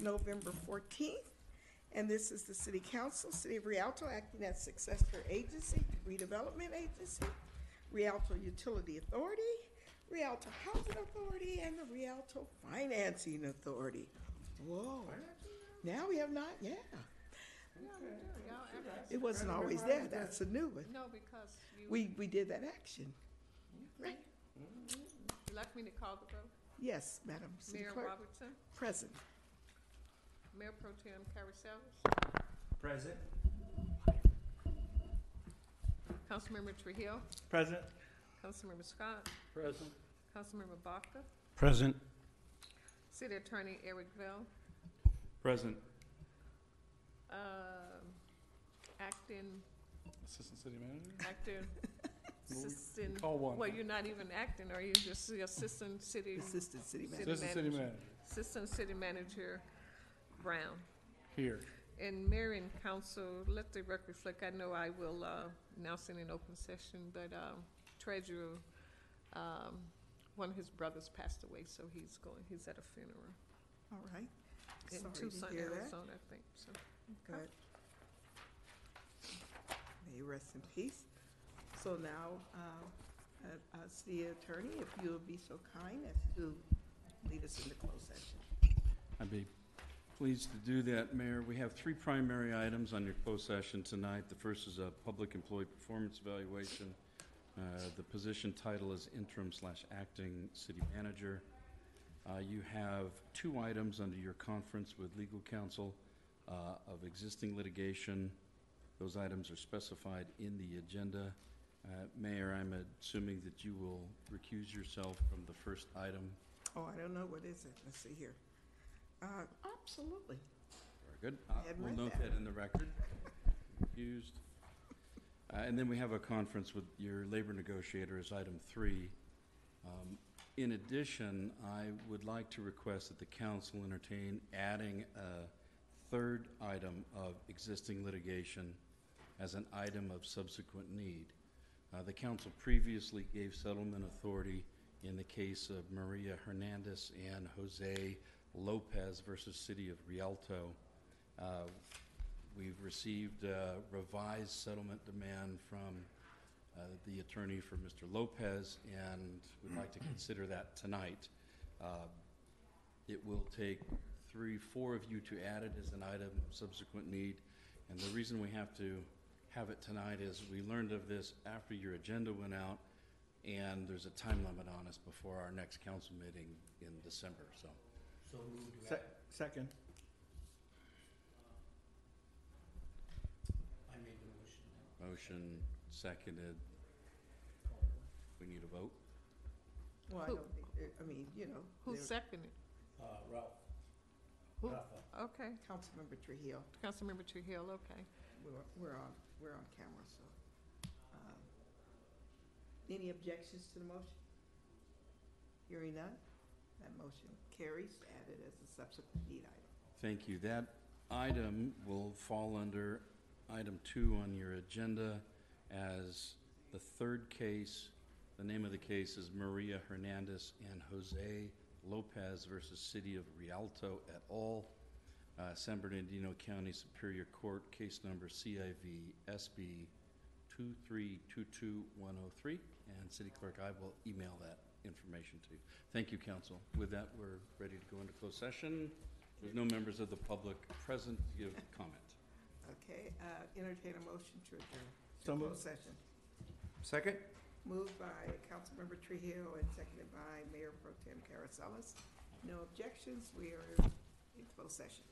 November 14th. And this is the City Council, City of Rialto acting as successor agency, redevelopment agency, Rialto Utility Authority, Rialto Housing Authority, and the Rialto Financing Authority. Whoa. Now we have not, yeah. Yeah, we do. Y'all act- It wasn't always there. That's a new one. No, because you, We, we did that action. Right. you like me to call the vote? Yes, Madam City Mayor Clerk. Robertson, Present. Mayor Pro Tem Carrizales, Present. Councilmember Trujillo, Present. Councilmember Scott, Present. Councilmember Baca, Present. City Attorney Eric Vail, Present. um, acting, Assistant City Manager? acting, assistant, Call one. well, you're not even acting, are you just the assistant city, Assistant City City Manager. Assistant City Manager. Manager. assistant city manager Brown? Here. And mayor and council, let the record reflect, I know I will, uh, announce in an open session, but, um, treasurer, um, one of his brothers passed away, so he's going, he's at a funeral All right. in Sorry to Tucson, hear that. Arizona, I think, so. Good. May you rest in peace. So now, uh, uh, uh, City Attorney, if you would be so kind as to lead us into closed session. I'd be pleased to do that, Mayor. We have three primary items on your closed session tonight. The first is a public employee performance evaluation. Uh, The position title is interim slash acting city manager. Uh, You have two items under your conference with legal counsel uh, of existing litigation. Those items are specified in the agenda. Uh, Mayor, I'm assuming that you will recuse yourself from the first item. Oh, I don't know, what is it? Let's see here. Uh, absolutely. Very good. Uh, hadn't We'll read note that. that in the record. Used. Uh, And then we have a conference with your labor negotiator as item three. Um, In addition, I would like to request that the council entertain adding a third item of existing litigation as an item of subsequent need. Uh, The council previously gave settlement authority in the case of Maria Hernandez and Jose Lopez versus City of Rialto. Uh, We've received a revised settlement demand from uh, the attorney for Mr. Lopez, and we'd like to consider that tonight. Uh, It will take three, four of you to add it as an item of subsequent need. And the reason we have to have it tonight is we learned of this after your agenda went out, and there's a time limit on us before our next council meeting in December, so. Se- Second. Motion Motion seconded. We need a vote? Well, I Who- don't think, I mean, you know. Who there- seconded? Uh, Ralph. Who- Rafa. Okay, Councilmember Trujillo, Councilmember Trujillo, okay. we're, we're on, we're on camera, so. um, Any objections to the motion? Hearing none, that motion carries, added as a subsequent need item. Thank you. That item will fall under item two on your agenda as the third case. The name of the case is Maria Hernandez and Jose Lopez versus City of Rialto et al., uh, San Bernardino County Superior Court, case number CIV SB 2322103. And City Clerk, I will email that information to you. Thank you, council. With that, we're ready to go into closed session. There's no members of the public present to give comment. Okay, uh, entertain a motion to adjourn. So to moved. Closed session. Second? Moved by Councilmember Trujillo and seconded by Mayor Pro Tem Carrizales. No objections, we are in closed session.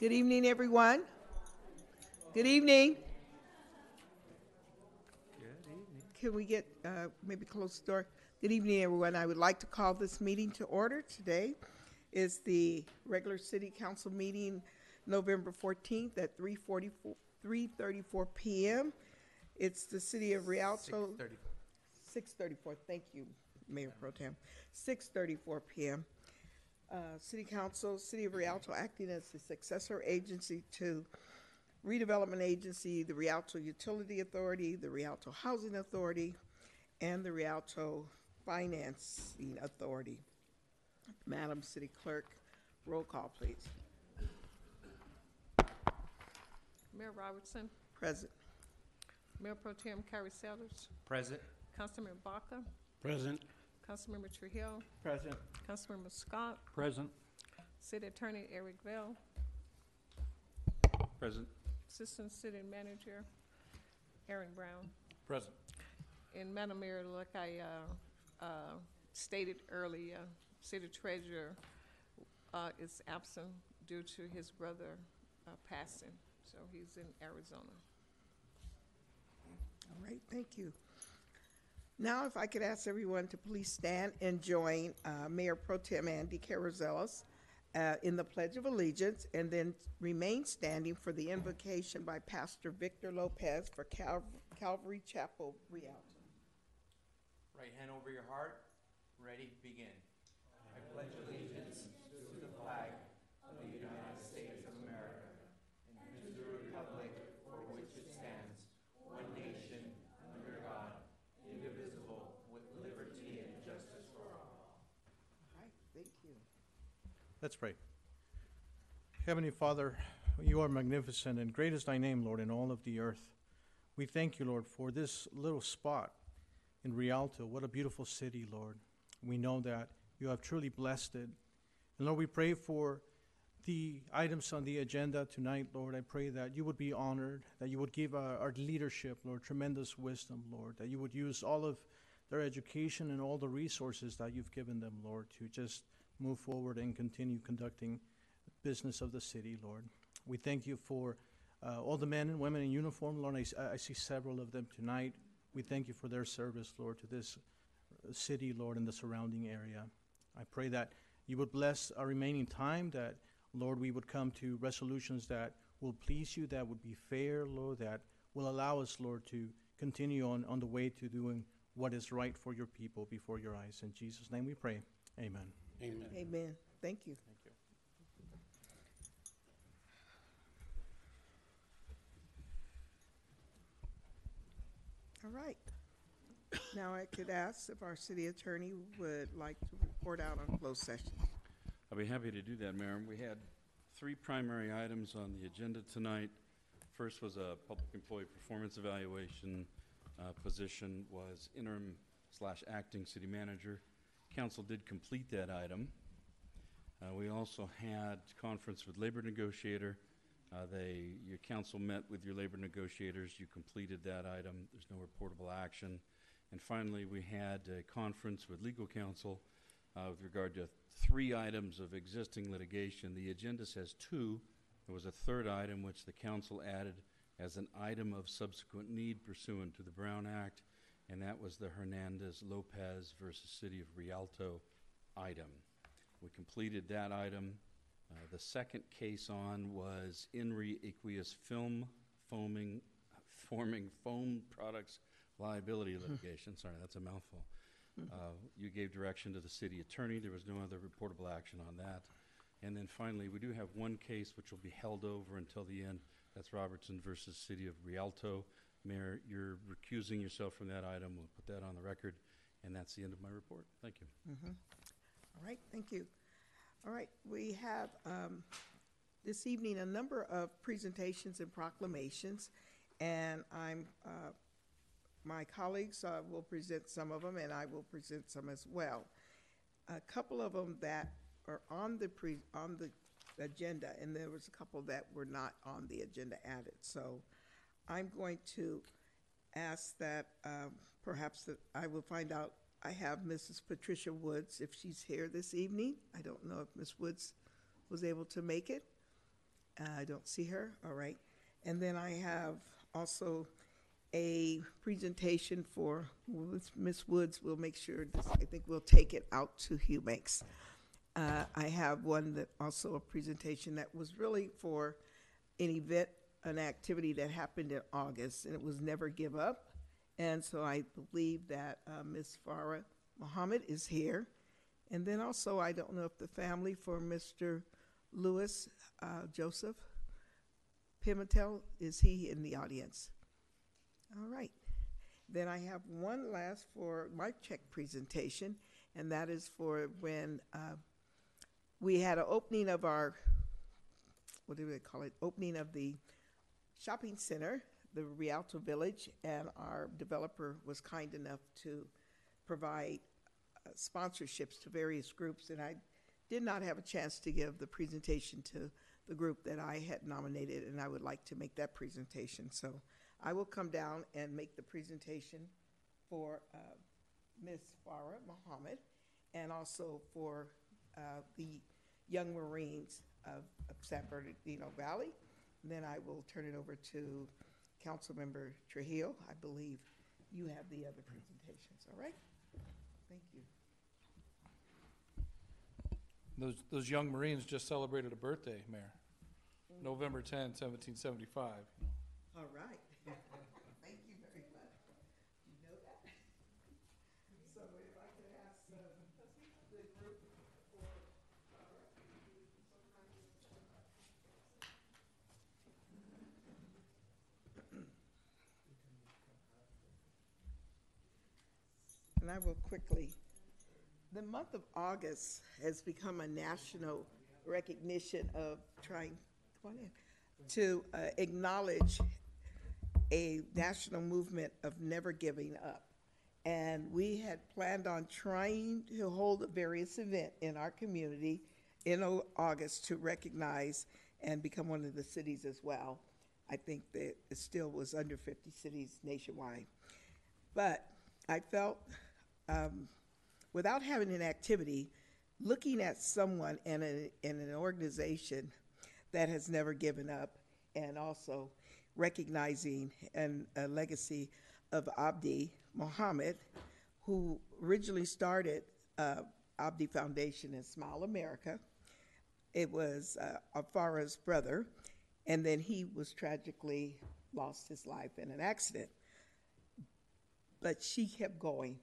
Good evening, everyone. Good evening. Good evening. Can we get, uh, maybe close the door? Good evening, everyone. I would like to call this meeting to order. Today is the regular city council meeting, November 14th at 3:44 3:34 PM. It's the city of Rialto. 6:34, thank you, Mayor Pro Tem. 6:34 PM. Uh, City Council, City of Rialto acting as the successor agency to redevelopment agency, the Rialto Utility Authority, the Rialto Housing Authority, and the Rialto Financing Authority. Madam City Clerk, roll call, please. Mayor Robertson, Present. Mayor Pro Tem Carrizales, Present. Councilmember Baca, Present. Councilmember Trujillo, Present. Councilmember Scott, Present. City Attorney Eric Vail, Present. Assistant City Manager Aaron Brown. Present. And Madam Mayor, like I uh, uh, stated earlier, City Treasurer uh, is absent due to his brother uh, passing, so he's in Arizona. All right, thank you. Now, if I could ask everyone to please stand and join uh, Mayor Pro Tem Andy Carrizales uh, in the Pledge of Allegiance, and then remain standing for the invocation by Pastor Victor Lopez for Cal- Calvary Chapel, Rialto. Right hand over your heart. Ready, begin. I pledge allegiance to the flag of the United States of America and to the republic for which it stands, one nation, under God, indivisible, with liberty and justice for all. All right, thank you. Let's pray. Heavenly Father, you are magnificent and great is thy name, Lord, in all of the earth. We thank you, Lord, for this little spot in Rialto. What a beautiful city, Lord. We know that you have truly blessed it. And Lord, we pray for the items on the agenda tonight, Lord. I pray that you would be honored, that you would give our, our leadership, Lord, tremendous wisdom, Lord, that you would use all of their education and all the resources that you've given them, Lord, to just move forward and continue conducting business of the city, Lord. We thank you for uh, all the men and women in uniform, Lord. I, I see several of them tonight. We thank you for their service, Lord, to this uh, city, Lord, and the surrounding area. I pray that you would bless our remaining time, that, Lord, we would come to resolutions that will please you, that would be fair, Lord, that will allow us, Lord, to continue on, on the way to doing what is right for your people before your eyes. In Jesus' name we pray. Amen. Amen. Amen. Thank you. Thank you. All right. Now I could ask if our city attorney would like to report out on closed session. I'll be happy to do that, Mayor. We had three primary items on the agenda tonight. First was a public employee performance evaluation. Uh, Position was interim slash acting city manager. Council did complete that item. Uh, We also had conference with labor negotiator. Uh, They, your council met with your labor negotiators. You completed that item. There's no reportable action. And finally, we had a conference with legal counsel uh, with regard to three items of existing litigation. The agenda says two. There was a third item which the council added as an item of subsequent need pursuant to the Brown Act, and that was the Hernandez Lopez versus City of Rialto item. We completed that item. Uh, The second case on was In re Aqueous Film Foaming, Forming Foam Products Liability Litigation. Sorry, that's a mouthful. Uh, You gave direction to the city attorney. There was no other reportable action on that. And then finally, we do have one case which will be held over until the end. That's Robertson versus City of Rialto. Mayor, you're recusing yourself from that item. We'll put that on the record. And that's the end of my report. Thank you. All right, thank you. All right, we have um, this evening a number of presentations and proclamations, and I'm, uh, my colleagues uh, will present some of them, and I will present some as well. A couple of them that are on the pre, on the agenda, and there was a couple that were not on the agenda added. So I'm going to ask that um, perhaps that I will find out, I have Mrs. Patricia Woods, if she's here this evening. I don't know if Ms. Woods was able to make it. Uh, I don't see her, all right. And then I have also a presentation for Miss Woods. We'll make sure, this, I think we'll take it out to Humex. Uh, I have one that, also a presentation that was really for an event, an activity that happened in August, and it was Never Give Up. And so I believe that uh, Ms. Farah Muhammad is here. And then also, I don't know if the family for Mr. Lewis uh, Joseph Pimentel, is he in the audience? All right. Then I have one last for my check presentation, and that is for when uh, we had an opening of our, what do they call it? Opening of the shopping center, the Rialto Village, and our developer was kind enough to provide uh, sponsorships to various groups, and I did not have a chance to give the presentation to the group that I had nominated, and I would like to make that presentation. So I will come down and make the presentation for uh, Ms. Farah Muhammad and also for uh, the Young Marines of, of San Bernardino Valley. Then I will turn it over to Councilmember Trujillo. I believe you have the other presentations, all right? Thank you. Those, those young Marines just celebrated a birthday, Mayor. November 10, 1775. All right. Thank you very much. You know that? So if I could ask uh, the group for, I will quickly, the month of August has become a national recognition of trying, to uh, acknowledge a national movement of never giving up. And we had planned on trying to hold a various event in our community in August to recognize and become one of the cities as well. I think that it still was under 50 cities nationwide. But I felt, um, without having an activity, looking at someone in, a, an organization that has never given up and also recognizing an, a legacy of Abdi Muhammad, who originally started uh, Abdi Foundation in Smile America. It was uh, Afara's brother, and then he was tragically lost his life in an accident. But she kept going,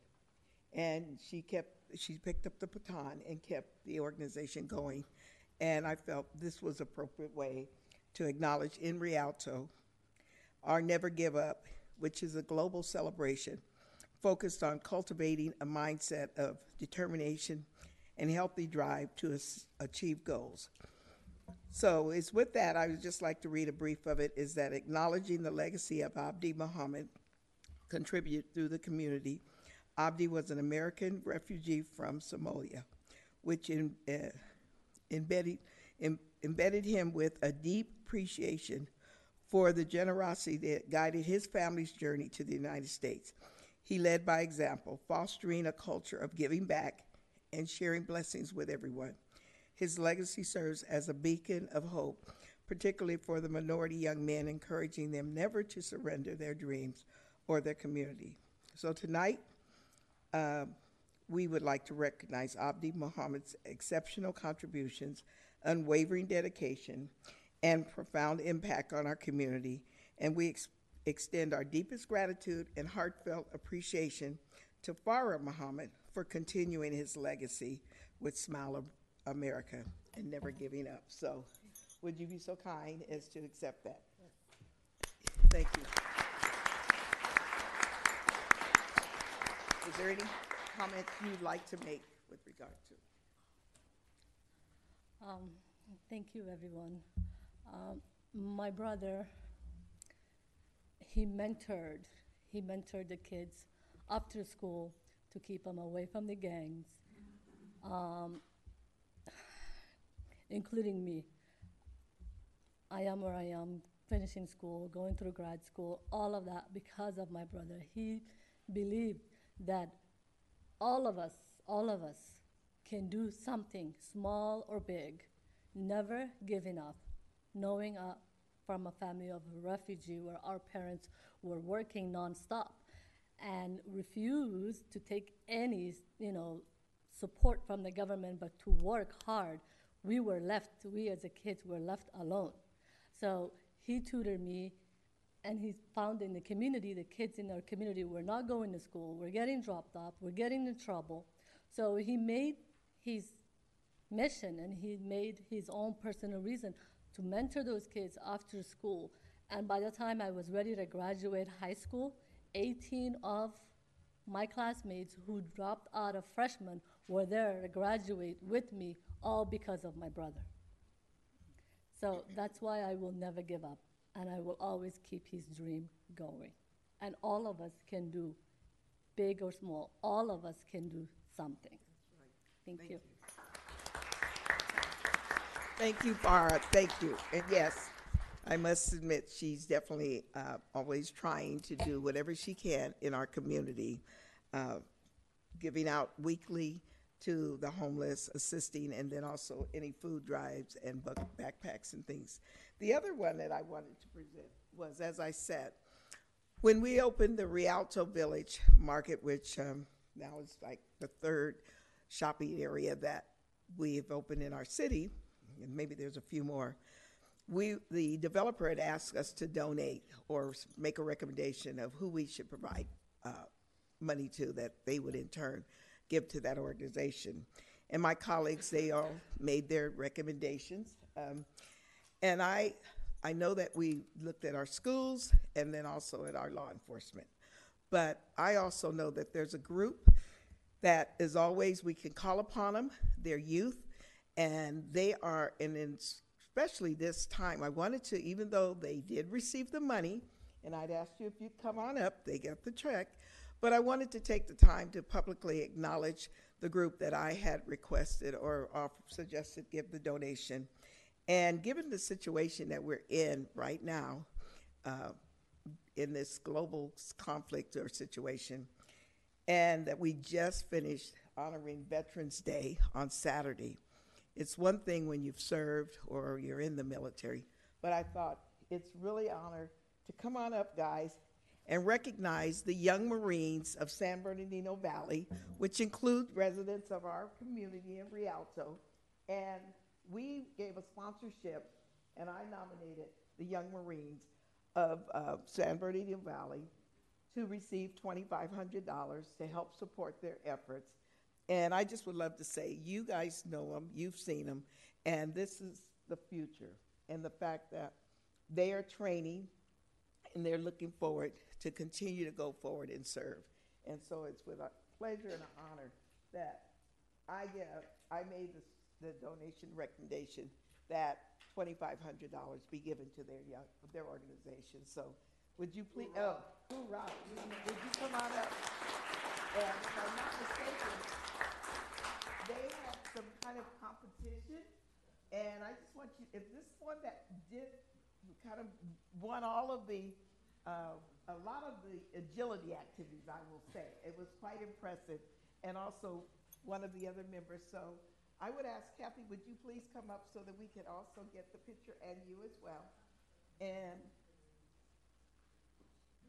and she kept she picked up the baton and kept the organization going. And I felt this was appropriate way to acknowledge in Rialto our Never Give Up, which is a global celebration focused on cultivating a mindset of determination and healthy drive to achieve goals. So it's with that, I would just like to read a brief of it, is that acknowledging the legacy of Abdi Muhammad contribute through the community. Abdi was an American refugee from Somalia, which in, uh, embedded, em- embedded him with a deep appreciation for the generosity that guided his family's journey to the United States. He led by example, fostering a culture of giving back and sharing blessings with everyone. His legacy serves as a beacon of hope, particularly for the minority young men, encouraging them never to surrender their dreams or their community. So tonight, uh, we would like to recognize Abdi Muhammad's exceptional contributions, unwavering dedication, and profound impact on our community. And we ex- extend our deepest gratitude and heartfelt appreciation to Farah Muhammad for continuing his legacy with Smile America and never giving up. So, would you be so kind as to accept that? Thank you. Is there any comments you'd like to make with regard to? Um, thank you, everyone. Um, my brother, he mentored, he mentored the kids after school to keep them away from the gangs, um, including me. I am where I am, finishing school, going through grad school, all of that because of my brother. He believed that all of us, all of us, can do something small or big, never giving up, knowing uh, from a family of a refugee where our parents were working nonstop and refused to take any, you know, support from the government, but to work hard, we were left, we as a kids were left alone. So he tutored me, and he found in the community, the kids in our community were not going to school, were getting dropped off, were getting in trouble. So he made his mission and he made his own personal reason to mentor those kids after school. And by the time I was ready to graduate high school, 18 of my classmates who dropped out of freshman were there to graduate with me, all because of my brother. So that's why I will never give up, and I will always keep his dream going. And all of us can do, big or small, all of us can do something. Thank you. Thank you, Farah, thank you. And yes, I must admit, she's definitely uh, always trying to do whatever she can in our community, uh, giving out weekly to the homeless, assisting, and then also any food drives and backpacks and things. The other one that I wanted to present was, as I said, when we opened the Rialto Village Market, which um, now is like the third shopping area that we have opened in our city, and maybe there's a few more. We, the developer had asked us to donate or make a recommendation of who we should provide uh, money to that they would in turn give to that organization. And my colleagues, they all made their recommendations. Um, and I, I know that we looked at our schools and then also at our law enforcement. But I also know that there's a group that, as always, we can call upon them, they're youth, and they are, and especially this time, I wanted to, even though they did receive the money, and I'd asked you if you'd come on up, they got the check, but I wanted to take the time to publicly acknowledge the group that I had requested or suggested give the donation. And given the situation that we're in right now, uh, in this global conflict or situation, and that we just finished honoring Veterans Day on Saturday. It's one thing when you've served or you're in the military, but I thought it's really honor to come on up, guys, and recognize the young Marines of San Bernardino Valley, which include residents of our community in Rialto. And we gave a sponsorship, and I nominated the young Marines of uh, San Bernardino Valley to receive $2,500 to help support their efforts. And I just would love to say, you guys know them, you've seen them, and this is the future. And the fact that they are training and they're looking forward to continue to go forward and serve. And so it's with a pleasure and an honor that I give, I made the donation recommendation that twenty-five hundred dollars be given to their young, their organization. So would you please, oh, hoorah, would you come on up? And if I'm not mistaken, they have some kind of competition, and I just want you, if this one that did, kind of won all of the, uh, a lot of the agility activities, I will say. It was quite impressive, and also one of the other members. So I would ask Kathy, would you please come up so that we can also get the picture and you as well? And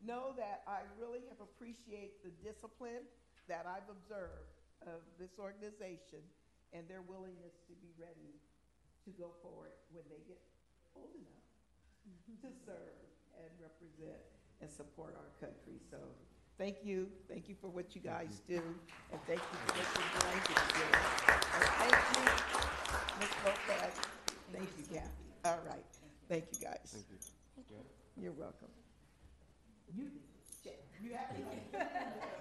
know that I really have appreciate the discipline that I've observed of this organization and their willingness to be ready to go forward when they get old enough mm-hmm. to serve and represent and support our country. So thank you, thank you for what you guys do, and thank you for what you're going to do. And thank you, Ms. Lopez. Thank you, Kathy. All right, thank you, guys. Thank you. You're welcome. You, you happy?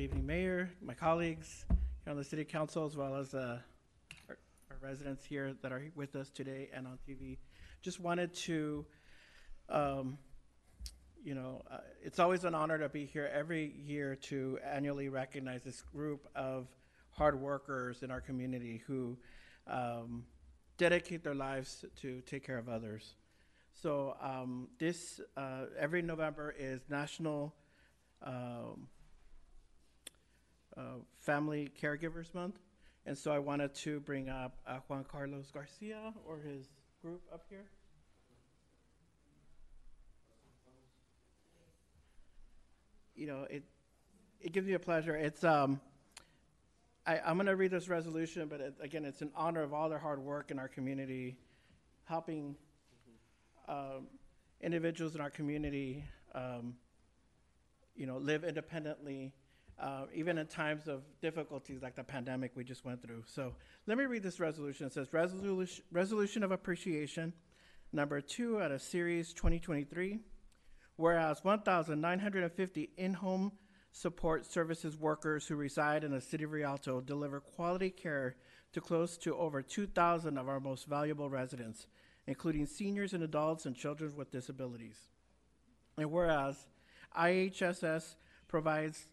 Good evening, Mayor, my colleagues here on the City Council, as well as uh, our our residents here that are with us today and on TV. Just wanted to, um, you know, uh, it's always an honor to be here every year to annually recognize this group of hard workers in our community who um, dedicate their lives to take care of others. So um, this uh, every November is National um, uh, Family Caregivers Month, and so I wanted to bring up uh, Juan Carlos Garcia or his group up here. You know, it it gives me a pleasure. It's um, I, I'm going to read this resolution, but it, again, it's in honor of all their hard work in our community, helping um, individuals in our community, um, you know, live independently, uh, even in times of difficulties like the pandemic we just went through. So let me read this resolution. It says resolution, resolution of appreciation, number two out of series 2023. Whereas 1,950 in-home support services workers who reside in the city of Rialto deliver quality care to close to over 2,000 of our most valuable residents, including seniors and adults and children with disabilities. And whereas IHSS provides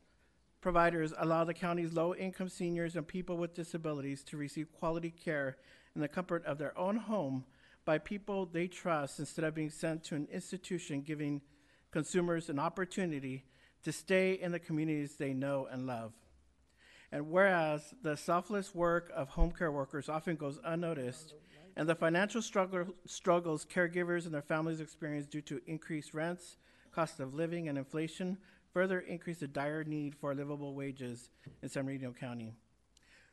providers allow the county's low-income seniors and people with disabilities to receive quality care in the comfort of their own home by people they trust instead of being sent to an institution giving consumers an opportunity to stay in the communities they know and love. And whereas the selfless work of home care workers often goes unnoticed, and the financial struggle, struggles caregivers and their families experience due to increased rents, cost of living, and inflation further increase the dire need for livable wages in San Bernardino County.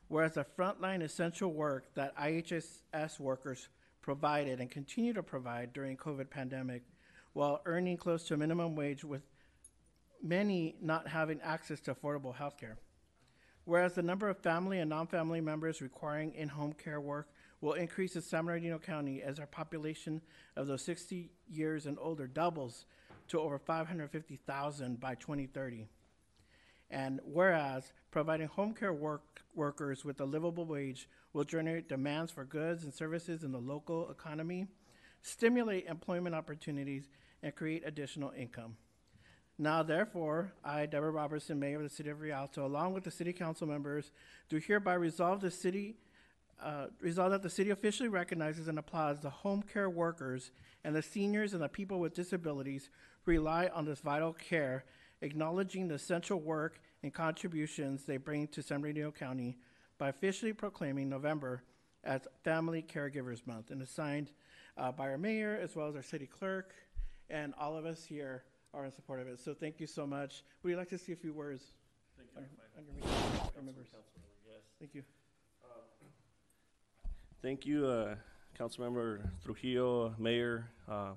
Whereas the frontline essential work that IHSS workers provided and continue to provide during COVID pandemic while earning close to minimum wage with many not having access to affordable health care. Whereas the number of family and non-family members requiring in-home care work will increase in San Bernardino County as our population of those 60 years and older doubles to over 550,000 by 2030. And whereas providing home care work, workers with a livable wage will generate demands for goods and services in the local economy, stimulate employment opportunities, and create additional income. Now, therefore, I, Deborah Robertson, Mayor of the City of Rialto, along with the City Council members, do hereby resolve the city, uh, resolve that the city officially recognizes and applauds the home care workers and the seniors and the people with disabilities who rely on this vital care, acknowledging the essential work and contributions they bring to San Bernardino County by officially proclaiming November as Family Caregivers Month, and is signed uh, by our mayor as well as our city clerk, and all of us here are in support of it. So thank you so much. Would you like to see a few words? Thank you. On, your meeting, our members. Thank you. Thank you, uh, Councilmember Trujillo, Mayor, uh,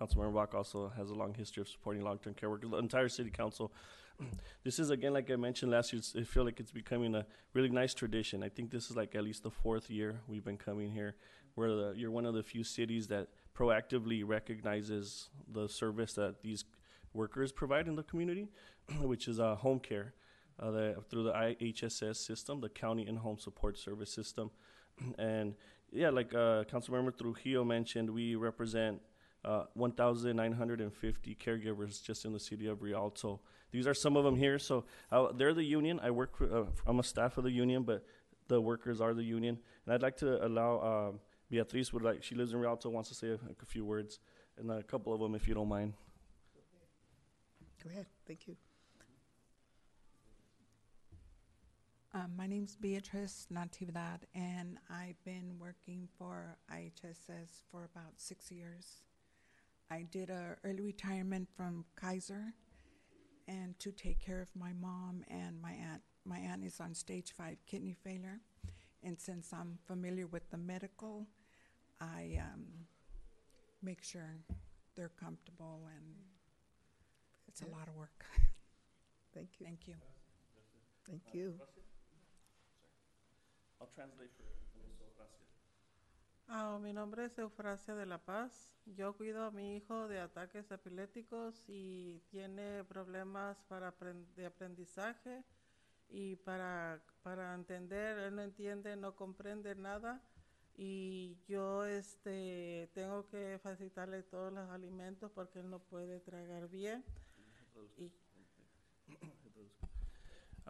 Councilmember Bach also has a long history of supporting long-term care workers, the entire city council. This is, again, like I mentioned last year, I feel like it's becoming a really nice tradition. I think this is like at least the fourth year we've been coming here. Where the, you're one of the few cities that proactively recognizes the service that these workers provide in the community, which is uh, home care uh, the, through the IHSS system, the County In-Home Support Service System. And yeah, like uh, Councilmember Trujillo mentioned, we represent uh, 1,950 caregivers just in the city of Rialto. These are some of them here. So uh, they're the union. I work. For, uh, I'm a staff of the union, but the workers are the union. And I'd like to allow um, Beatriz would like. She lives in Rialto. Wants to say a, a few words, and a couple of them, if you don't mind. Go ahead, thank you. Um, my name's Beatrice Natividad, and I've been working for IHSS for about six years. I did a early retirement from Kaiser, and to take care of my mom and my aunt. My aunt is on stage five kidney failure, and since I'm familiar with the medical, I um, make sure they're comfortable, and it's a lot of work. Thank you, Thank you. thank you. I'll translate for Ah, mi nombre es Eufrasia de la Paz. Yo cuido a mi hijo de ataques epilépticos y tiene problemas para apren- de aprendizaje y para, para entender, él no entiende, no comprende nada y yo este tengo que facilitarle todos los alimentos porque él no puede tragar bien. Y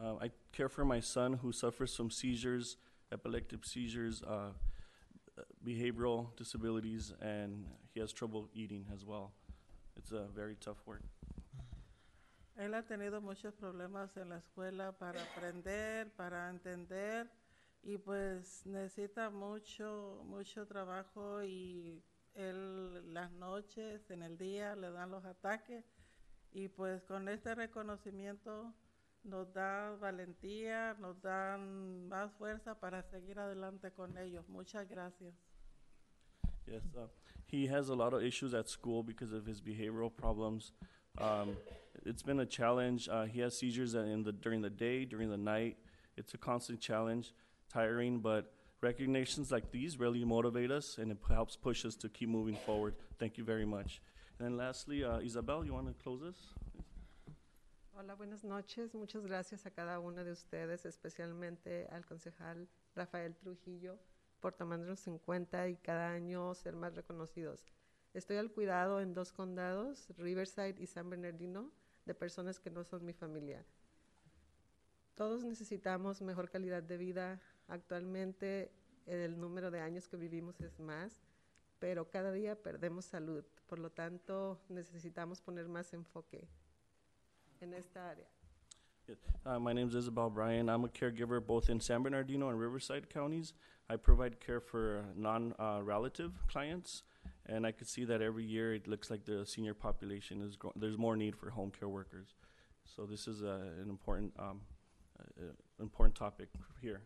Uh, I care for my son who suffers from seizures, epileptic seizures, uh, behavioral disabilities, and he has trouble eating as well. It's a very tough work. Él ha tenido muchos problemas en la escuela para aprender, para entender y pues necesita mucho, mucho trabajo y él las noches, en el día le dan los ataques y pues con este reconocimiento nos da valentía, nos dan más fuerza para seguir adelante con ellos. Muchas gracias. Yes, uh, he has a lot of issues at school because of his behavioral problems. Um, it's been a challenge. Uh, he has seizures in the during the day, during the night. It's a constant challenge, tiring, but recognitions like these really motivate us and it helps push us to keep moving forward. Thank you very much. And then lastly, uh, Isabel, you want to close this? Hola, buenas noches. Muchas gracias a cada uno de ustedes, especialmente al concejal Rafael Trujillo, por tomarnos en cuenta y cada año ser más reconocidos. Estoy al cuidado en dos condados, Riverside y San Bernardino, de personas que no son mi familia. Todos necesitamos mejor calidad de vida. Actualmente el número de años que vivimos es más, pero cada día perdemos salud. Por lo tanto, necesitamos poner más enfoque en esta área. Uh, my name is Isabel Bryan. I'm a caregiver both in San Bernardino and Riverside counties. I provide care for non uh, relative clients, and I could see that every year it looks like the senior population is growing. There's more need for home care workers. So, this is uh, an important, um, uh, important topic here.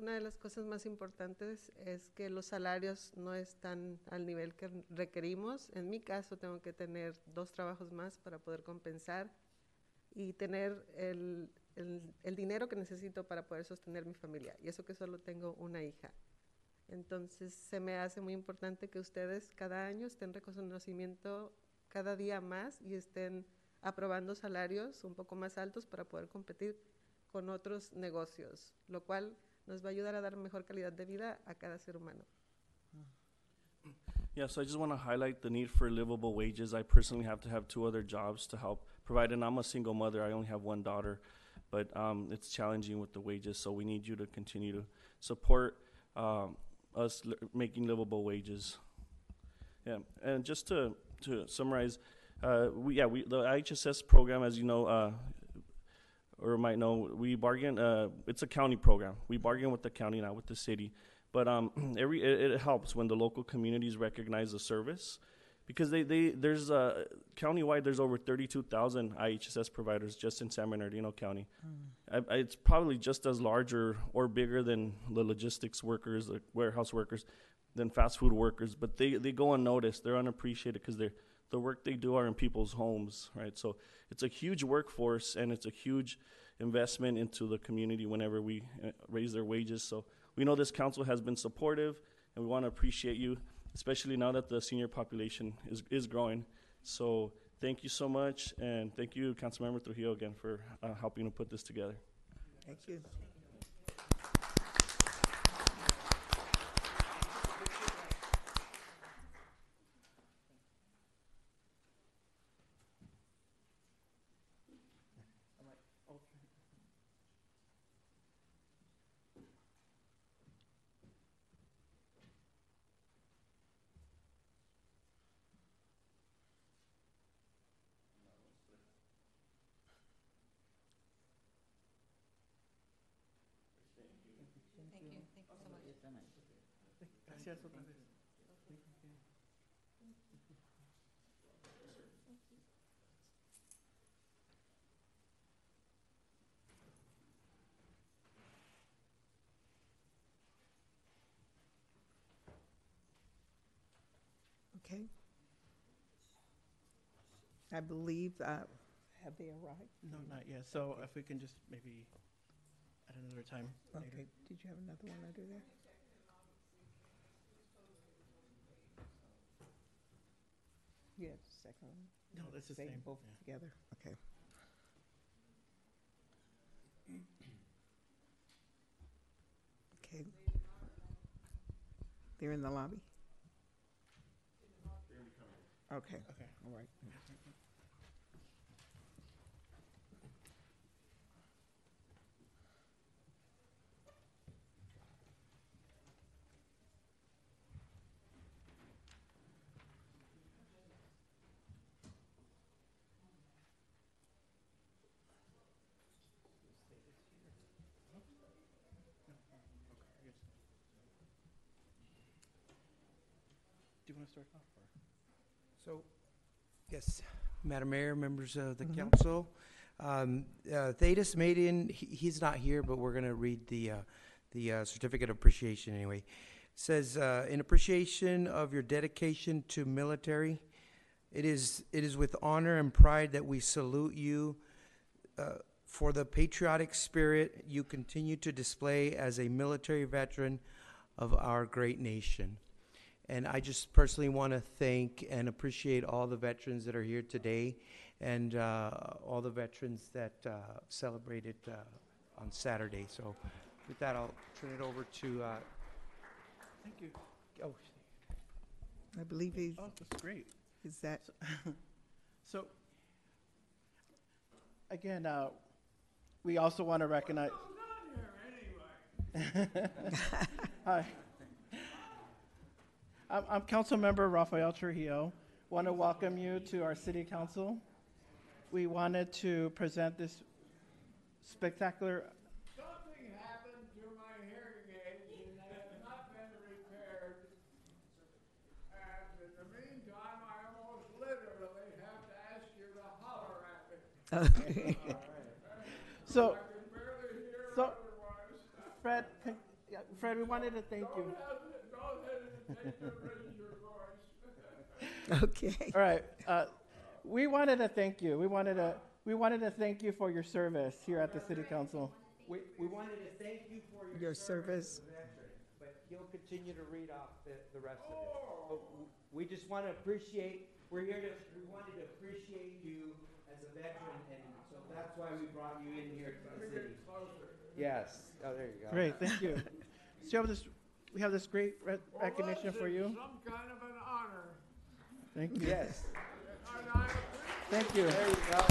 Una de las cosas más importantes es que los salarios no están al nivel que requerimos. En mi caso, tengo que tener dos trabajos más para poder compensar y tener el, el, el, dinero que necesito para poder sostener mi familia. Y eso que solo tengo una hija. Entonces, se me hace muy importante que ustedes cada año estén reconocimiento cada día más y estén aprobando salarios un poco más altos para poder competir con otros negocios, lo cual nos va a ayudar a dar mejor calidad de vida a cada ser humano. Yeah, so I just want to highlight the need for livable wages. I personally have to have two other jobs to help provide, and I'm a single mother. I only have one daughter, but um, it's challenging with the wages. So we need you to continue to support um, us li- making livable wages. Yeah, and just to to summarize, uh, we yeah we the IHSS program, as you know. Uh, or might know, we bargain. Uh, it's a county program. We bargain with the county, not with the city. But um, every it, it helps when the local communities recognize the service, because they, they there's uh, countywide there's over 32,000 IHSS providers just in San Bernardino County. I, I, it's probably just as large or, or bigger than the logistics workers, the warehouse workers, than fast food workers. But they, they go unnoticed. They're unappreciated because they're the work they do are in people's homes, right? So it's a huge workforce and it's a huge investment into the community whenever we uh, raise their wages. So we know this council has been supportive and we want to appreciate you, especially now that the senior population is, is growing. So thank you so much and thank you, Councilmember Trujillo, again for uh, helping to put this together. Thank you. Gracias otra vez. Okay. I believe, uh, have they arrived? No, not yet. So if we can just maybe at another time later. Okay, did you have another one under there? You have the second one? No, that's the They same. both yeah. together, okay. Okay. They're in the lobby? Okay, Okay. all right. Want to start off? or- So, yes, Madam Mayor, members of the Mhm. council. Um, uh, Thaddeus Maiden, he, he's not here, but we're gonna read the, uh, the uh, certificate of appreciation anyway. It Says, uh, in appreciation of your dedication to military, it is, it is with honor and pride that we salute you uh, for the patriotic spirit you continue to display as a military veteran of our great nation. And I just personally want to thank and appreciate all the veterans that are here today and uh, all the veterans that uh, celebrated uh, on Saturday. So with that, I'll turn it over to, uh, Thank you. oh, I believe he's, Oh, that's great. is that, So, again, uh, we also want to recognize. Hi. I'm, I'm Councilmember Rafael Trujillo. Want to welcome you to our city council. We wanted to present this spectacular. Something happened to my hearing aids and they have not been repaired. And in the meantime, I almost literally have to ask you to holler at me. So, I can barely hear so, otherwise. Fred, Fred, we wanted to thank you. Okay. All right. Uh, we wanted to thank you. We wanted to we wanted to thank you for your service here at the city council. we, we wanted to thank you for your, Your service. as a veteran, but he'll continue to read off the, the rest of it. But w- we just want to appreciate, we're here to, we wanted to appreciate you as a veteran, and so that's why we brought you in here to the city. Yes, oh, there you go. Great, thank you. So you have this, we have this great re- recognition for you. Some kind of an honor. Thank you. Yes. And I appreciate Thank you. There you go.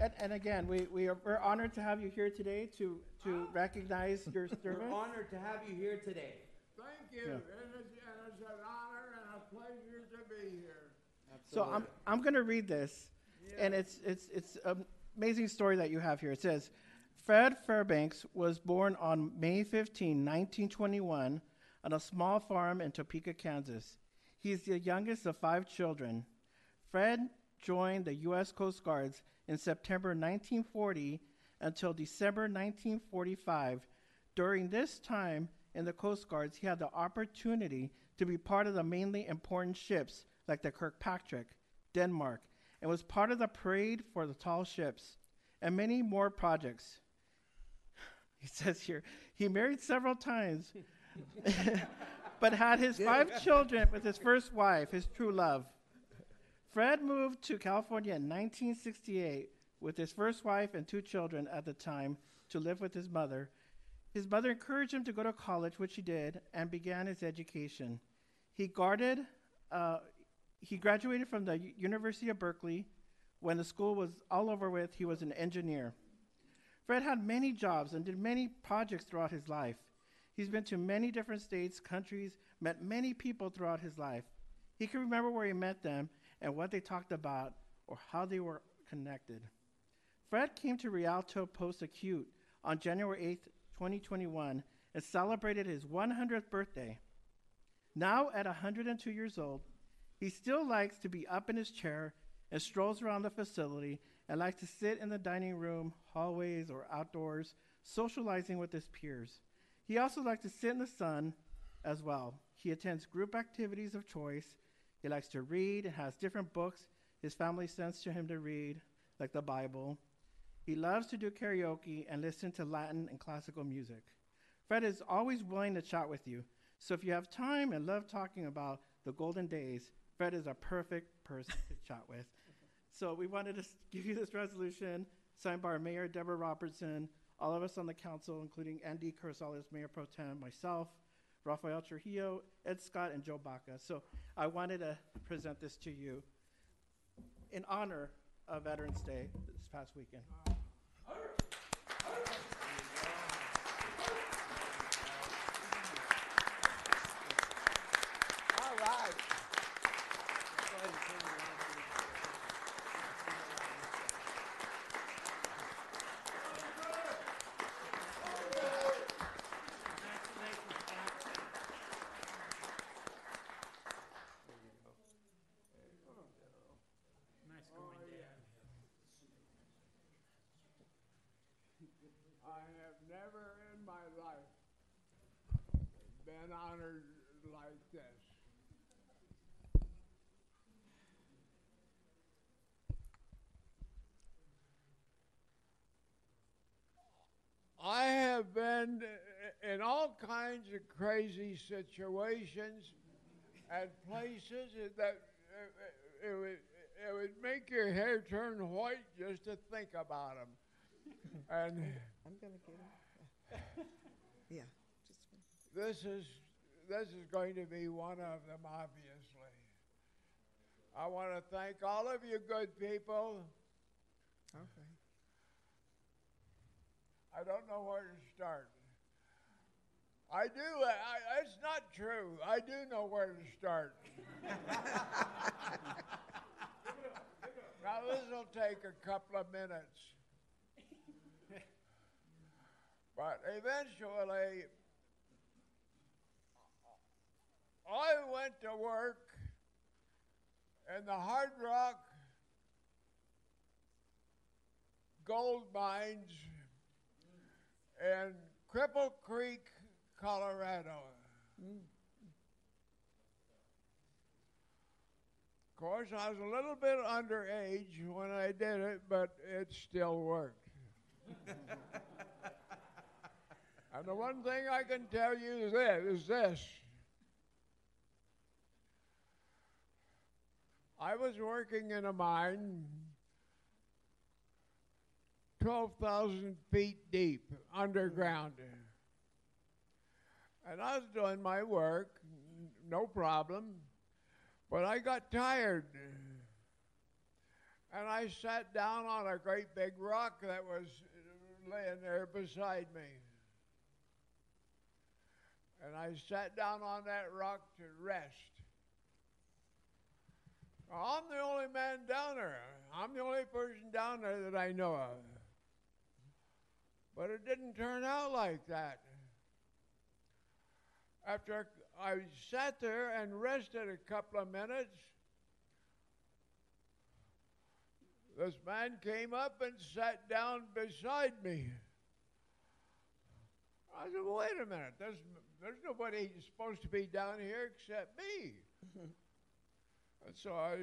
And, and again, we, we are we're honored to have you here today to to recognize your We're service. honored to have you here today. Thank you, Yeah. and it's, and it's an honor and a pleasure to be here. Absolutely. So I'm I'm going to read this, and it's it's it's an amazing story that you have here. It says, Fred Fairbanks was born on May 15, 1921, on a small farm in Topeka, Kansas. He is the youngest of five children. Fred joined the U.S. Coast Guards in September 1940 until December 1945. During this time in the Coast Guards, he had the opportunity to be part of the mainly important ships like the Kirkpatrick, Denmark, and was part of the parade for the tall ships and many more projects. He says here, he married several times, but had his five children with his first wife, his true love. Fred moved to California in 1968 with his first wife and two children at the time to live with his mother. His mother encouraged him to go to college, which he did, and began his education. He guarded, uh, he graduated from the University of Berkeley. When the school was all over with, he was an engineer. Fred had many jobs and did many projects throughout his life. He's been to many different states, countries, met many people throughout his life. He can remember where he met them and what they talked about or how they were connected. Fred came to Rialto Post Acute on January 8th, 2021, and celebrated his 100th birthday. Now, at 102 years old, he still likes to be up in his chair and strolls around the facility and likes to sit in the dining room, hallways, or outdoors, socializing with his peers. He also likes to sit in the sun as well. He attends group activities of choice. He likes to read and has different books his family sends to him to read, like the Bible. He loves to do karaoke and listen to Latin and classical music. Fred is always willing to chat with you. So if you have time and love talking about the golden days, Fred is a perfect person to chat with. So we wanted to give you this resolution signed by our Mayor Deborah Robertson, all of us on the council, including Andy Carrizales, Mayor Pro Tem, myself, Rafael Trujillo, Ed Scott, and Joe Baca. So I wanted to present this to you in honor of Veterans Day this past weekend. All right. and honored like this. I have been in all kinds of crazy situations and places that it would, it would make your hair turn white just to think about them. And I'm gonna get him. Yeah, just, this is this is going to be one of them, obviously. I want to thank all of you good people. okay. I don't know where to start. I do. I, not true. I do know where to start. now this will take a couple of minutes, but eventually, I went to work in the Hard Rock gold mines in Cripple Creek, Colorado. Of course, I was a little bit underage when I did it, but it still worked. and the one thing I can tell you is this, is this. I was working in a mine 12,000 feet deep underground. And I was doing my work, no problem, but I got tired. And I sat down on a great big rock that was laying there beside me. And I sat down on that rock to rest. I'm the only man down there. I'm the only person down there that I know of. But it didn't turn out like that. After I sat there and rested a couple of minutes, this man came up and sat down beside me. I said, well, wait a minute. There's, there's nobody supposed to be down here except me. and so I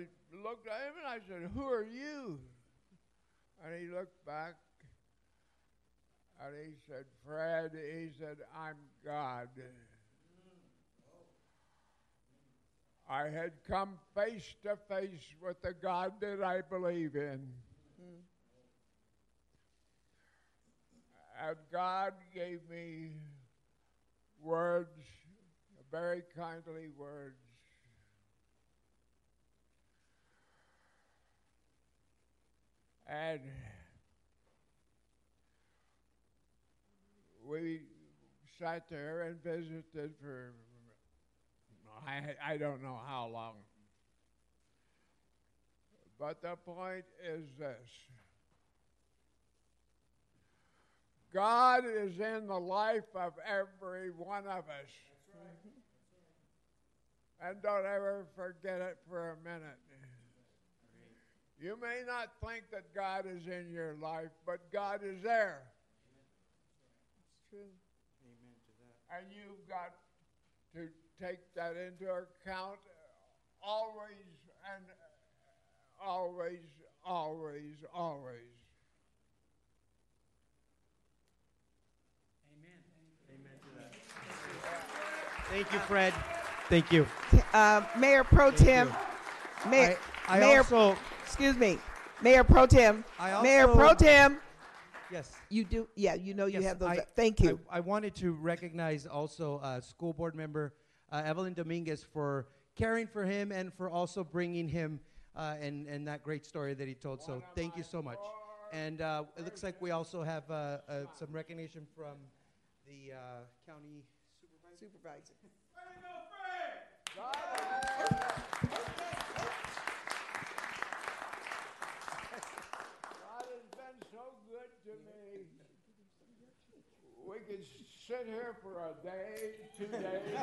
looked at him and I said, Who are you? And he looked back and he said, Fred, he said, I'm God. I had come face to face with the God that I believe in. And God gave me words, very kindly words. And we sat there and visited for I, I don't know how long. But the point is this God is in the life of every one of us. And don't ever forget it for a minute. You may not think that God is in your life, but God is there. It's true. Amen to that. And you've got to take that into account always and always, always, always. Amen. Amen to that. Thank you, Fred. Thank you. Uh, Mayor Pro Tem, Mayor, I, I Mayor, also, excuse me, Mayor Pro Tem, I Mayor also- Pro Tem, yes. you do, yeah, you know you Yes, have those, I- thank you. I, I wanted to recognize also uh, school board member uh, Evelyn Dominguez for caring for him and for also bringing him uh, and, and that great story that he told. So thank you so much. And uh, it looks like we also have uh, uh, some recognition from the uh, county Supervisor. God has been so good to me. We could sit here for a day, two days,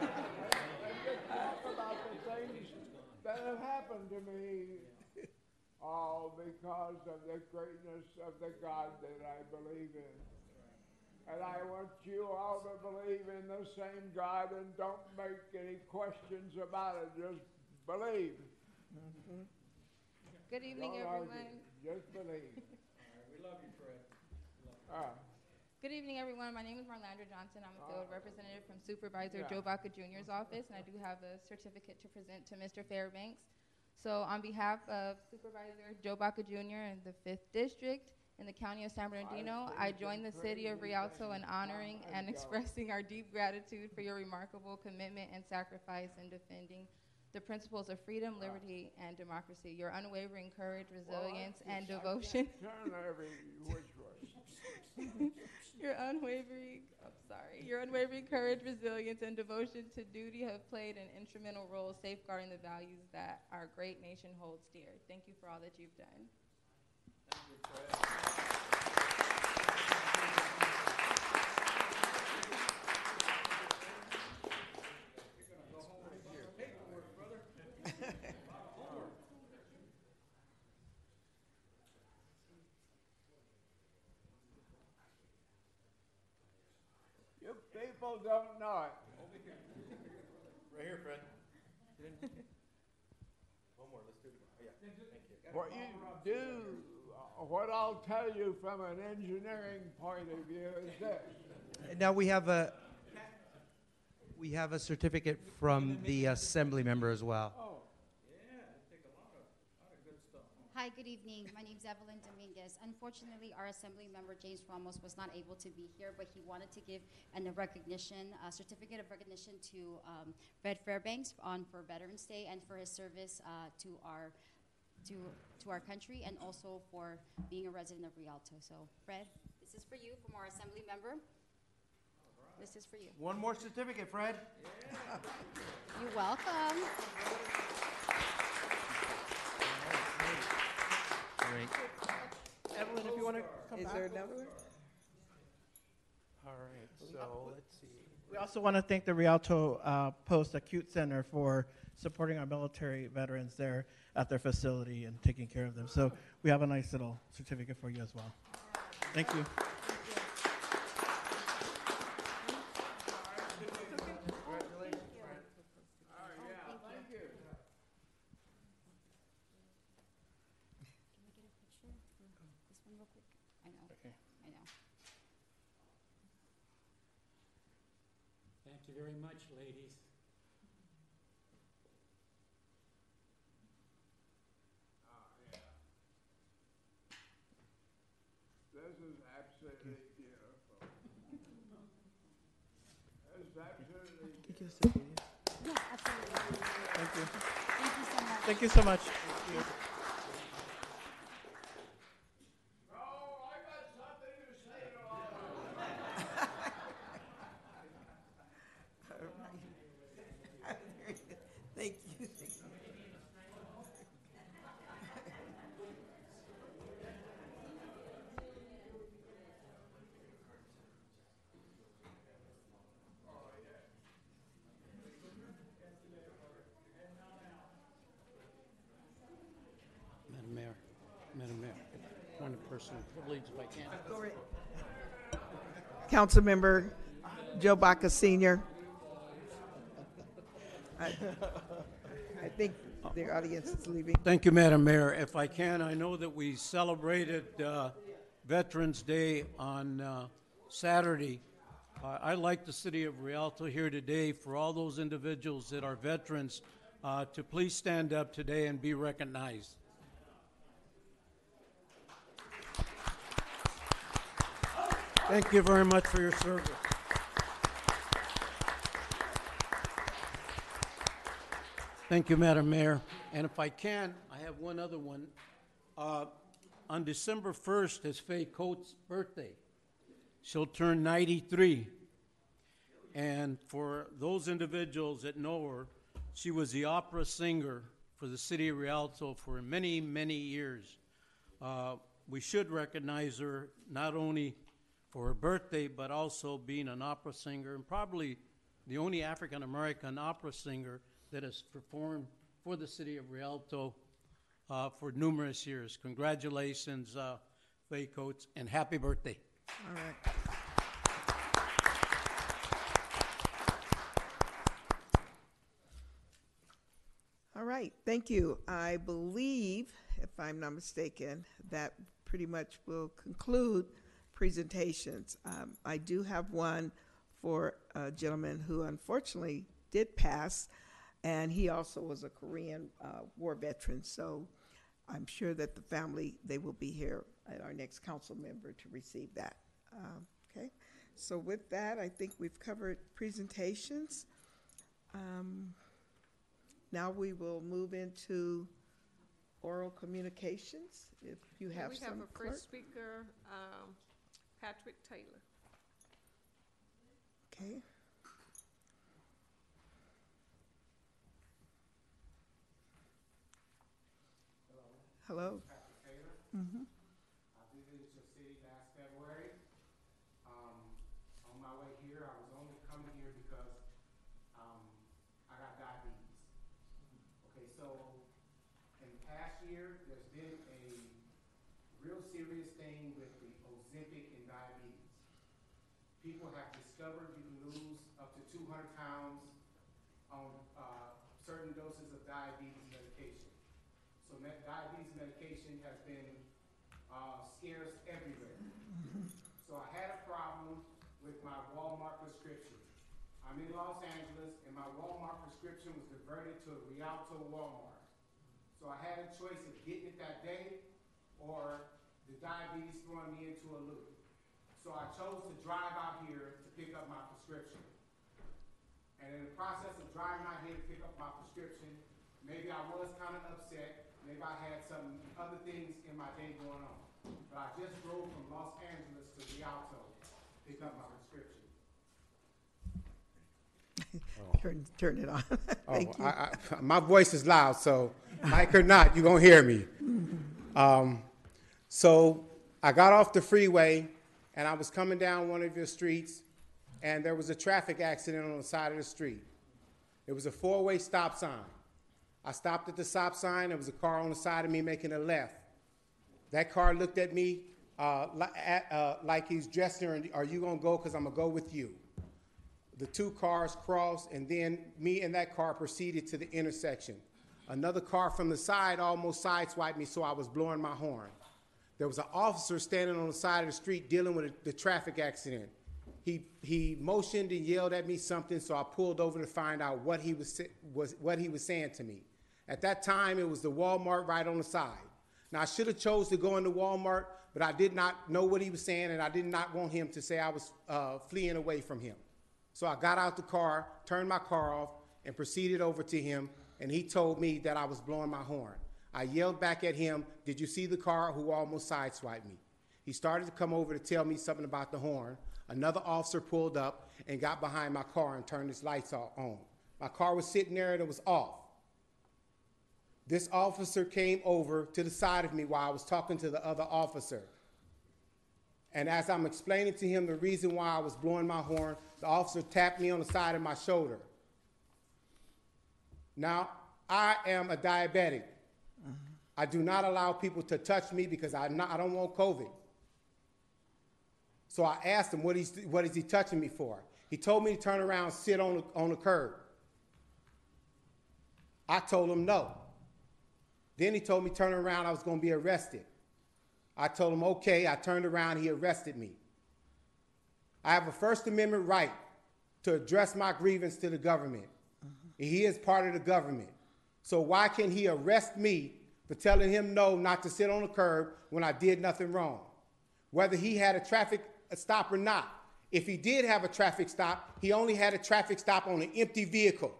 and just talk about the things that have happened to me. All because of the greatness of the God that I believe in. And I want you all to believe in the same God and don't make any questions about it. Just believe. Good evening, Don't argue. everyone. Just believe. We love you, Fred. Ah, Good evening, everyone. My name is Marlandra Johnson. I'm a field representative from Supervisor Yeah. Joe Baca Jr.'s office, and I do have a certificate to present to Mr. Fairbanks. So on behalf of Supervisor Joe Baca Jr. in the Fifth District in the County of San Bernardino, I join the City of Rialto in honoring and expressing our deep gratitude for your remarkable commitment and sacrifice in defending the principles of freedom, liberty, and democracy. Your unwavering courage, resilience, well, I and I devotion. can't Turn every which way. Your unwavering, I'm sorry, your unwavering courage, resilience, and devotion to duty have played an instrumental role safeguarding the values that our great nation holds dear. Thank you for all that you've done. You people don't know it. Right here, Fred. One more, let's do it. Oh, yeah, thank you. What you do, uh, what I'll tell you from an engineering point of view is this. Now we have a, we have a certificate from the assembly member as well. Hi, good evening. My name is Evelyn Dominguez. Unfortunately, our Assembly member James Ramos was not able to be here, but he wanted to give an, a recognition, a certificate of recognition to um, Fred Fairbanks on for Veterans Day and for his service uh, to our to to our country and also for being a resident of Rialto. So, Fred, this is for you from our Assembly member. This is for you. One more certificate, Fred. You're welcome. Great. Evelyn, if you want to come Is back. there another one? All right, so let's see. We also want to thank the Rialto uh, Post Acute Center for supporting our military veterans there at their facility and taking care of them. So we have a nice little certificate for you as well. Thank you. Can we get a picture? This one real quick. I know. Okay. I know. Thank you very much, ladies. This is absolutely beautiful. This is absolutely Yes, absolutely. Thank you. Thank you so much. Thank you so much. No, I got something to say to all of you. Thank you. Madam Mayor, Madam Mayor, one personal privilege if I can. Councilmember Joe Baca Senior. I I think the audience is leaving. Thank you, Madam Mayor. If I can, I know that we celebrated uh, Veterans Day on uh, Saturday. Uh, I'd like the city of Rialto here today for all those individuals that are veterans uh, to please stand up today and be recognized. Thank you very much for your service. Thank you, Madam Mayor. And if I can, I have one other one. Uh, on December 1st is Faye Coates' birthday. She'll turn 93. And for those individuals that know her, she was the opera singer for the city of Rialto for many, many years. Uh, we should recognize her not only for her birthday, but also being an opera singer and probably the only African American opera singer that has performed for the city of Rialto uh, for numerous years. Congratulations, uh, Faye Coates, and happy birthday. All right. All right, thank you. I believe, if I'm not mistaken, that pretty much will conclude presentations. Um, I do have one for a gentleman who unfortunately did pass, and he also was a Korean uh, War veteran. So I'm sure that the family, they will be here at our next council member to receive that. Um, Okay, so with that, I think we've covered presentations. Um, Now we will move into oral communications, if you have We have some, a clerk. first speaker, um, Patrick Taylor. Okay. Hello. Patrick Taylor. Mm-hmm. Mhm. I visited your city last February. Um, on my way here, I was only coming here because, um, I got diabetes. Okay, so in the past year, there's been a real serious thing with the Ozempic and diabetes. People have discovered you can lose up to two hundred pounds on, uh, certain doses of diabetes medication. So med- diabetes medication has been everywhere. So I had a problem with my Walmart prescription. I'm in Los Angeles, and my Walmart prescription was diverted to a Rialto Walmart. So I had a choice of getting it that day, or the diabetes throwing me into a loop. So I chose to drive out here to pick up my prescription. And in the process of driving out here to pick up my prescription, maybe I was kind of upset. Maybe I had some other things in my day going on. But I just drove from Los Angeles to Rialto to pick up my prescription. Turn, turn it on. Thank you. Oh, I, I, my voice is loud, so mic or not, you're gonna hear me. Um, so I got off the freeway and I was coming down one of your streets, and there was a traffic accident on the side of the street. It was a four-way stop sign. I stopped at the stop sign. There was a car on the side of me making a left. That car looked at me uh, uh, like he's. And, Are you gonna go? Cause I'm gonna go with you. The two cars crossed, and then me and that car proceeded to the intersection. Another car from the side almost sideswiped me, so I was blowing my horn. There was an officer standing on the side of the street dealing with the traffic accident. He, he motioned and yelled at me something, so I pulled over to find out what he was, was, what he was saying to me. At that time, it was the Walmart right on the side. Now, I should have chose to go into Walmart, but I did not know what he was saying, and I did not want him to say I was uh, fleeing away from him. So I got out the car, turned my car off, and proceeded over to him, and he told me that I was blowing my horn. I yelled back at him, Did you see the car who almost sideswiped me? He started to come over to tell me something about the horn. Another officer pulled up and got behind my car and turned his lights on. My car was sitting there and it was off. This officer came over to the side of me while I was talking to the other officer. And as I'm explaining to him the reason why I was blowing my horn, the officer tapped me on the side of my shoulder. Now, I am a diabetic. I do not allow people to touch me because I, not, I don't want COVID. So I asked him, what, he's, what is he touching me for? He told me to turn around and sit on the, on the curb. I told him no. Then he told me turn around, I was going to be arrested. I told him, okay. I turned around, he arrested me. I have a First Amendment right to address my grievance to the government. And he is part of the government. So why can he arrest me for telling him no not to sit on the curb when I did nothing wrong? Whether he had a traffic stop or not. If he did have a traffic stop, he only had a traffic stop on an empty vehicle,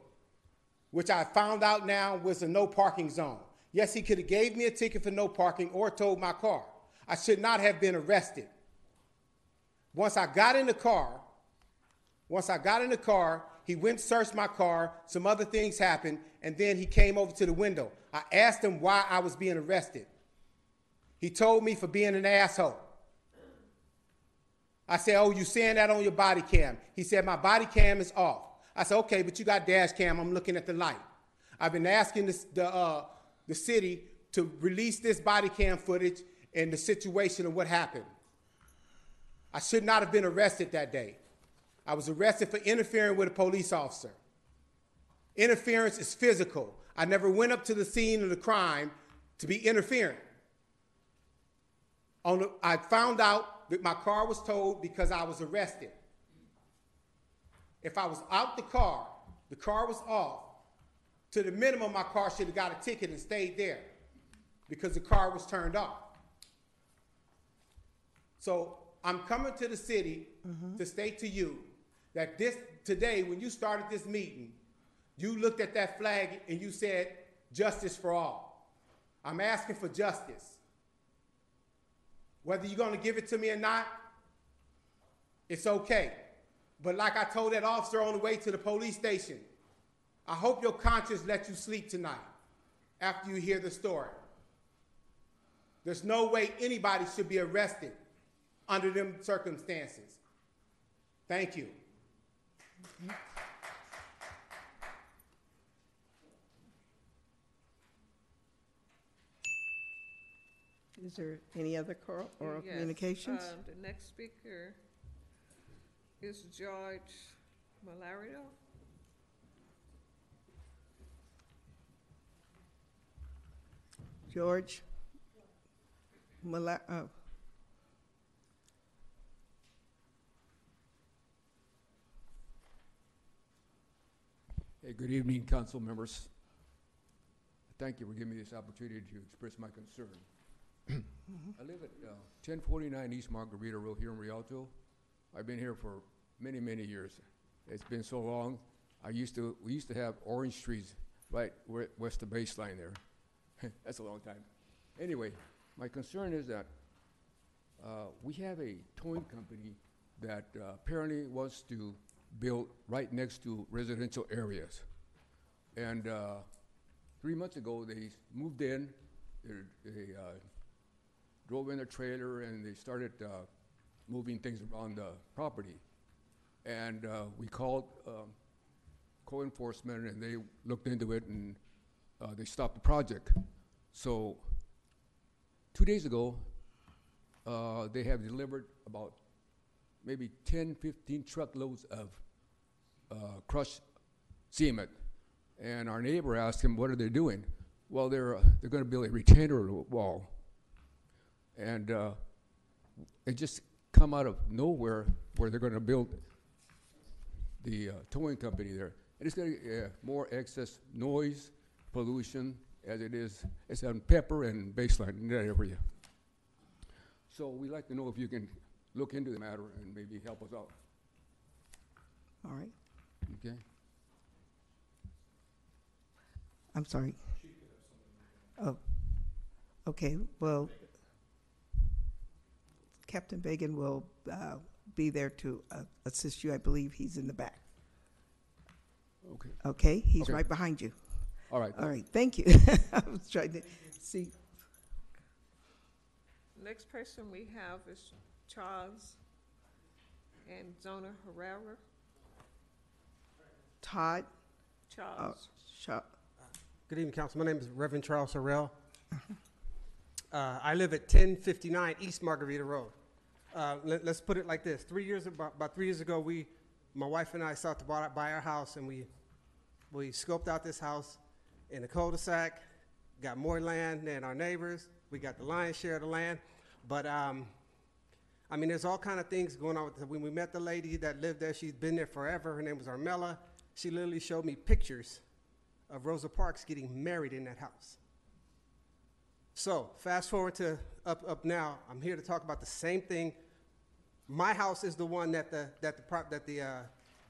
which I found out now was a no parking zone. Yes, he could have gave me a ticket for no parking or towed my car. I should not have been arrested. Once I got in the car, once I got in the car, he went and searched my car. Some other things happened, and then he came over to the window. I asked him why I was being arrested. He told me for being an asshole. I said, Oh, you saying that on your body cam? He said, My body cam is off. I said, Okay, but you got dash cam. I'm looking at the light. I've been asking this, the, uh, the city to release this body cam footage and the situation of what happened. I should not have been arrested that day. I was arrested for interfering with a police officer. Interference is physical. I never went up to the scene of the crime to be interfering. On the, I found out that my car was towed because I was arrested. If I was out the car, the car was off, to the minimum, my car should have got a ticket and stayed there because the car was turned off. So I'm coming to the city mm-hmm. to state to you that this, today, when you started this meeting, you looked at that flag and you said, justice for all. I'm asking for justice. Whether you're gonna give it to me or not, it's okay. But like I told that officer on the way to the police station, I hope your conscience lets you sleep tonight after you hear the story. There's no way anybody should be arrested under them circumstances. Thank you. Is there any other oral Yes, communications? um, The next speaker is George Malario. George? Mala, oh. Hey, good evening, council members. Thank you for giving me this opportunity to express my concern. I live at uh, 1049 East Margarita Road here in Rialto. I've been here for many, many years. It's been so long. I used to, we used to have orange trees right where- west of baseline there. That's a long time. Anyway, my concern is that uh, we have a towing company that uh, apparently wants to build right next to residential areas. And uh, three months ago, they moved in, they, they uh, drove in a trailer, and they started uh, moving things around the property. And uh, we called um, code enforcement, and they looked into it, and uh, they stopped the project. So two days ago, uh, they have delivered about maybe 10, 15 truckloads of uh, crushed cement. And our neighbor asked him, what are they doing? Well, they're, uh, they're going to build a retainer wall. And uh, it just come out of nowhere where they're going to build the uh, towing company there. And it's going to uh, more excess noise, pollution, as it is. It's on Pepper and Baseline in that area. So we'd like to know if you can look into the matter and maybe help us out. All right, Okay? I'm sorry. Oh, okay, well, Captain Bagan will uh, be there to uh, assist you. I believe he's in the back. Okay. Okay, he's Okay. right behind you. All right. All right, thank you. I was trying to see. Next person we have is Charles and Zona Herrera. Todd? Charles. Sha- Good evening, Council. My name is Reverend Charles Sorrell. Uh, I live at 1059 East Margarita Road. Uh, let, us put it like this: three years about, about three years ago, we, my wife and I, sought to buy, buy our house, and we we scoped out this house in a cul-de-sac. Got more land than our neighbors. We got the lion's share of the land, but um, I mean, there's all kind of things going on. When we met the lady that lived there, she's been there forever. Her name was Armella. She literally showed me pictures of Rosa Parks getting married in that house. So fast forward to up up now. I'm here to talk about the same thing. My house is the one that the that the prop that the uh,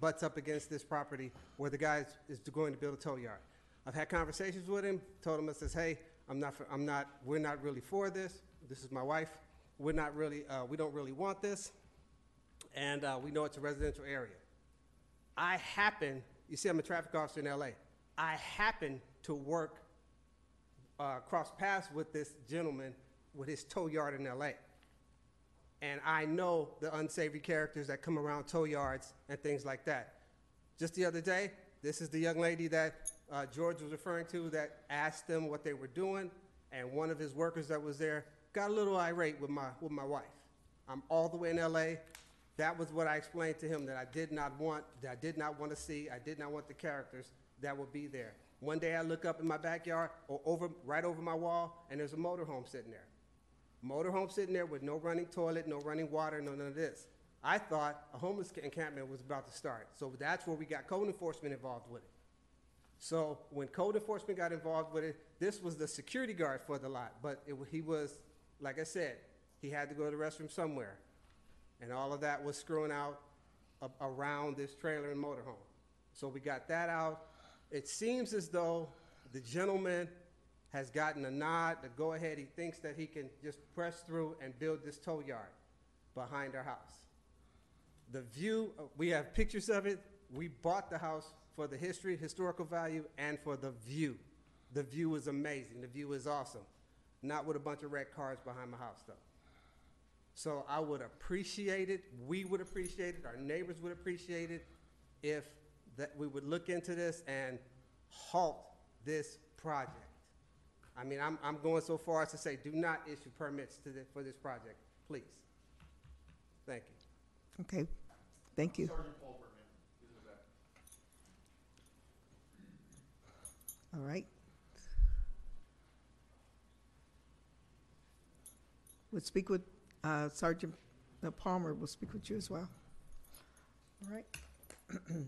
butts up against this property where the guy is, is going to build a tow yard. I've had conversations with him. Told him I says, hey, I'm not for, I'm not we're not really for this. This is my wife. We're not really uh, we don't really want this, and uh, we know it's a residential area. I happen, you see, I'm a traffic officer in LA. I happen to work uh, cross paths with this gentleman with his tow yard in LA. And I know the unsavory characters that come around tow yards and things like that. Just the other day, this is the young lady that uh, George was referring to that asked them what they were doing, and one of his workers that was there got a little irate with my, with my wife. I'm all the way in LA. That was what I explained to him that I did not want, that I did not want to see. I did not want the characters that would be there. One day I look up in my backyard or over, right over my wall, and there's a motorhome sitting there. Motorhome sitting there with no running toilet, no running water, no none of this. I thought a homeless encampment was about to start. So that's where we got code enforcement involved with it. So when code enforcement got involved with it, this was the security guard for the lot, but it, he was, like I said, he had to go to the restroom somewhere. And all of that was screwing out a- around this trailer and motorhome. So we got that out. It seems as though the gentleman has gotten a nod to go ahead. He thinks that he can just press through and build this tow yard behind our house. The view, we have pictures of it. We bought the house for the history, historical value, and for the view. The view is amazing. The view is awesome. Not with a bunch of red cars behind my house, though. So I would appreciate it, we would appreciate it, our neighbors would appreciate it, if that we would look into this and halt this project. I mean, I'm, I'm going so far as to say, do not issue permits to the, for this project, please. Thank you. Okay, thank you. All right. We'll speak with, uh, Sergeant Palmer, will speak with you as well. All right.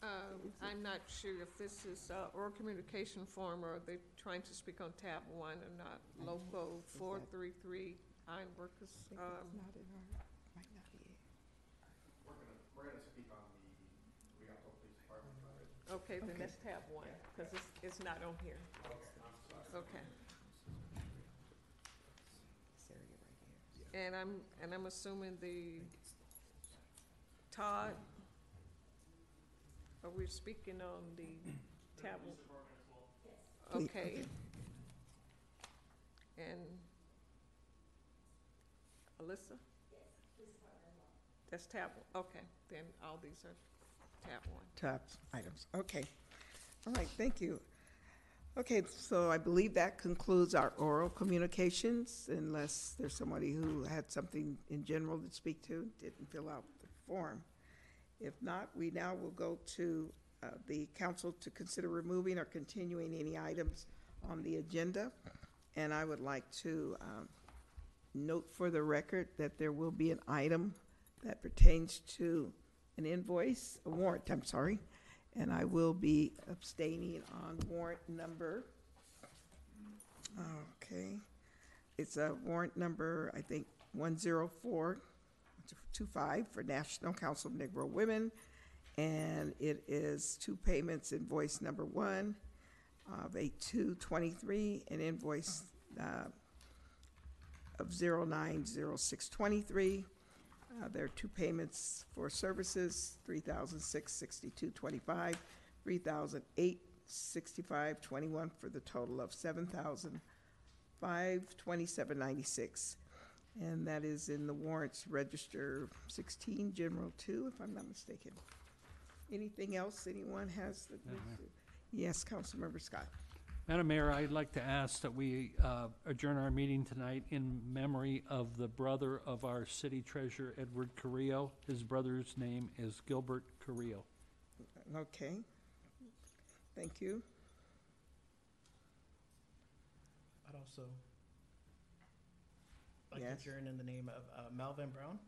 Um, I'm not sure if this is uh, oral communication form or they trying to speak on tab one or not. Local four three three iron workers. um, We're gonna speak on the Rialto Police Department. Okay, then that's tab one, because it's, it's not on here. Okay. And I'm, and I'm assuming the Todd, are we speaking on the tab? Please, Okay. And Alyssa? That's tab, okay, then all these are one. top items. Okay. All right, thank you. Okay, so I believe that concludes our oral communications, unless there's somebody who had something in general to speak to, didn't fill out the form. If not, we now will go to uh, the council to consider removing or continuing any items on the agenda. And I would like to um, note for the record that there will be an item that pertains to an invoice, a warrant, I'm sorry, and I will be abstaining on warrant number, okay, it's a warrant number, I think, one zero four two five for National Council of Negro Women, and it is two payments, invoice number one of eight two twenty-three, and invoice, uh, of zero nine zero six twenty-three. Uh, there are two payments for services, three thousand six sixty-two twenty-five, three thousand eight sixty-five twenty-one, for the total of seven thousand five twenty-seven ninety-six. And that is in the warrants register sixteen, general two, if I'm not mistaken. Anything else anyone has? that- Yes, Councilmember Scott. Madam Mayor, I'd like to ask that we uh, adjourn our meeting tonight in memory of the brother of our city treasurer, Edward Carrillo. His brother's name is Gilbert Carrillo. Okay. Thank you. I'd also like to Yes. adjourn in the name of uh, Melvin Brown,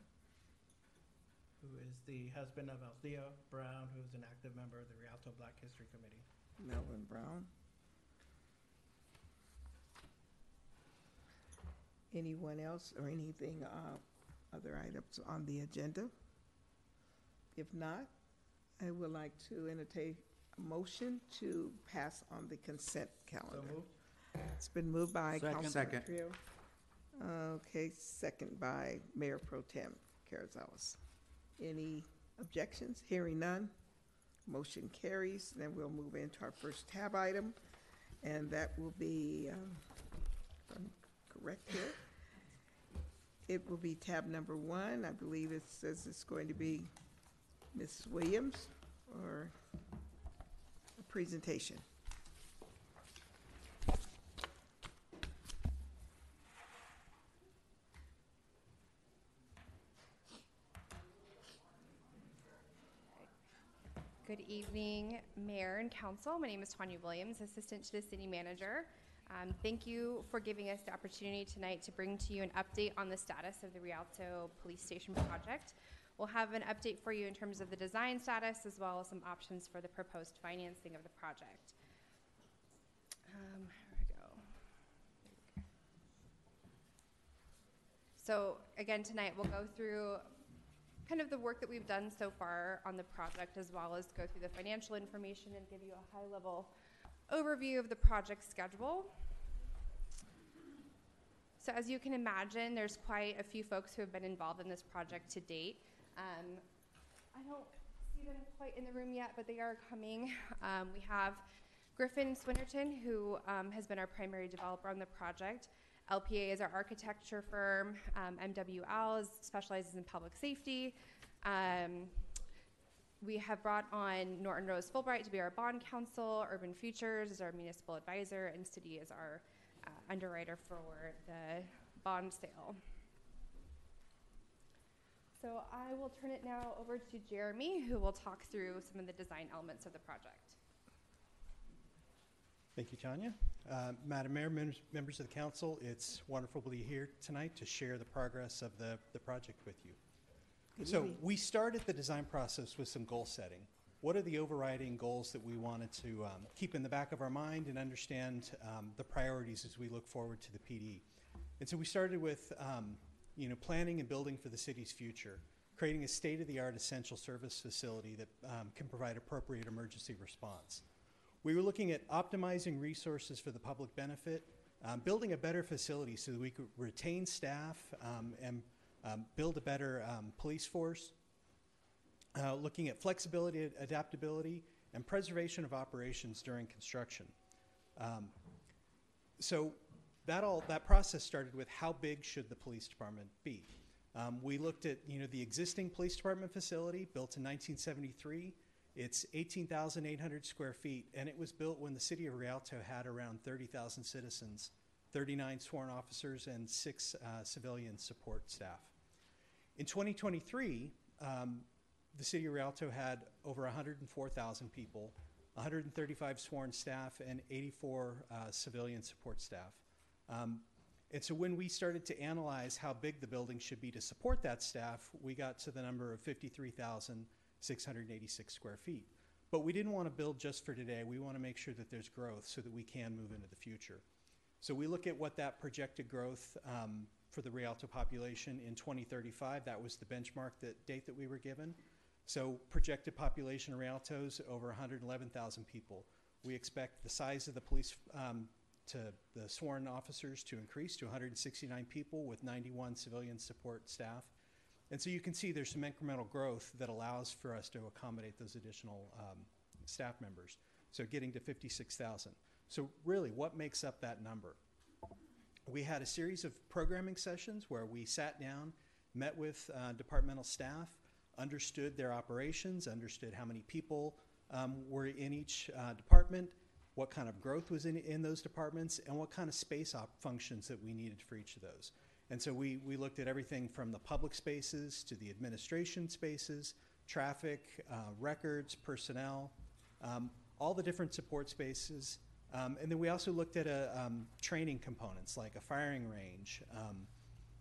who is the husband of Althea Brown, who is an active member of the Rialto Black History Committee. Melvin Brown. Anyone else or anything, uh, other items on the agenda? If not, I would like to entertain a motion to pass on the consent calendar. moved. It's been moved by Second. Councilman Second. Trio. Okay, second by Mayor Pro Tem Carrizales. Any objections? Hearing none. Motion carries. Then we'll move into our first tab item, and that will be, um, if I'm correct here, it will be tab number one. I believe it says it's going to be Ms. Williams or a presentation. Good Good evening, Mayor and Council. My name is Tanya Williams, Assistant to the City Manager. Um, thank you for giving us the opportunity tonight to bring to you an update on the status of the Rialto Police Station project. We'll have an update for you in terms of the design status as well as some options for the proposed financing of the project. Um. So again, tonight we'll go through kind of the work that we've done so far on the project as well as go through the financial information and give you a high level overview of the project schedule. So as you can imagine, there's quite a few folks who have been involved in this project to date. Um, I don't see them quite in the room yet, but they are coming. Um, we have Griffin Swinnerton, who um, has been our primary developer on the project. LPA is our architecture firm. Um, MWL is, specializes in public safety. Um, we have brought on Norton Rose Fulbright to be our bond counsel. Urban Futures is our municipal advisor, and Citi is our underwriter for the bond sale. So I will turn it now over to Jeremy, who will talk through some of the design elements of the project. Thank you, Tanya. Uh, Madam Mayor, members, members of the council, it's wonderful to be here tonight to share the progress of the, the project with you. Good so evening. we started the design process with some goal setting. What are the overriding goals that we wanted to um, keep in the back of our mind and understand um, the priorities as we look forward to the PD? And so we started with um, you know, planning and building for the city's future, creating a state-of-the-art essential service facility that um, can provide appropriate emergency response. We were looking at optimizing resources for the public benefit, um, building a better facility so that we could retain staff um, and build a better police force, uh, looking at flexibility, adaptability, and preservation of operations during construction. Um, so that all that process started with how big should the police department be? Um, we looked at you know the existing police department facility built in 1973. It's 18,800 square feet, and it was built when the city of Rialto had around 30,000 citizens, 39 sworn officers, and six uh, civilian support staff. In 2023, um, the city of Rialto had over 104,000 people, 135 sworn staff, and 84 uh, civilian support staff. Um, and so when we started to analyze how big the building should be to support that staff, we got to the number of 53,686 square feet. But we didn't want to build just for today. We want to make sure that there's growth so that we can move into the future. So we look at what that projected growth um, for the Rialto population in 2035. That was the benchmark that date that we were given. So projected population of Rialto's over 111,000 people. We expect the size of the police um, to the sworn officers to increase to 169 people with 91 civilian support staff. And so you can see there's some incremental growth that allows for us to accommodate those additional um, staff members. So getting to 56,000. So really, what makes up that number? We had a series of programming sessions where we sat down, met with uh, departmental staff, understood their operations, understood how many people um, were in each uh, department, what kind of growth was in, in those departments, and what kind of space op functions that we needed for each of those. And so we, we looked at everything from the public spaces to the administration spaces, traffic, uh, records, personnel, um, all the different support spaces. Um, and then we also looked at a, um, training components like a firing range um,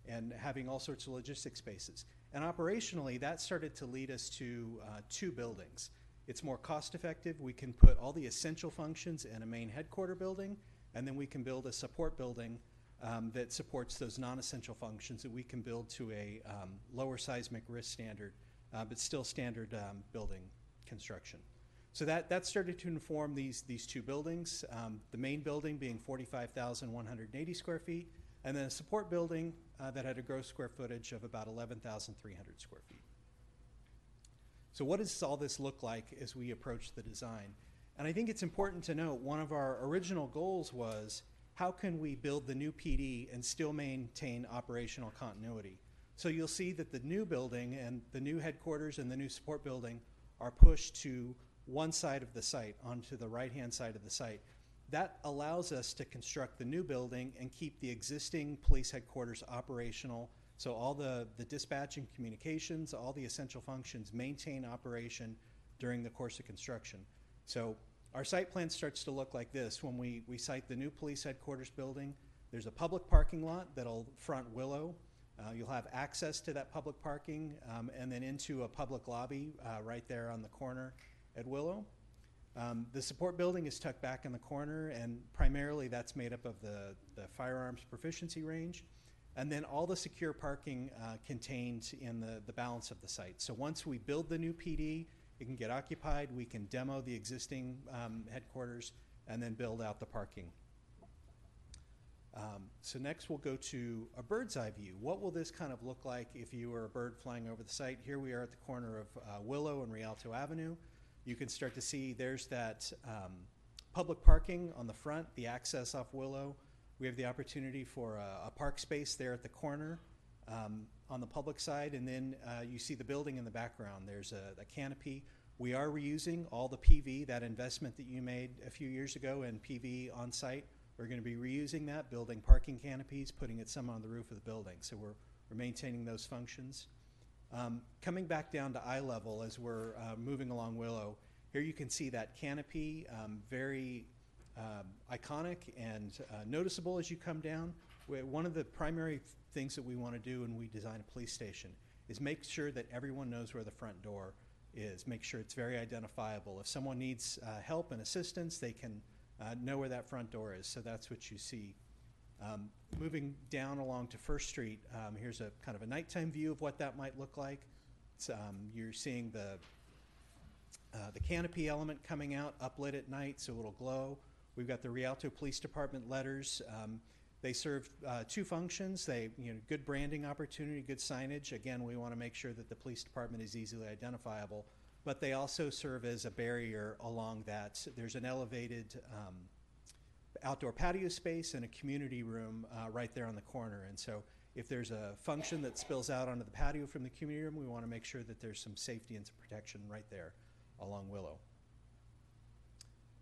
and having all sorts of logistics spaces. And operationally, that started to lead us to uh, two buildings. It's more cost effective. We can put all the essential functions in a main headquarter building, and then we can build a support building um, that supports those non-essential functions that we can build to a um, lower seismic risk standard, uh, but still standard um, building construction. So that, that started to inform these, these two buildings, um, the main building being 45,180 square feet, and then a support building uh, that had a gross square footage of about 11,300 square feet. So what does all this look like as we approach the design? And I think it's important to note one of our original goals was how can we build the new PD and still maintain operational continuity? So you'll see that the new building and the new headquarters and the new support building are pushed to one side of the site, onto the right-hand side of the site. That allows us to construct the new building and keep the existing police headquarters operational. So all the, the dispatching communications, all the essential functions maintain operation during the course of construction. So our site plan starts to look like this. When we, we site the new police headquarters building, there's a public parking lot that'll front Willow. Uh, you'll have access to that public parking um, and then into a public lobby uh, right there on the corner at Willow. Um, the support building is tucked back in the corner, and primarily that's made up of the, the firearms proficiency range, and then all the secure parking uh, contained in the, the balance of the site. So once we build the new PD, it can get occupied, we can demo the existing um, headquarters, and then build out the parking. Um, so next we'll go to a bird's eye view. What will this kind of look like if you were a bird flying over the site? Here we are at the corner of uh, Willow and Rialto Avenue. You can start to see there's that um, public parking on the front, the access off Willow. We have the opportunity for a, a park space there at the corner um, on the public side, and then uh, you see the building in the background. There's a, a canopy. We are reusing all the PV, that investment that you made a few years ago in PV on site. We're going to be reusing that, building parking canopies, putting it some on the roof of the building. So we're, we're maintaining those functions. Um, coming back down to eye level as we're uh, moving along Willow, here you can see that canopy, um, very um, iconic and uh, noticeable as you come down. One of the primary things that we want to do when we design a police station is make sure that everyone knows where the front door is, make sure it's very identifiable. If someone needs uh, help and assistance, they can uh, know where that front door is. So that's what you see um, moving down along to First Street, um, here's a kind of a nighttime view of what that might look like. Um, you're seeing the uh, the canopy element coming out, uplit at night, so it'll glow. We've got the Rialto Police Department letters. Um, they serve uh, two functions. They, you know, good branding opportunity, good signage. Again, we want to make sure that the police department is easily identifiable. But they also serve as a barrier along that. There's an elevated um, outdoor patio space and a community room uh, right there on the corner. And so if there's a function that spills out onto the patio from the community room, we want to make sure that there's some safety and some protection right there along Willow.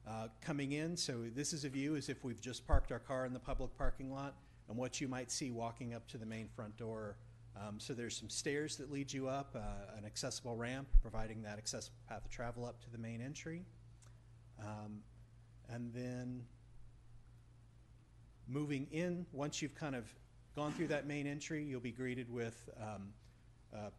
Uh, coming in, so this is a view as if we've just parked our car in the public parking lot and what you might see walking up to the main front door. Um, so there's some stairs that lead you up, uh, an accessible ramp providing that accessible path of travel up to the main entry. Um, and then moving in, once you've kind of gone through that main entry, you'll be greeted with um, uh,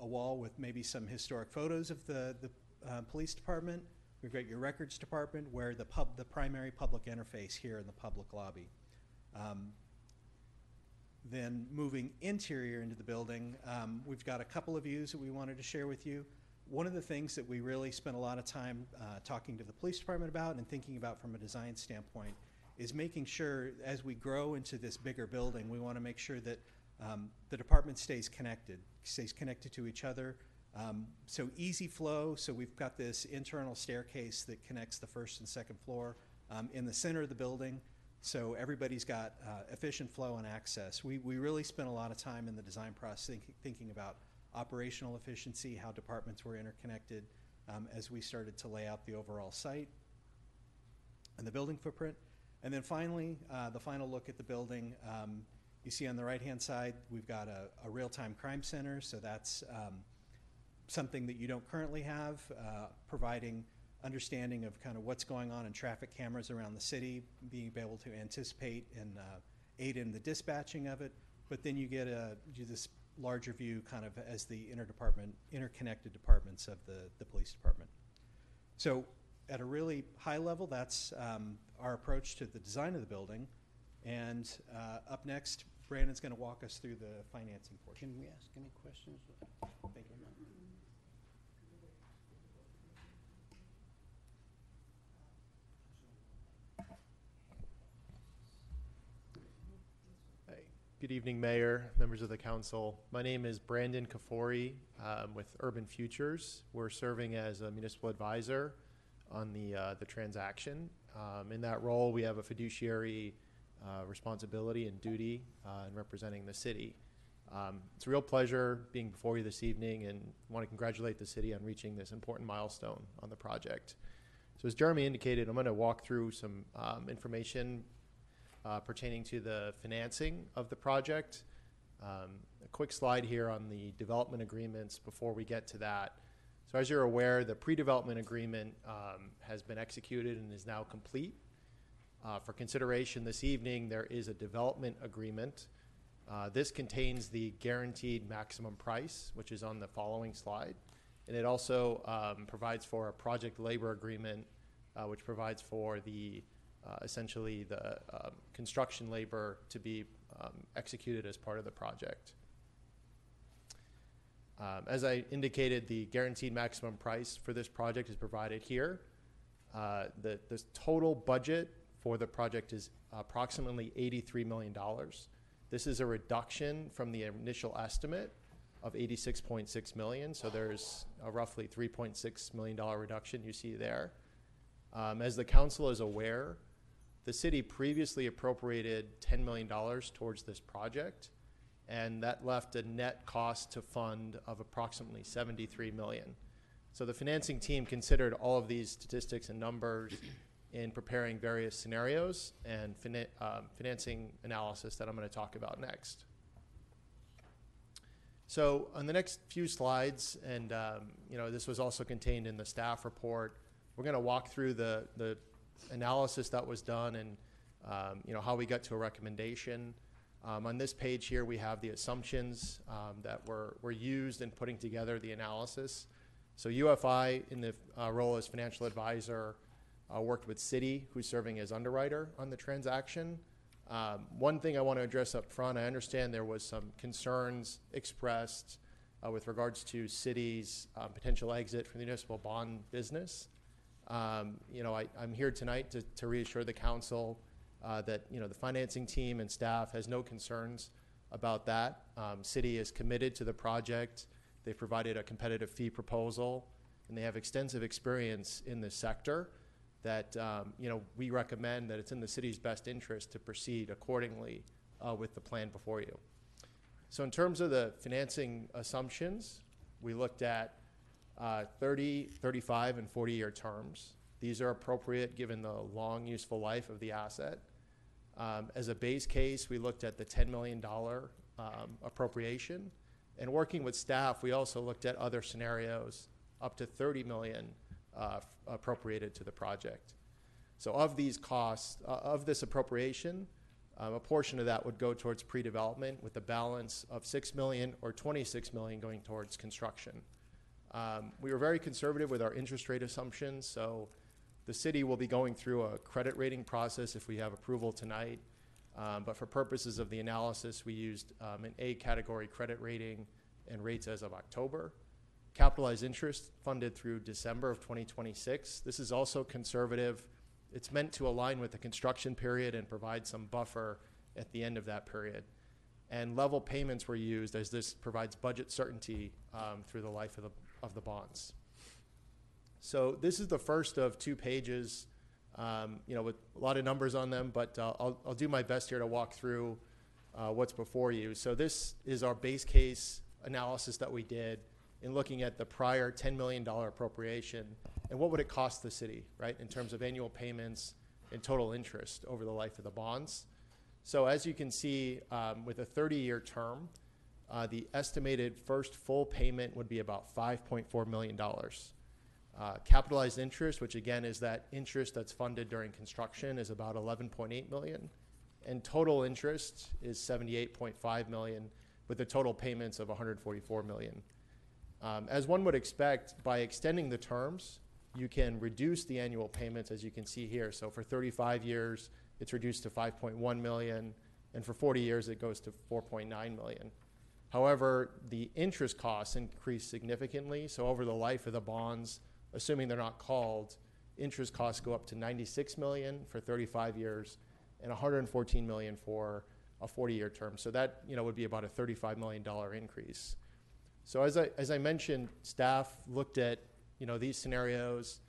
a wall with maybe some historic photos of the, the uh, police department. We've got your records department where the pub, the primary public interface here in the public lobby. Um, then moving interior into the building, um, we've got a couple of views that we wanted to share with you. One of the things that we really spent a lot of time uh, talking to the police department about and thinking about from a design standpoint is making sure as we grow into this bigger building, we want to make sure that um, the department stays connected, stays connected to each other. Um, so easy flow. So we've got this internal staircase that connects the first and second floor um, in the center of the building. So everybody's got uh, efficient flow and access. We, we really spent a lot of time in the design process think, thinking about operational efficiency, how departments were interconnected um, as we started to lay out the overall site and the building footprint. And then finally, uh, the final look at the building. Um, you see on the right-hand side, we've got a, a real-time crime center. So that's um, something that you don't currently have, uh, providing understanding of kind of what's going on in traffic cameras around the city, being able to anticipate and uh, aid in the dispatching of it. But then you get a you this larger view kind of as the interdepartment, interconnected departments of the, the police department. So at a really high level, that's um, our approach to the design of the building. And uh, up next, Brandon's going to walk us through the financing portion. Can we ask any questions? Thank you. Hey, Good evening, Mayor, members of the council. My name is Brandon Kafori um, with Urban Futures. We're serving as a municipal advisor on the, uh, the transaction. Um, In that role, we have a fiduciary uh, responsibility and duty uh, in representing the city. Um, It's a real pleasure being before you this evening and want to congratulate the city on reaching this important milestone on the project. So as Jeremy indicated, I'm going to walk through some um, information uh, pertaining to the financing of the project. Um, a quick slide here on the development agreements before we get to that. So as you're aware, the pre-development agreement um, has been executed and is now complete. Uh, For consideration this evening, there is a development agreement. Uh, This contains the guaranteed maximum price, which is on the following slide. And it also um, provides for a project labor agreement, uh, which provides for the, uh, essentially the um, construction labor to be um, executed as part of the project. Um, As I indicated, the guaranteed maximum price for this project is provided here. Uh, The, the total budget for the project is approximately $83 million. This is a reduction from the initial estimate of 86.6 million, so there's a roughly $3.6 million reduction you see there. Um, As the council is aware, the city previously appropriated $10 million towards this project, and that left a net cost to fund of approximately 73 million. So the financing team considered all of these statistics and numbers in preparing various scenarios and fina- um, financing analysis that I'm going to talk about next. So on the next few slides, and um, you know this was also contained in the staff report, we're going to walk through the the analysis that was done and um, you know how we got to a recommendation. Um, on this page here, we have the assumptions um, that were, were used in putting together the analysis. So UFI, in the uh, role as financial advisor, uh, worked with Citi, who's serving as underwriter on the transaction. Um, one thing I want to address up front, I understand there was some concerns expressed uh, with regards to Citi's um, potential exit from the municipal bond business. Um, you know, I, I'm here tonight to, to reassure the council uh, that you know the financing team and staff has no concerns about that. Um, Citi is committed to the project. They've provided a competitive fee proposal, and they have extensive experience in this sector. That um, you know we recommend that it's in the city's best interest to proceed accordingly uh, with the plan before you. So in terms of the financing assumptions, we looked at uh, 30, 35, and 40 year terms. These are appropriate given the long useful life of the asset. Um, as a base case, we looked at the $10 million um, appropriation. And working with staff, we also looked at other scenarios up to 30 million uh, appropriated to the project. So of these costs, uh, of this appropriation, um, a portion of that would go towards pre-development with a balance of 6 million or 26 million going towards construction. Um, we were very conservative with our interest rate assumptions, so the city will be going through a credit rating process if we have approval tonight. Um, but for purposes of the analysis, we used um, an A category credit rating and rates as of October. Capitalized interest funded through December of 2026. This is also conservative. It's meant to align with the construction period and provide some buffer at the end of that period. And level payments were used as this provides budget certainty um, through the life of the, of the bonds. So this is the first of two pages, um, you know, with a lot of numbers on them, but uh, I'll, I'll do my best here to walk through uh, what's before you. So this is our base case analysis that we did in looking at the prior $10 million appropriation and what would it cost the city, right, in terms of annual payments and total interest over the life of the bonds. So as you can see, um, with a 30-year term, uh, the estimated first full payment would be about $5.4 million. Uh, capitalized interest, which again is that interest that's funded during construction, is about 11.8 million, and total interest is 78.5 million, with the total payments of 144 million. Um, as one would expect, by extending the terms, you can reduce the annual payments, as you can see here. So for 35 years, it's reduced to 5.1 million, and for 40 years, it goes to 4.9 million. However, the interest costs increase significantly. So over the life of the bonds, assuming they're not called, interest costs go up to 96 million for 35 years and 114 million for a 40-year term. So that you know would be about a 35 million dollar increase. So as I as I mentioned, staff looked at you know these scenarios,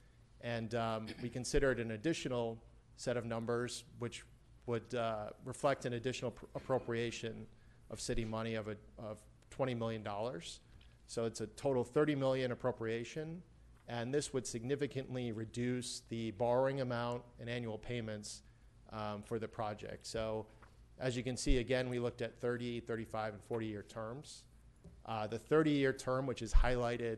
and um, we considered an additional set of numbers which would uh, reflect an additional pr- appropriation of city money of a, of 20 million dollars. So it's a total 30 million appropriation and this would significantly reduce the borrowing amount and annual payments um, for the project. So as you can see, again, we looked at 30, 35, and 40-year terms. Uh, the 30-year term, which is highlighted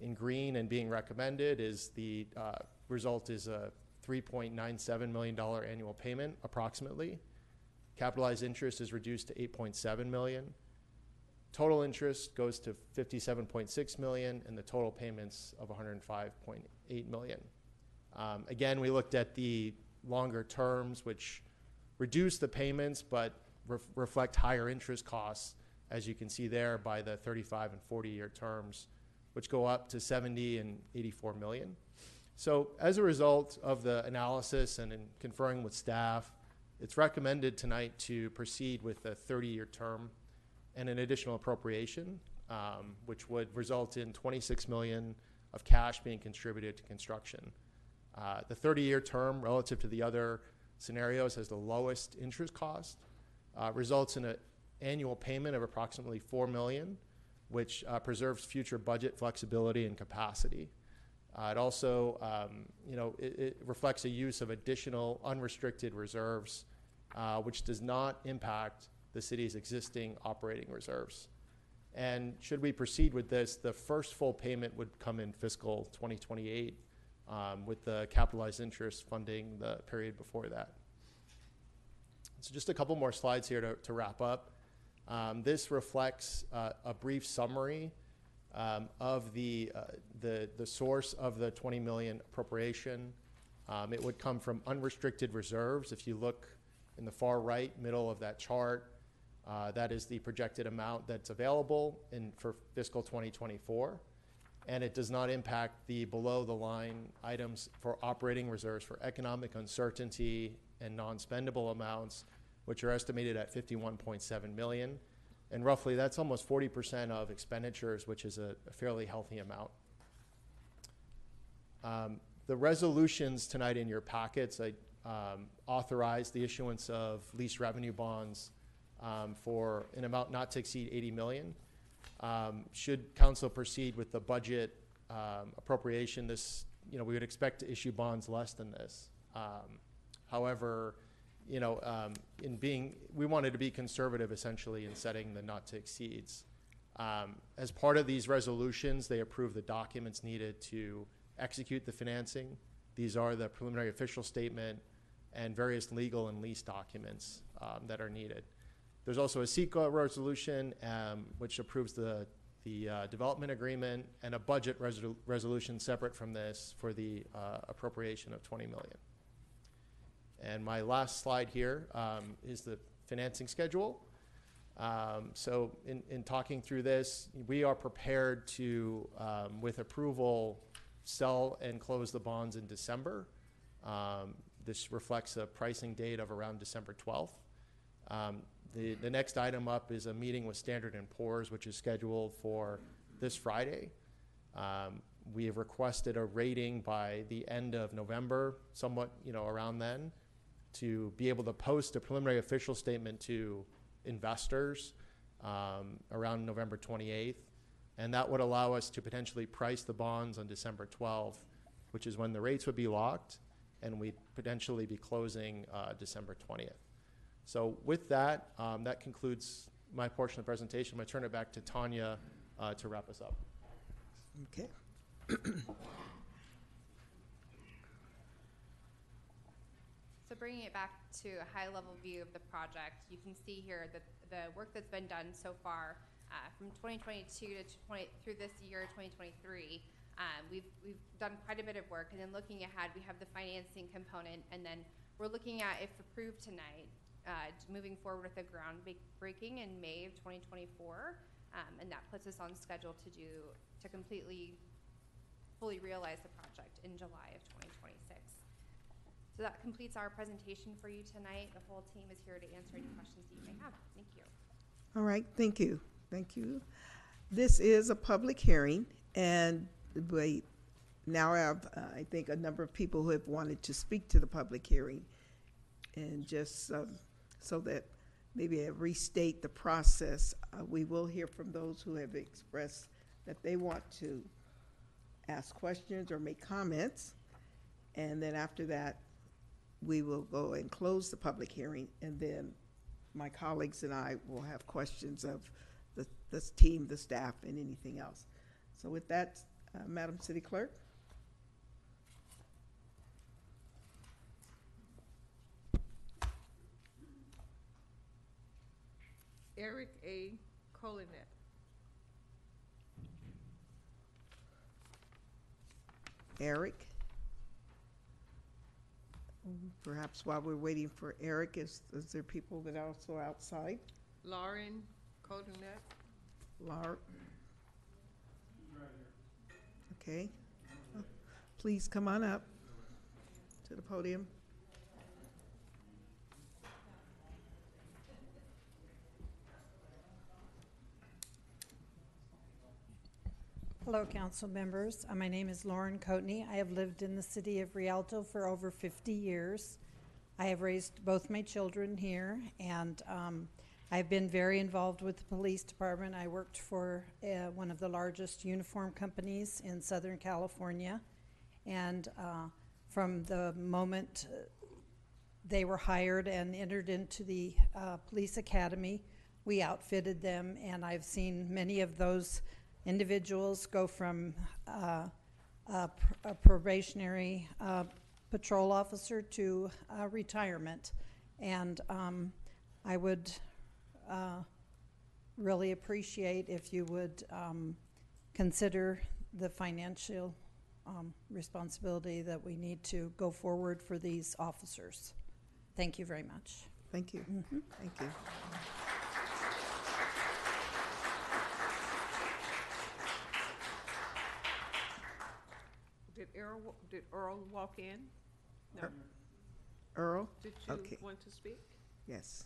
in green and being recommended is the uh, result is a $3.97 million annual payment approximately. Capitalized interest is reduced to 8.7 million. Total interest goes to 57.6 million, and the total payments of 105.8 million. Um, again, we looked at the longer terms, which reduce the payments but ref- reflect higher interest costs, as you can see there by the 35 and 40 year terms, which go up to 70 and 84 million. So, as a result of the analysis and in conferring with staff, it's recommended tonight to proceed with a 30 year term and an additional appropriation, um, which would result in 26 million of cash being contributed to construction. Uh, the 30-year term, relative to the other scenarios, has the lowest interest cost, uh, results in an annual payment of approximately 4 million, which uh, preserves future budget flexibility and capacity. Uh, it also, um, you know, it, it reflects a use of additional unrestricted reserves, uh, which does not impact the city's existing operating reserves. And should we proceed with this, the first full payment would come in fiscal 2028, um, with the capitalized interest funding the period before that. So just a couple more slides here to, to wrap up. Um, this reflects uh, a brief summary um, of the, uh, the, the source of the 20 million appropriation. Um, it would come from unrestricted reserves. If you look in the far right middle of that chart, that is the projected amount that's available for fiscal 2024. And it does not impact the below the line items for operating reserves for economic uncertainty and non spendable amounts, which are estimated at 51.7 million. And roughly that's almost 40% of expenditures, which is a, fairly healthy amount. Um, the resolutions tonight in your packets, um, authorized the issuance of lease revenue bonds um, for an amount not to exceed 80 million. Um, should council proceed with the budget um, appropriation, this, you know, we would expect to issue bonds less than this. Um, however, you know, um, in being, we wanted to be conservative essentially in setting the not to exceeds. Um, as part of these resolutions, they approve the documents needed to execute the financing. These are the preliminary official statement and various legal and lease documents um, that are needed. There's also a CEQA resolution, um, which approves the, the uh, development agreement and a budget resolu- resolution separate from this for the uh, appropriation of 20 million. And my last slide here um, is the financing schedule. Um, so in, in talking through this, we are prepared to, um, with approval, sell and close the bonds in December. Um, this reflects a pricing date of around December 12th. Um, the, the next item up is a meeting with Standard and Poor's, which is scheduled for this Friday. Um, we have requested a rating by the end of November, somewhat, you know, around then, to be able to post a preliminary official statement to investors um, around November 28th. And that would allow us to potentially price the bonds on December 12th, which is when the rates would be locked, and we'd potentially be closing uh, December 20th. So with that, um, that concludes my portion of the presentation. I'm going to turn it back to Tanya uh, to wrap us up. Okay. So bringing it back to a high-level view of the project, you can see here that the work that's been done so far uh, from 2022 to 20, through this year, 2023, um, we've we've done quite a bit of work. And then looking ahead, we have the financing component, and then we're looking at, if approved tonight, uh, moving forward with the groundbreaking in May of 2024, um, and that puts us on schedule to do to completely, fully realize the project in July of 2026. So that completes our presentation for you tonight. The whole team is here to answer any questions that you may have. Thank you. All right, thank you, thank you. This is a public hearing, and we now have, uh, I think, a number of people who have wanted to speak to the public hearing. And just um, so that maybe I restate the process, uh, we will hear from those who have expressed that they want to ask questions or make comments. And then after that, we will go and close the public hearing, and then my colleagues and I will have questions of the, the team, the staff, and anything else. So with that, Uh, Madam City Clerk? Eric A. Colinet. Eric? Perhaps while we're waiting for Eric, is, is there people that are also outside? Lauren Colinet. Lar? Okay. Please come on up to the podium. Hello, council members. Uh, My name is Lauren Coatney. I have lived in the city of Rialto for over 50 years. I have raised both my children here, and um, I've been very involved with the police department. I worked for uh, one of the largest uniform companies in Southern California, and uh, from the moment uh, they were hired and entered into the uh, police academy, we outfitted them, and I've seen many of those individuals go from uh, a pr- a probationary uh, patrol officer to uh, retirement. And um, I would uh, really appreciate if you would um, consider the financial um, responsibility that we need to go forward for these officers. Thank you very much. Thank you. Thank you. Did Earl, wa- did Earl walk in? No. Earl? Did you Okay. want to speak? Yes.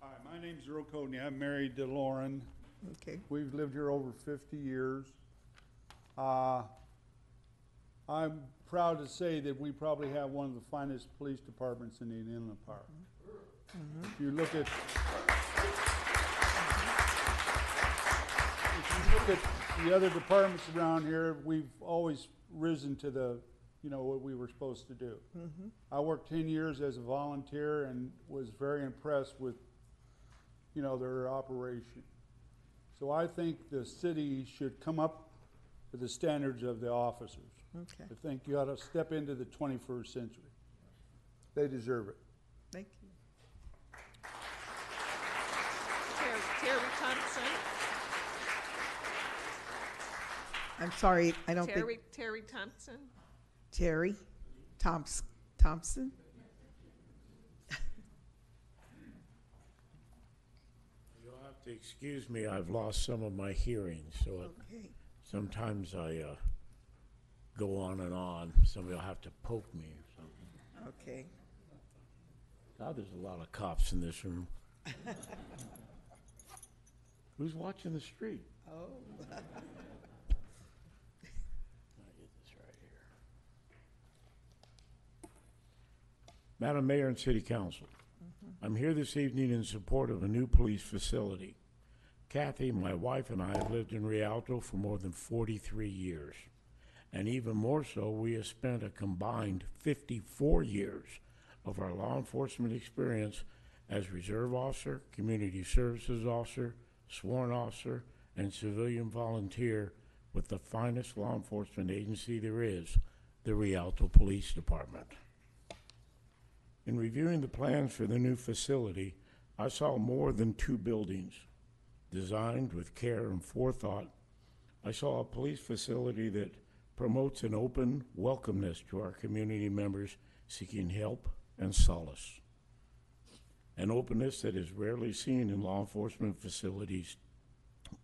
Hi, my name's Earl Cody. I'm married to Lauren. Okay. We've lived here over 50 years. Uh, I'm proud to say that we probably have one of the finest police departments in the Inland Park. If you look at, if you look at the other departments around here, we've always risen to the, you know, what we were supposed to do. Mhm. I worked ten years as a volunteer and was very impressed with, you know, their operation. So I think the city should come up to the standards of the officers. Okay. I think you ought to step into the twenty-first century. They deserve it. Thank you. Terry, Terry Thompson. I'm sorry, I don't think. Terry, Terry Thompson. Terry Thoms- Thompson? You'll have to excuse me, I've lost some of my hearing, so it- Okay. sometimes I uh, go on and on. Somebody will have to poke me or something. Okay. God, there's a lot of cops in this room. Who's watching the street? Oh. Let me get this right here. Madam Mayor and City Council, I'm here this evening in support of a new police facility. Kathy, my wife, and I have lived in Rialto for more than 43 years. And even more so, we have spent a combined 54 years of our law enforcement experience as reserve officer, community services officer, sworn officer, and civilian volunteer with the finest law enforcement agency there is, the Rialto Police Department. In reviewing the plans for the new facility, I saw more than two buildings. Designed with care and forethought, I saw a police facility that promotes an open welcomeness to our community members seeking help and solace. An openness that is rarely seen in law enforcement facilities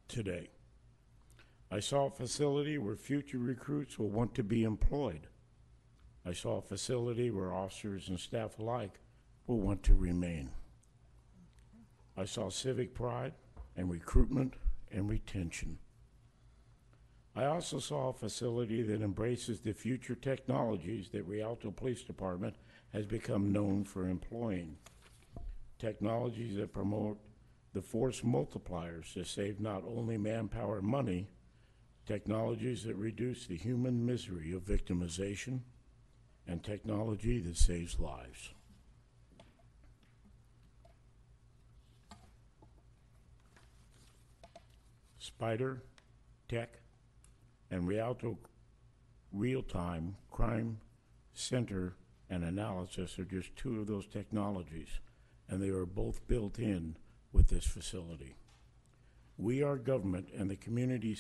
today. I saw a facility where future recruits will want to be employed. I saw a facility where officers and staff alike will want to remain. I saw civic pride and recruitment and retention. I also saw a facility that embraces the future technologies that Rialto Police Department has become known for employing. Technologies that promote the force multipliers to save not only manpower and money, technologies that reduce the human misery of victimization, and technology that saves lives. SPIDR Tech, and Rialto Real Time Crime Center and Analysis are just two of those technologies, and they are both built in with this facility. We, our government, and the community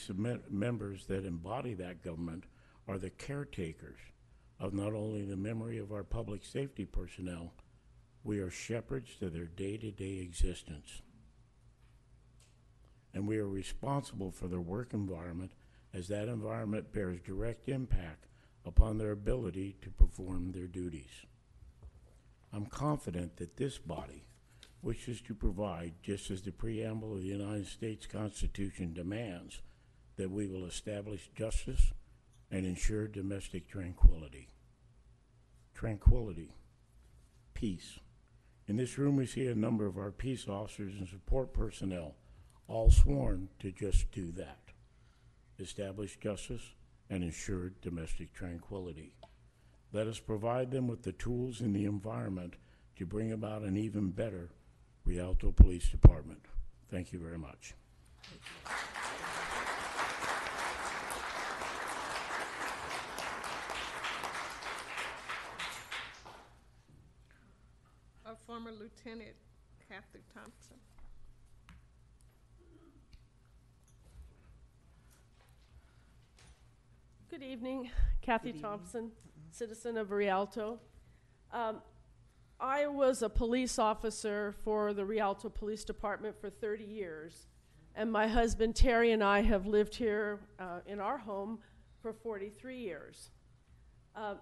members that embody that government are the caretakers of not only the memory of our public safety personnel, we are shepherds to their day to day existence. And we are responsible for their work environment as that environment bears direct impact upon their ability to perform their duties. I'm confident that this body wishes to provide, just as the preamble of the United States Constitution demands, that we will establish justice and ensure domestic tranquility. Tranquility, peace. In this room, we see a number of our peace officers and support personnel, all sworn to just do that establish justice and ensure domestic tranquility. Let us provide them with the tools and the environment to bring about an even better Rialto Police Department. Thank you very much. Our former Lieutenant Kathy Thompson. Good evening, Kathy Thompson, citizen of Rialto. Um, I was a police officer for the Rialto Police Department for 30 years, and my husband Terry and I have lived here uh, in our home for 43 years. Uh,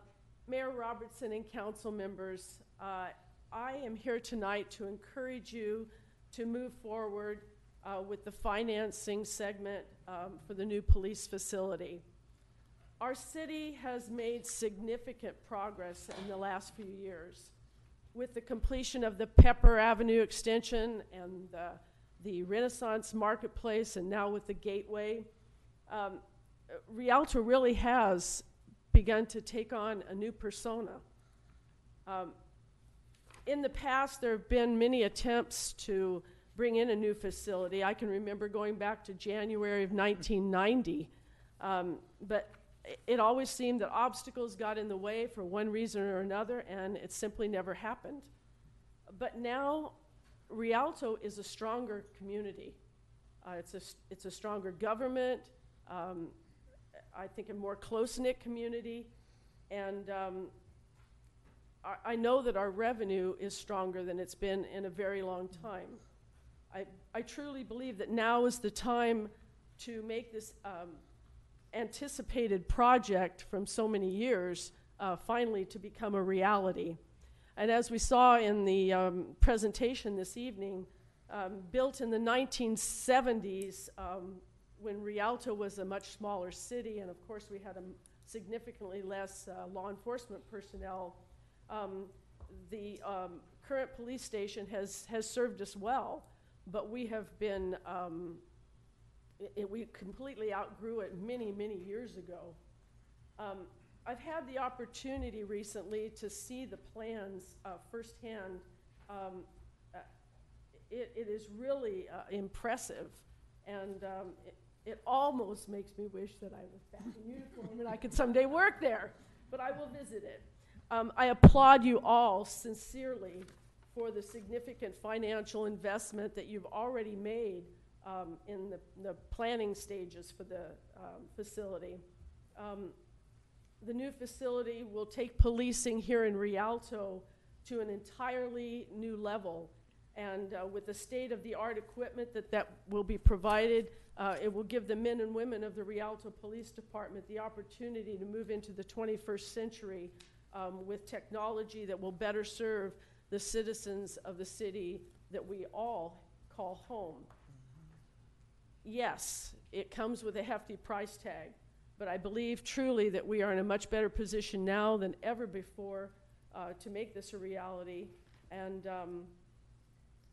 Mayor Robertson and council members, uh, I am here tonight to encourage you to move forward uh, with the financing segment um, for the new police facility. Our city has made significant progress in the last few years with the completion of the Pepper Avenue extension and the, the Renaissance Marketplace, and now with the Gateway. Um, Rialto really has begun to take on a new persona. Um, in the past, there have been many attempts to bring in a new facility. I can remember going back to January of 1990, um, but it always seemed that obstacles got in the way for one reason or another, and it simply never happened. But now, Rialto is a stronger community. Uh, it's, a, it's a stronger government, um, I think a more close knit community, and um, I, know that our revenue is stronger than it's been in a very long time. I, I truly believe that now is the time to make this um, anticipated project from so many years uh, finally to become a reality. And as we saw in the um, presentation this evening, um, built in the 1970s um, when Rialto was a much smaller city, and of course we had a significantly less uh, law enforcement personnel, um, the um, current police station has, has served us well, but we have been um, it, it, we completely outgrew it many, many years ago. Um, I've had the opportunity recently to see the plans uh, firsthand. Um, uh, it, it is really uh, impressive, and um, it, it almost makes me wish that I was back in uniform and I could someday work there, but I will visit it. Um, I applaud you all sincerely for the significant financial investment that you've already made um, in the, the, planning stages for the um, facility. Um, the new facility will take policing here in Rialto to an entirely new level. And uh, with the state of the art equipment that, that will be provided, uh, it will give the men and women of the Rialto Police Department the opportunity to move into the 21st century um, with technology that will better serve the citizens of the city that we all call home yes, it comes with a hefty price tag, but I believe truly that we are in a much better position now than ever before uh, to make this a reality. And um,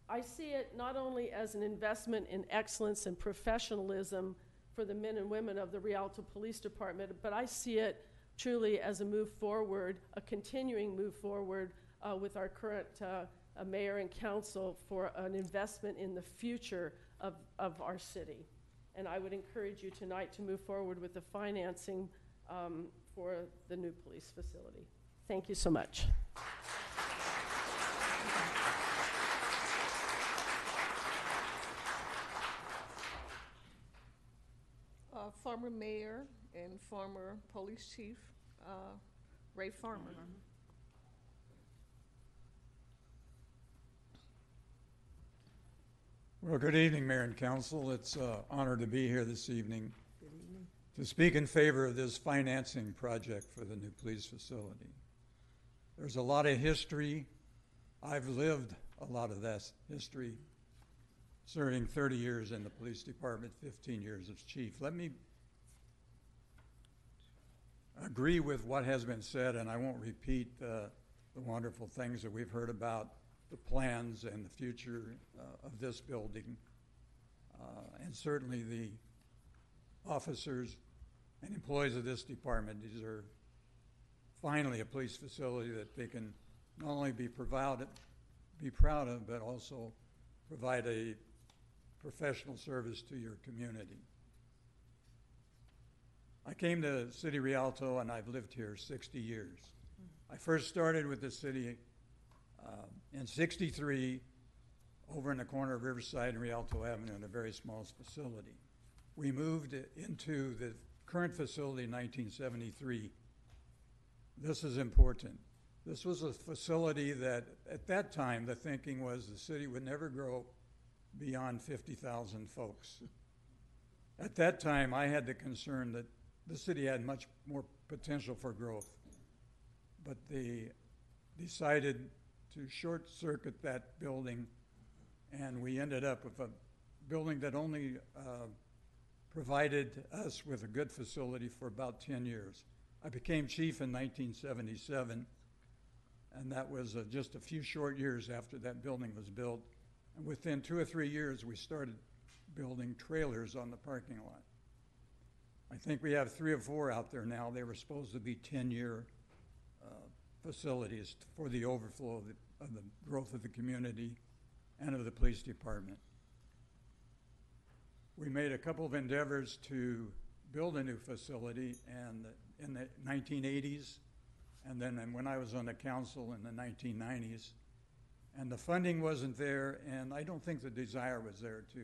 I see it not only as an investment in excellence and professionalism for the men and women of the Rialto Police Department, but I see it truly as a move forward, a continuing move forward uh, with our current uh, mayor and council for an investment in the future of, of our city. And I would encourage you tonight to move forward with the financing um, for the new police facility. Thank you so much. Uh, former mayor and former police chief, uh, Ray Farmer. Well, good evening, Mayor and Council. It's an honor to be here this evening to speak in favor of this financing project for the new police facility. There's a lot of history. I've lived a lot of that history, serving 30 years in the police department, 15 years as chief. Let me agree with what has been said, and I won't repeat uh, the wonderful things that we've heard about the plans and the future uh, of this building. Uh, and certainly the officers and employees of this department deserve finally a police facility that they can not only be proud, be proud of, but also provide a professional service to your community. I came to City Rialto and I've lived here 60 years. I first started with the city um, in 63 over in the corner of Riverside and Rialto Avenue in a very small facility. We moved into the current facility in 1973. This is important. This was a facility that, at that time, the thinking was the city would never grow beyond 50,000 folks. At that time, I had the concern that the city had much more potential for growth, but they decided to short circuit that building, and we ended up with a building that only uh, provided us with a good facility for about 10 years. I became chief in 1977, and that was uh, just a few short years after that building was built. And within two or three years, we started building trailers on the parking lot. I think we have three or four out there now. They were supposed to be 10 year uh, facilities for the overflow of the, of the growth of the community and of the police department. We made a couple of endeavors to build a new facility and in the 1980s and then when I was on the council in the 1990s. And the funding wasn't there, and I don't think the desire was there to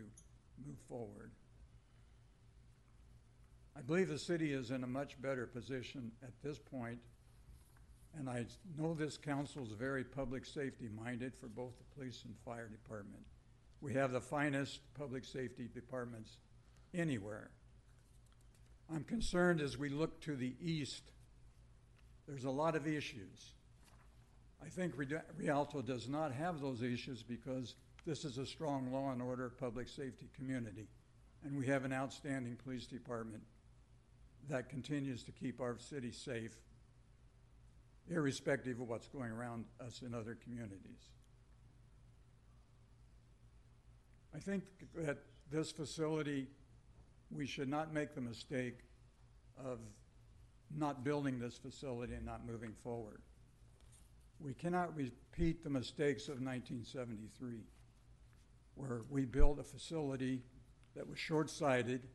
move forward. I believe the city is in a much better position at this point, and I know this council is very public safety minded for both the police and fire department. We have the finest public safety departments anywhere. I'm concerned as we look to the east, there's a lot of issues. I think Rialto does not have those issues because this is a strong law and order public safety community. And we have an outstanding police department that continues to keep our city safe, irrespective of what's going around us in other communities. I think that this facility, we should not make the mistake of not building this facility and not moving forward. We cannot repeat the mistakes of 1973, where we built a facility that was short-sighted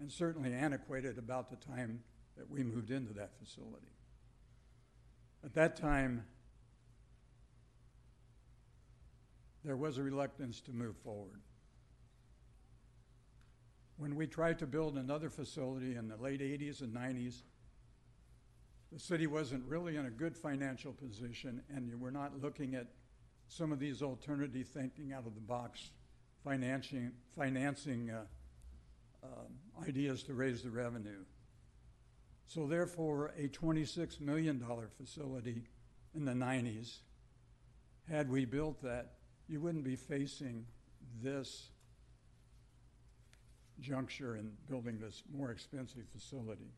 and certainly antiquated about the time that we moved into that facility. At that time, there was a reluctance to move forward. When we tried to build another facility in the late 80s and 90s, the city wasn't really in a good financial position, and you were not looking at some of these alternative thinking out of the box financing, financing uh, um, ideas to raise the revenue. So therefore, a $26 million facility in the 90s, had we built that, you wouldn't be facing this juncture in building this more expensive facility.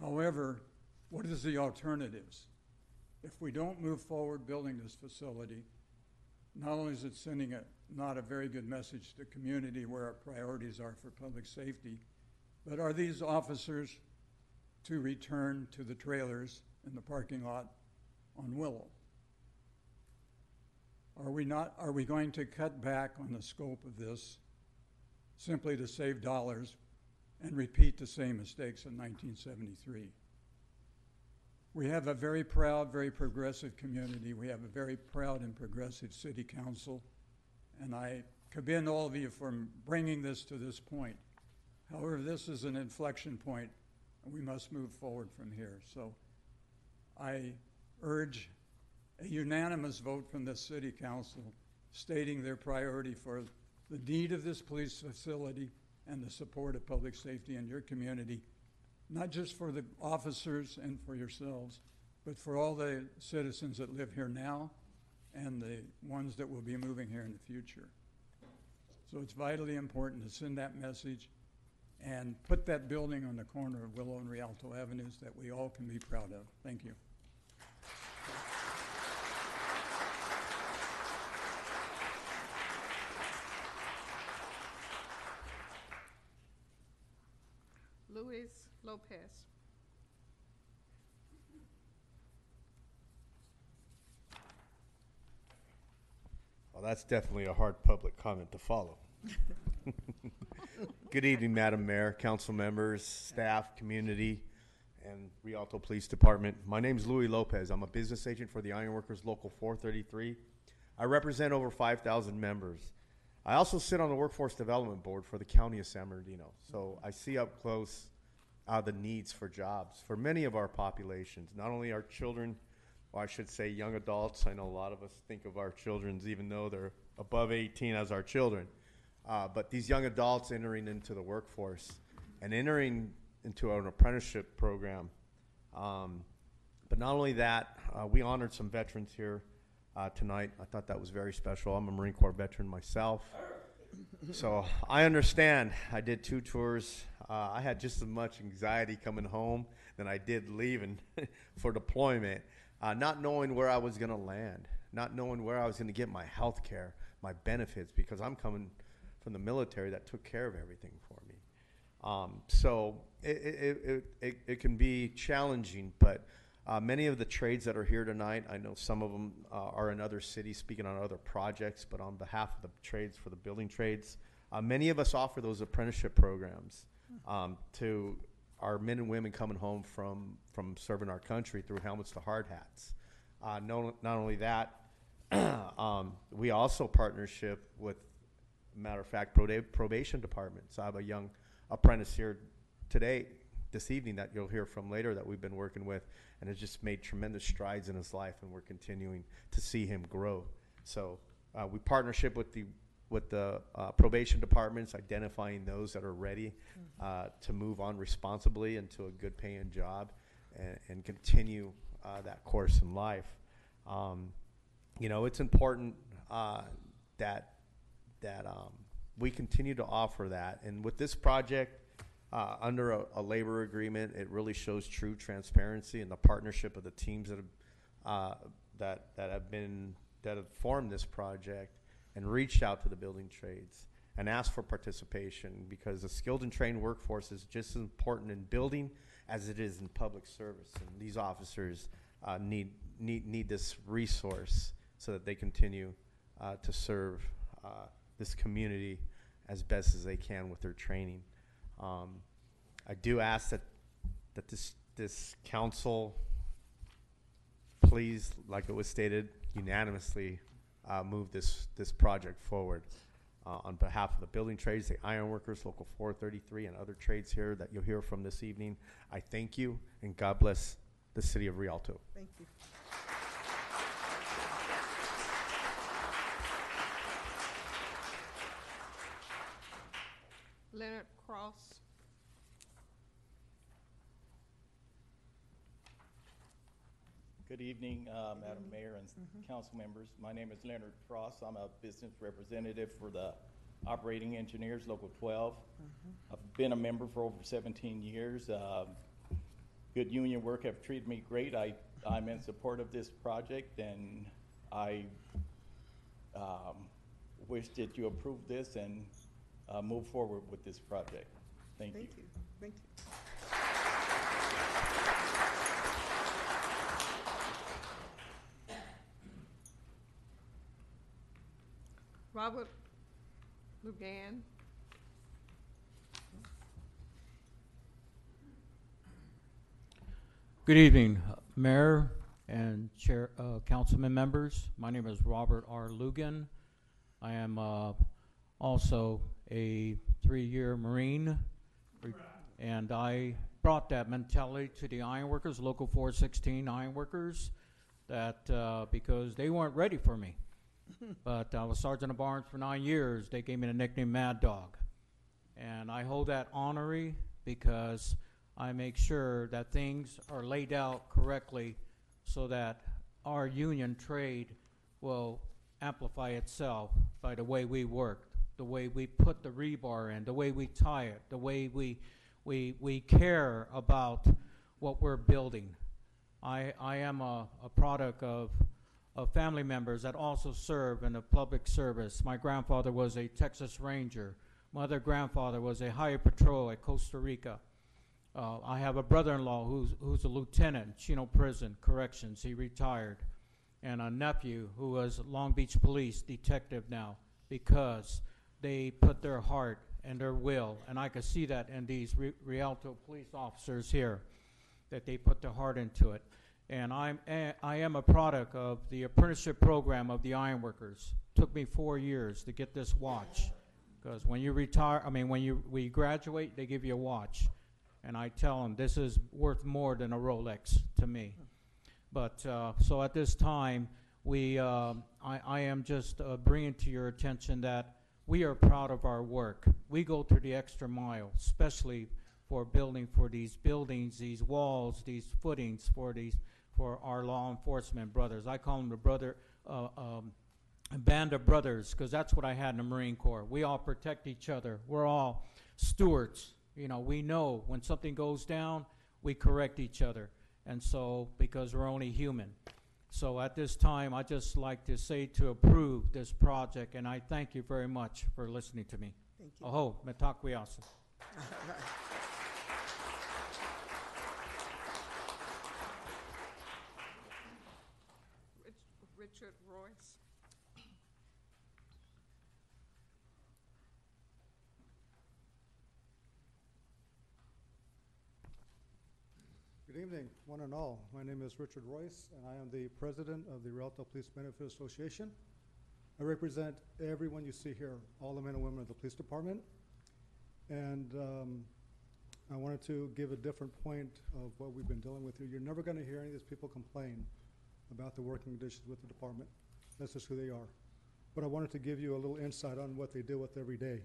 However, what is the alternatives? If we don't move forward building this facility, not only is it sending a, not a very good message to the community where our priorities are for public safety, but are these officers to return to the trailers in the parking lot on Willow? Are we not, are we going to cut back on the scope of this simply to save dollars and repeat the same mistakes in 1973. We have a very proud, very progressive community. We have a very proud and progressive city council. And I commend all of you for bringing this to this point. However, this is an inflection point, and we must move forward from here. So I urge a unanimous vote from the city council stating their priority for the need of this police facility and the support of public safety in your community, not just for the officers and for yourselves, but for all the citizens that live here now and the ones that will be moving here in the future. So it's vitally important to send that message and put that building on the corner of Willow and Rialto Avenues that we all can be proud of. Thank you. Luis Lopez. That's definitely a hard public comment to follow. Good evening, Madam Mayor, council members, staff, community, and Rialto Police Department. My name is Louis Lopez. I'm a business agent for the Ironworkers Local 433. I represent over 5,000 members. I also sit on the Workforce Development Board for the County of San Bernardino. So I see up close uh, the needs for jobs for many of our populations, not only our children, or I should say young adults. I know a lot of us think of our children, even though they're above 18, as our children. Uh, but these young adults entering into the workforce and entering into an apprenticeship program. Um, but not only that, uh, we honored some veterans here uh, tonight. I thought that was very special. I'm a Marine Corps veteran myself. so I understand. I did two tours. Uh, I had just as much anxiety coming home than I did leaving for deployment, uh, not knowing where I was going to land, not knowing where I was going to get my health care, my benefits, because I'm coming from the military that took care of everything for me. Um, so it, it, it, it, it can be challenging, but uh, many of the trades that are here tonight, I know some of them uh, are in other cities speaking on other projects, but on behalf of the trades for the building trades, uh, many of us offer those apprenticeship programs um, to our men and women coming home from, from serving our country through helmets to hard hats. Uh, no, not only that, um, we also partnership with, matter of fact, proba- probation departments. I have a young apprentice here today, this evening, that you'll hear from later that we've been working with, and has just made tremendous strides in his life, and we're continuing to see him grow. So uh, we partnership with the with the uh, probation departments, identifying those that are ready uh, to move on responsibly into a good paying job and, and continue uh, that course in life. Um, you know, it's important uh, that that um, we continue to offer that. And with this project, uh, under a, a labor agreement, it really shows true transparency and the partnership of the teams that have uh, that that have been that have formed this project and reached out to the building trades and asked for participation because the skilled and trained workforce is just as important in building as it is in public service. And these officers uh, need, need, need this resource so that they continue uh, to serve uh, this community as best as they can with their training. Um, I do ask that, that this, this council please, like it was stated, unanimously uh, move this, this project forward. Uh, on behalf of the building trades, the ironworkers, Local 433, and other trades here that you'll hear from this evening, I thank you and God bless the city of Rialto. Thank you. Leonard Cross. Good evening, uh, Madam Mayor and council members. My name is Leonard Cross. I'm a business representative for the Operating Engineers, Local 12. I've been a member for over 17 years. Uh, Good union work have treated me great. I, I'm in support of this project, and I um, wish that you approve this and uh, move forward with this project. Thank you. Thank you, thank you. Robert Lugan. Good evening, Mayor and Chair, uh, Councilman members. My name is Robert R. Lugan. I am uh, also a three-year Marine, and I brought that mentality to the ironworkers, Local 416 ironworkers, that uh, because they weren't ready for me but uh, I was sergeant of arms for nine years. They gave me the nickname Mad Dog, and I hold that honorary because I make sure that things are laid out correctly so that our union trade will amplify itself by the way we work, the way we put the rebar in, the way we tie it, the way we, we, we care about what we're building. I, I am a, a product of, of family members that also serve in the public service. My grandfather was a Texas Ranger. My other grandfather was a highway patrol at Costa Rica. Uh, I have a brother-in-law who's, who's a lieutenant, Chino Prison Corrections. He retired. And a nephew who was Long Beach Police detective now because they put their heart and their will, and I could see that in these Rialto police officers here, that they put their heart into it. And I'm, a- I am a product of the apprenticeship program of the ironworkers. Took me four years to get this watch. Because when you retire, I mean, when you, we graduate, they give you a watch. And I tell them, this is worth more than a Rolex to me. But, uh, so at this time, we, um, I, I am just uh, bringing to your attention that we are proud of our work. We go to the extra mile, especially for building, for these buildings, these walls, these footings, for these, for our law enforcement brothers. I call them the brother, uh, um, band of brothers, because that's what I had in the Marine Corps. We all protect each other. We're all stewards. You know, we know when something goes down, we correct each other. And so, because we're only human. So at this time, I just like to say to approve this project, and I thank you very much for listening to me. Thank you. Aho, metakwiyasa. Good evening, one and all. My name is Richard Royce, and I am the president of the Rialto Police Benefit Association. I represent everyone you see here, all the men and women of the police department. And um, I wanted to give a different point of what we've been dealing with here. You're never going to hear any of these people complain about the working conditions with the department. That's just who they are. But I wanted to give you a little insight on what they deal with every day.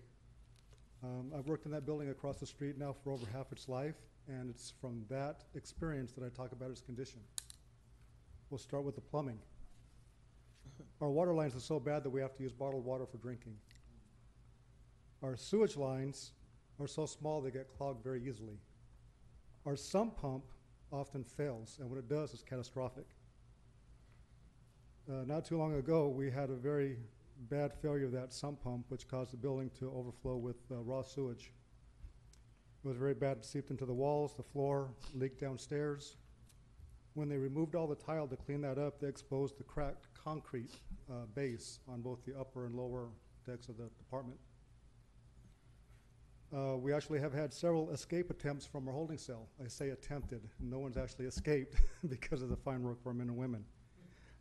Um, I've worked in that building across the street now for over half its life, and it's from that experience that I talk about its condition. We'll start with the plumbing. Our water lines are so bad that we have to use bottled water for drinking. Our sewage lines are so small they get clogged very easily. Our sump pump often fails, and when it does, it's catastrophic. Uh, not too long ago, we had a very bad failure of that sump pump, which caused the building to overflow with uh, raw sewage. It was very bad, it seeped into the walls, the floor, leaked downstairs. When they removed all the tile to clean that up, they exposed the cracked concrete uh, base on both the upper and lower decks of the department. Uh, we actually have had several escape attempts from our holding cell. I say attempted, no one's actually escaped because of the fine work of our men and women.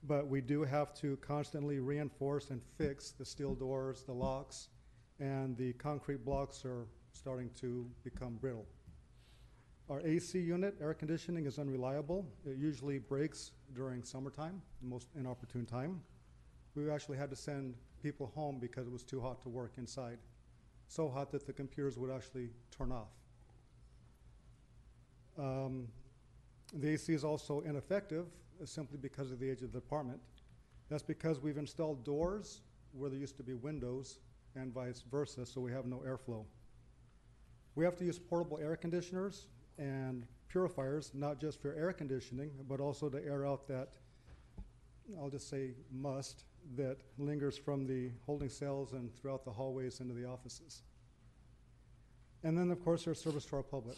But we do have to constantly reinforce and fix the steel doors, the locks, and the concrete blocks are starting to become brittle. Our AC unit, air conditioning, is unreliable. It usually breaks during summertime, most inopportune time. We actually had to send people home because it was too hot to work inside. So hot that the computers would actually turn off. Um, the AC is also ineffective uh, simply because of the age of the department. That's because we've installed doors where there used to be windows and vice versa, so we have no airflow. We have to use portable air conditioners and purifiers, not just for air conditioning, but also to air out that, I'll just say must, that lingers from the holding cells and throughout the hallways into the offices. And then, of course, there's service to our public.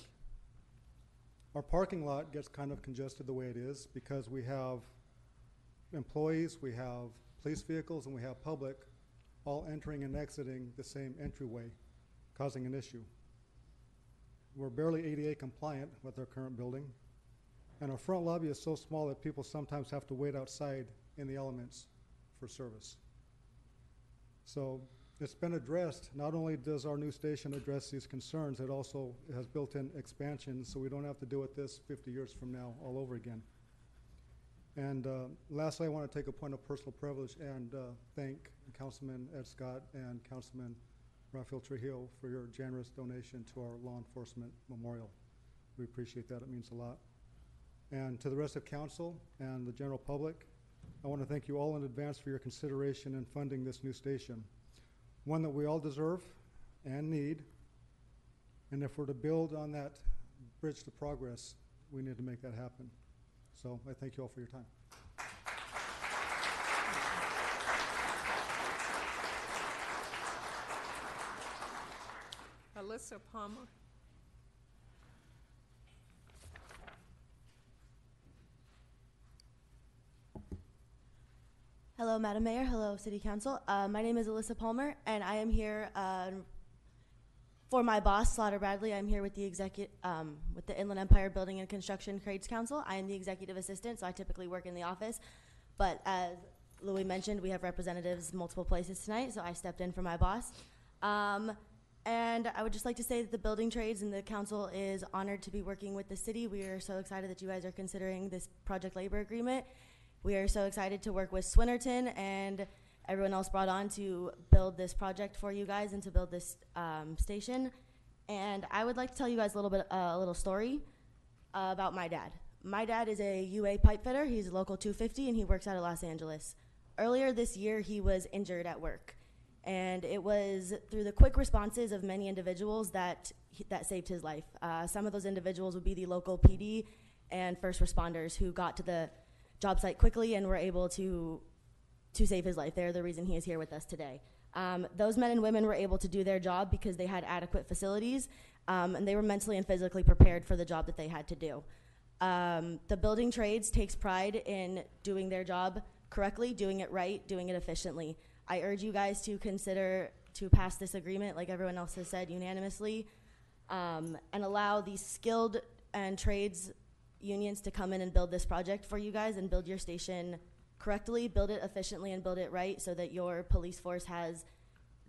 Our parking lot gets kind of congested the way it is because we have employees, we have police vehicles, and we have public all entering and exiting the same entryway, causing an issue. We're barely ADA compliant with our current building, And our front lobby is so small that people sometimes have to wait outside in the elements for service. So it's been addressed. Not only does our new station address these concerns, it also has built-in expansion, so we don't have to deal with this 50 years from now all over again. And uh, lastly, I want to take a point of personal privilege and uh, thank Councilman Ed Scott and Councilman Rafael Trujillo for your generous donation to our law enforcement memorial. We appreciate that. It means a lot. And to the rest of council and the general public, I want to thank you all in advance for your consideration in funding this new station, one that we all deserve and need. And if we're to build on that bridge to progress, we need to make that happen. So I thank you all for your time. Alyssa Palmer. Hello, Madam Mayor. Hello, City Council. Uh, my name is Alyssa Palmer, and I am here uh, for my boss, Slaughter Bradley. I'm here with the executive, um, with the Inland Empire Building and Construction Trades Council. I am the executive assistant, so I typically work in the office. But as Louis mentioned, we have representatives multiple places tonight, so I stepped in for my boss. Um, and I would just like to say that the building trades and the council is honored to be working with the city. We are so excited that you guys are considering this project labor agreement. We are so excited to work with Swinnerton and everyone else brought on to build this project for you guys and to build this um, station. And I would like to tell you guys a little bit, uh, a little story uh, about my dad. My dad is a UA pipe fitter. He's local 250 and he works out of Los Angeles. Earlier this year, he was injured at work. And it was through the quick responses of many individuals that, that saved his life. Uh, some of those individuals would be the local PD and first responders who got to the job site quickly and were able to to save his life. They're the reason he is here with us today. Um, those men and women were able to do their job because they had adequate facilities um, and they were mentally and physically prepared for the job that they had to do. Um, the building trades takes pride in doing their job correctly, doing it right, doing it efficiently. I urge you guys to consider to pass this agreement, like everyone else has said, unanimously, um, and allow these skilled and trades unions to come in and build this project for you guys and build your station correctly, build it efficiently, and build it right so that your police force has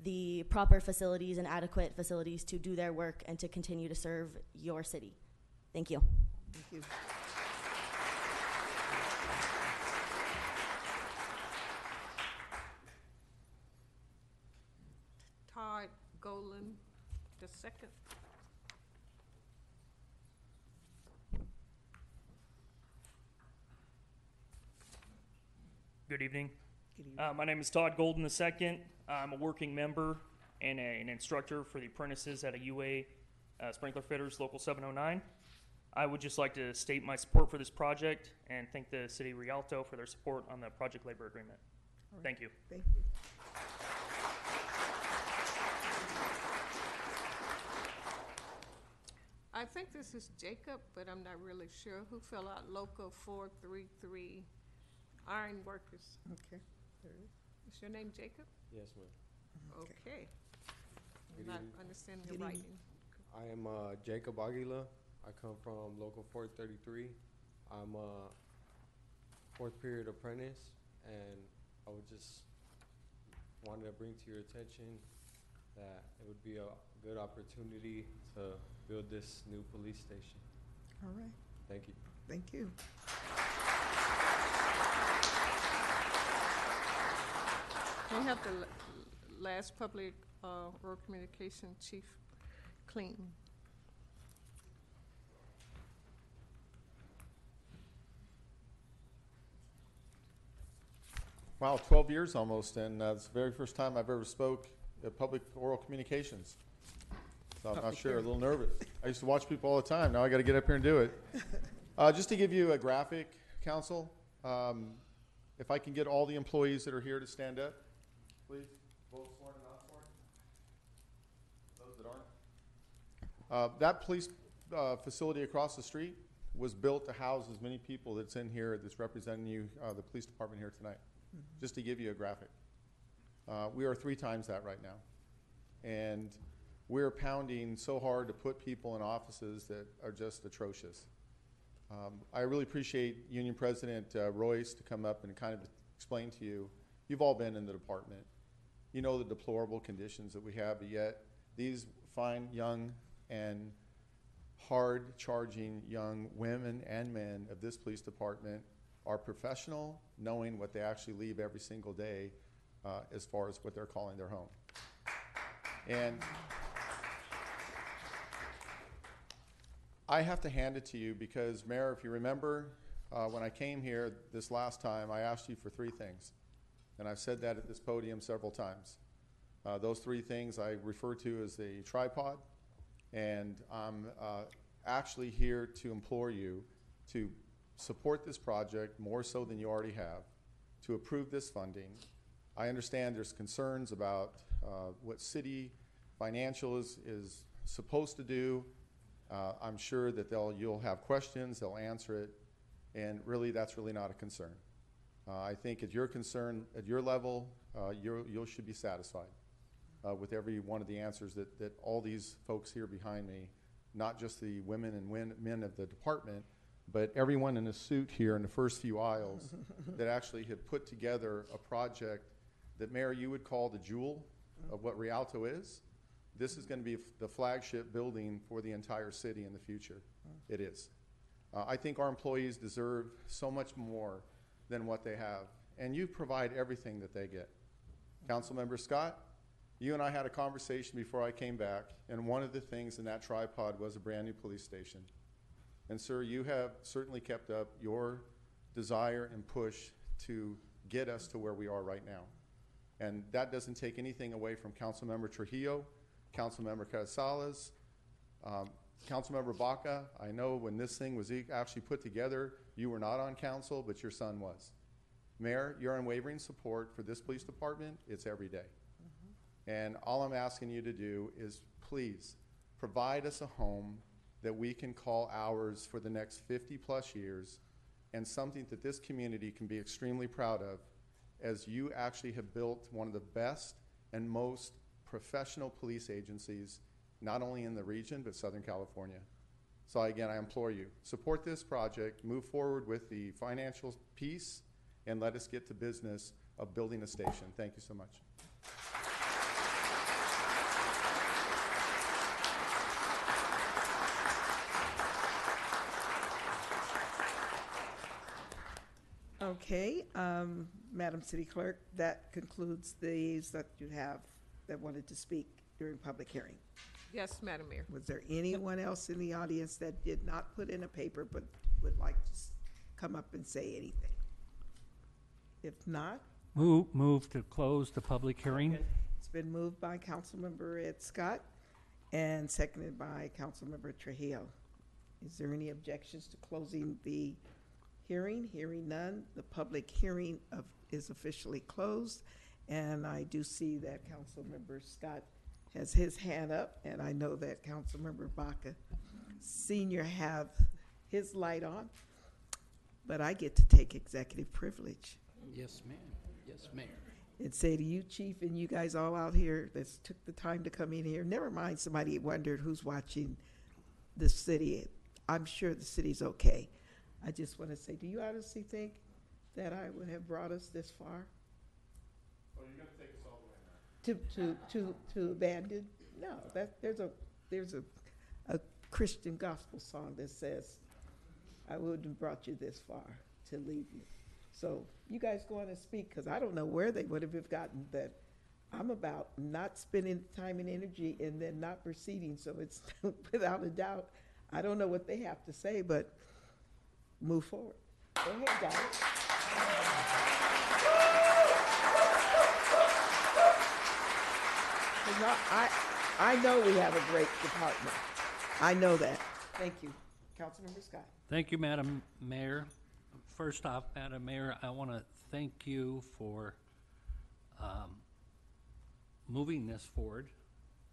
the proper facilities and adequate facilities to do their work and to continue to serve your city. Thank you. Thank you. Todd Golan the second. Good evening. Good evening. Uh, my name is Todd Golden II. I'm a working member and a, an instructor for the apprentices at a UA uh, Sprinkler Fitters Local 709. I would just like to state my support for this project and thank the City of Rialto for their support on the project labor agreement. All right. Thank you. Thank you. I think this is Jacob, but I'm not really sure. Who filled out local four three three iron workers? Okay. There it is. Is your name Jacob? Yes, ma'am. Okay. Good I'm not evening. understanding Good your evening. writing. I am uh, Jacob Aguila. I come from Local 433. I'm a fourth period apprentice, and I would just wanted to bring to your attention that it would be a good opportunity to build this new police station. All right. Thank you. Thank you. Can we have the l- last public, uh, road communication chief Kling? Wow, 12 years almost, and uh, it's the very first time I've ever spoke at public oral communications. So I'm not sure, a little nervous. I used to watch people all the time. Now I got to get up here and do it. Uh, just to give you a graphic, council, um, if I can get all the employees that are here to stand up, please, both sworn and not sworn. Those that aren't. Uh, that police uh, facility across the street was built to house as many people that's in here that's representing you, uh, the police department here tonight. Just to give you a graphic. Uh, we are three times that right now. And we're pounding so hard to put people in offices that are just atrocious. Um, I really appreciate Union President uh, Royce to come up and kind of explain to you, you've all been in the department. You know the deplorable conditions that we have, but yet these fine, young, and hard-charging young women and men of this police department are professional, knowing what they actually leave every single day uh, as far as what they're calling their home. And I have to hand it to you because, Mayor, if you remember, uh, when I came here this last time, I asked you for three things. And I've said that at this podium several times. Uh, those three things I refer to as the tripod, and I'm uh, actually here to implore you to support this project more so than you already have, to approve this funding. I understand there's concerns about uh, what city financial is, is supposed to do. Uh, I'm sure that they'll, you'll have questions, they'll answer it, and really, that's really not a concern. Uh, I think at your concern, at your level, uh, you're, you should be satisfied uh, with every one of the answers that, that all these folks here behind me, not just the women and win, men of the department, but everyone in a suit here in the first few aisles that actually had put together a project that, Mayor, you would call the jewel of what Rialto is. This is going to be the flagship building for the entire city in the future. It is. Uh, I think our employees deserve so much more than what they have, and you provide everything that they get. Councilmember Scott, you and I had a conversation before I came back, and one of the things in that tripod was a brand new police station. And sir, you have certainly kept up your desire and push to get us to where we are right now. And that doesn't take anything away from Councilmember Trujillo, Councilmember Carrizales, um, Councilmember Baca. I know when this thing was e- actually put together, you were not on council, but your son was. Mayor, your unwavering support for this police department, it's every day. And all I'm asking you to do is please provide us a home that we can call ours for the next 50 plus years and something that this community can be extremely proud of as you actually have built one of the best and most professional police agencies, not only in the region, but Southern California. So again, I implore you, support this project, move forward with the financial piece, and let us get to business of building a station. Thank you so much. Okay, um, Madam City Clerk, that concludes these that you have that wanted to speak during public hearing. Yes, Madam Mayor. Was there anyone else in the audience that did not put in a paper but would like to s- come up and say anything? If not, Move, move to close the public hearing. it's been moved by Councilmember Ed Scott and seconded by Councilmember Trujillo. Is there any objections to closing the hearing? Hearing none, the public hearing of, is officially closed. And I do see that Councilmember Scott has his hand up, and I know that Councilmember Baca Senior have his light on. But I get to take executive privilege Yes, ma'am. Yes, Mayor. and say to you, Chief, and you guys all out here that took the time to come in here. Never mind, somebody wondered who's watching the city. I'm sure the city's okay. I just want to say, do you honestly think that I would have brought us this far? You're to take us all the way now. To, to, to, to abandon? No, that, there's a, there's a, a Christian gospel song that says, I wouldn't have brought you this far to leave you. So you guys go on and speak, because I don't know where they would have gotten that. I'm about not spending time and energy and then not proceeding, so it's without a doubt. I don't know what they have to say, but move forward. Go ahead, guys. I, I, I know we have a great department. I know that. Thank you. Councilmember Scott. Thank you, Madam Mayor. First off, Madam Mayor, I want to thank you for um, moving this forward.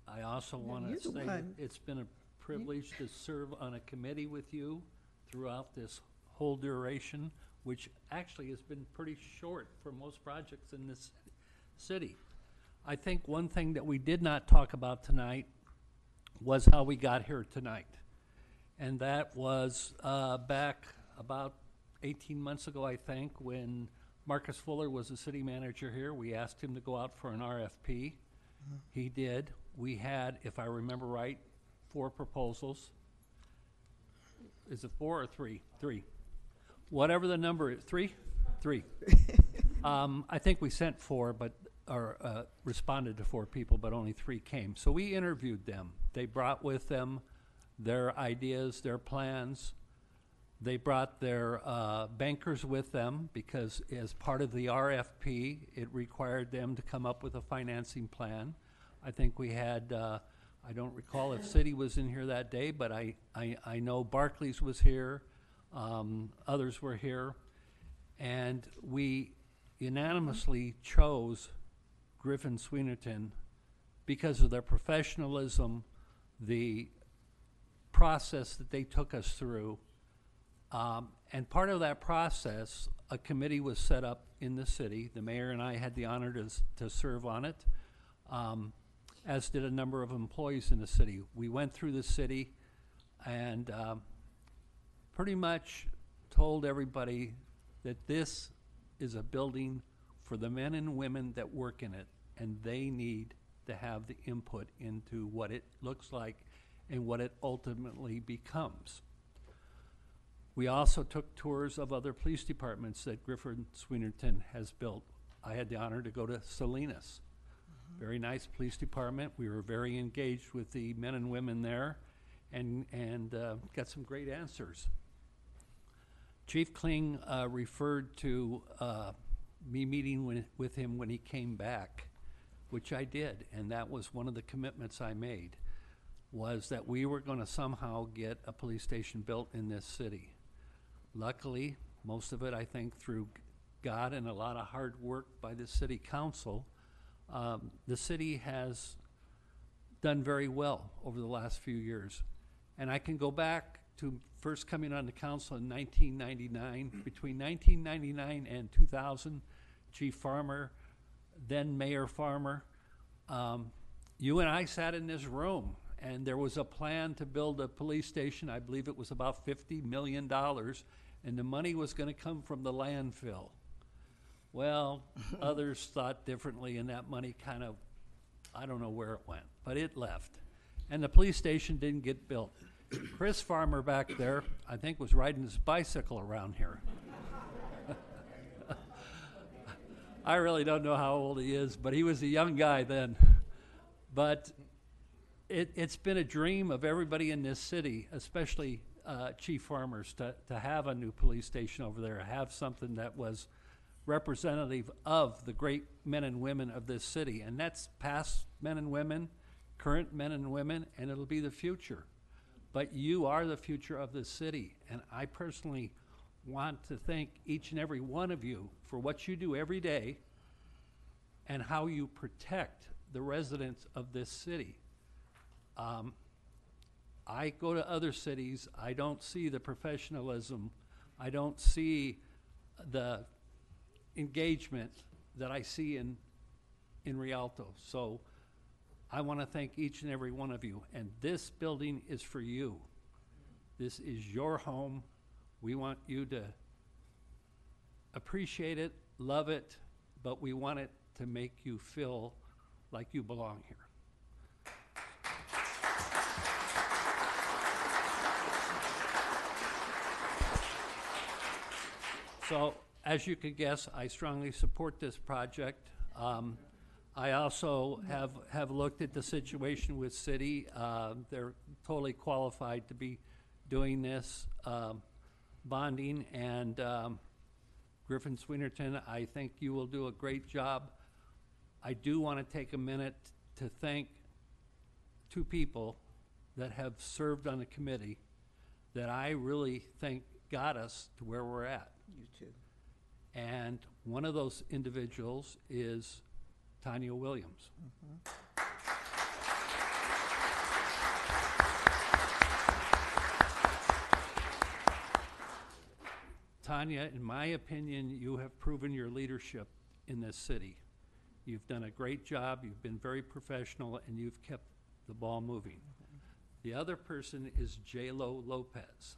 I also want you're to the say one. it's been a privilege to serve on a committee with you throughout this whole duration, which actually has been pretty short for most projects in this city. I think one thing that we did not talk about tonight was how we got here tonight. And that was uh, back about 18 months ago, I think, when Marcus Fuller was the city manager here. We asked him to go out for an RFP. He did. We had, if I remember right, four proposals. Is it four or three? Three. Whatever the number is, three? Three. Um, I think we sent four, but, or, uh, responded to four people, but only three came. So we interviewed them. They brought with them their ideas, their plans. They brought their, uh, bankers with them because as part of the RFP, it required them to come up with a financing plan. I think we had, uh, I don't recall if Citi was in here that day, but I, I, I know Barclays was here, um, others were here. And we unanimously chose Griffin Swinerton because of their professionalism, the process that they took us through. Um, and part of that process, a committee was set up in the city. The mayor and I had the honor to, to serve on it, um, as did a number of employees in the city. We went through the city and um, pretty much told everybody that this is a building for the men and women that work in it, and they need to have the input into what it looks like and what it ultimately becomes. We also took tours of other police departments that Griffin Swinerton has built. I had the honor to go to Salinas. Very nice police department. We were very engaged with the men and women there and, and uh, got some great answers. Chief Kling uh, referred to uh, me meeting with, with him when he came back, which I did, and that was one of the commitments I made, was that we were going to somehow get a police station built in this city. Luckily, most of it, I think, through God and a lot of hard work by the city council, um, the city has done very well over the last few years. And I can go back to first coming on the council in 1999. Between 1999 and 2000, Chief Farmer, then Mayor Farmer, um, you and I sat in this room, and there was a plan to build a police station. I believe it was about $50 million, and the money was going to come from the landfill. Well, others thought differently, and that money kind of, I don't know where it went, but it left. And the police station didn't get built. Chris Farmer back there, I think, was riding his bicycle around here. I really don't know how old he is, but he was a young guy then. But it, it's been a dream of everybody in this city, especially uh, chief farmers, to, to have a new police station over there, have something that was representative of the great men and women of this city. And that's past men and women, current men and women, and it'll be the future. But you are the future of this city. And I personally want to thank each and every one of you for what you do every day and how you protect the residents of this city. Um, I go to other cities, I don't see the professionalism, I don't see the engagement that I see in, in Rialto. So I want to thank each and every one of you, and this building is for you. This is your home. We want you to appreciate it, love it, but we want it to make you feel like you belong here. So, as you can guess, I strongly support this project. Um, I also have, have looked at the situation with Citi. Uh, They're totally qualified to be doing this um, bonding, and um, Griffin Swinerton, I think you will do a great job. I do want to take a minute to thank two people that have served on the committee that I really think got us to where we're at. You too. And one of those individuals is Tanya Williams. Tanya, in my opinion, you have proven your leadership in this city. You've done a great job, you've been very professional, and you've kept the ball moving. The other person is J-Lo Lopez.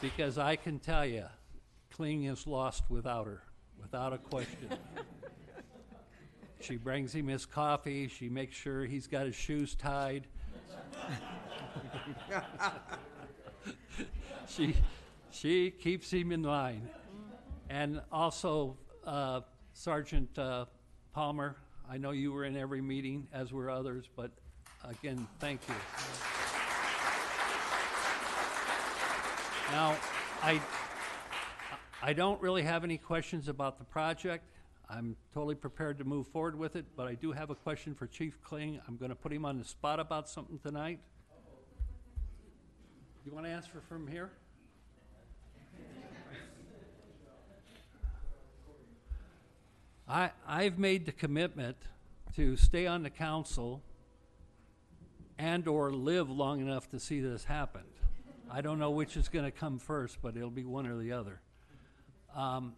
Because I can tell you, Kling is lost without her, without a question. She brings him his coffee, she makes sure he's got his shoes tied. She, she keeps him in line. And also, uh, Sergeant uh, Palmer, I know you were in every meeting, as were others, but again, thank you. Now, I, I don't really have any questions about the project. I'm totally prepared to move forward with it, but I do have a question for Chief Kling. I'm going to put him on the spot about something tonight. You want to answer from here? I, I've made the commitment to stay on the council and/or live long enough to see this happen. I don't know which is going to come first, but it'll be one or the other. Um,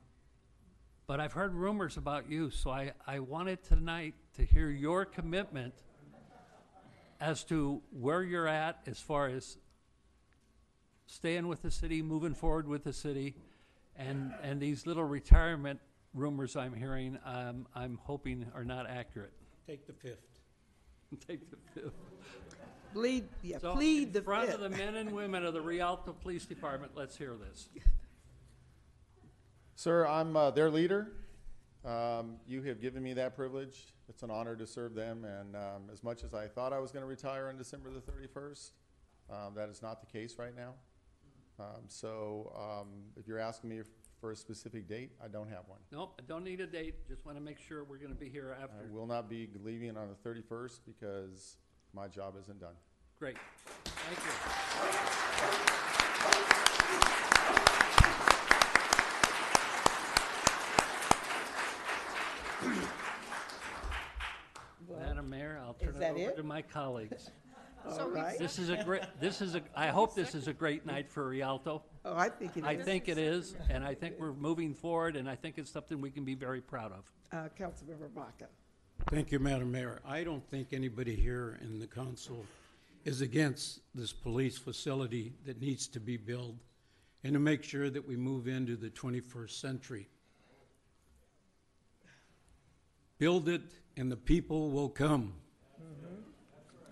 but I've heard rumors about you, so I, I wanted tonight to hear your commitment as to where you're at as far as staying with the city, moving forward with the city, and, and these little retirement rumors I'm hearing, um, I'm hoping are not accurate. Take the fifth. Take the fifth. Plead, yeah, So, plead the In front of fifth. the men and women of the Rialto Police Department, let's hear this. Sir, I'm uh, their leader. Um, you have given me that privilege. It's an honor to serve them, and um, as much as I thought I was going to retire on December the 31st, um, that is not the case right now. Um, so, um, if you're asking me for a specific date, I don't have one. Nope, I don't need a date, just want to make sure we're going to be here after I after. will not be leaving on the 31st because my job isn't done. Great, thank you. Madam Mayor, I'll Is turn it that over it? to my colleagues. All right. This is a great, this is a, I hope this is a great night for Rialto. Oh, I think it I is. think it is, and I think we're moving forward, and I think it's something we can be very proud of. Uh, Councilmember Baca. Thank you, Madam Mayor. I don't think anybody here in the council is against this police facility that needs to be built and to make sure that we move into the 21st century. Build it and the people will come.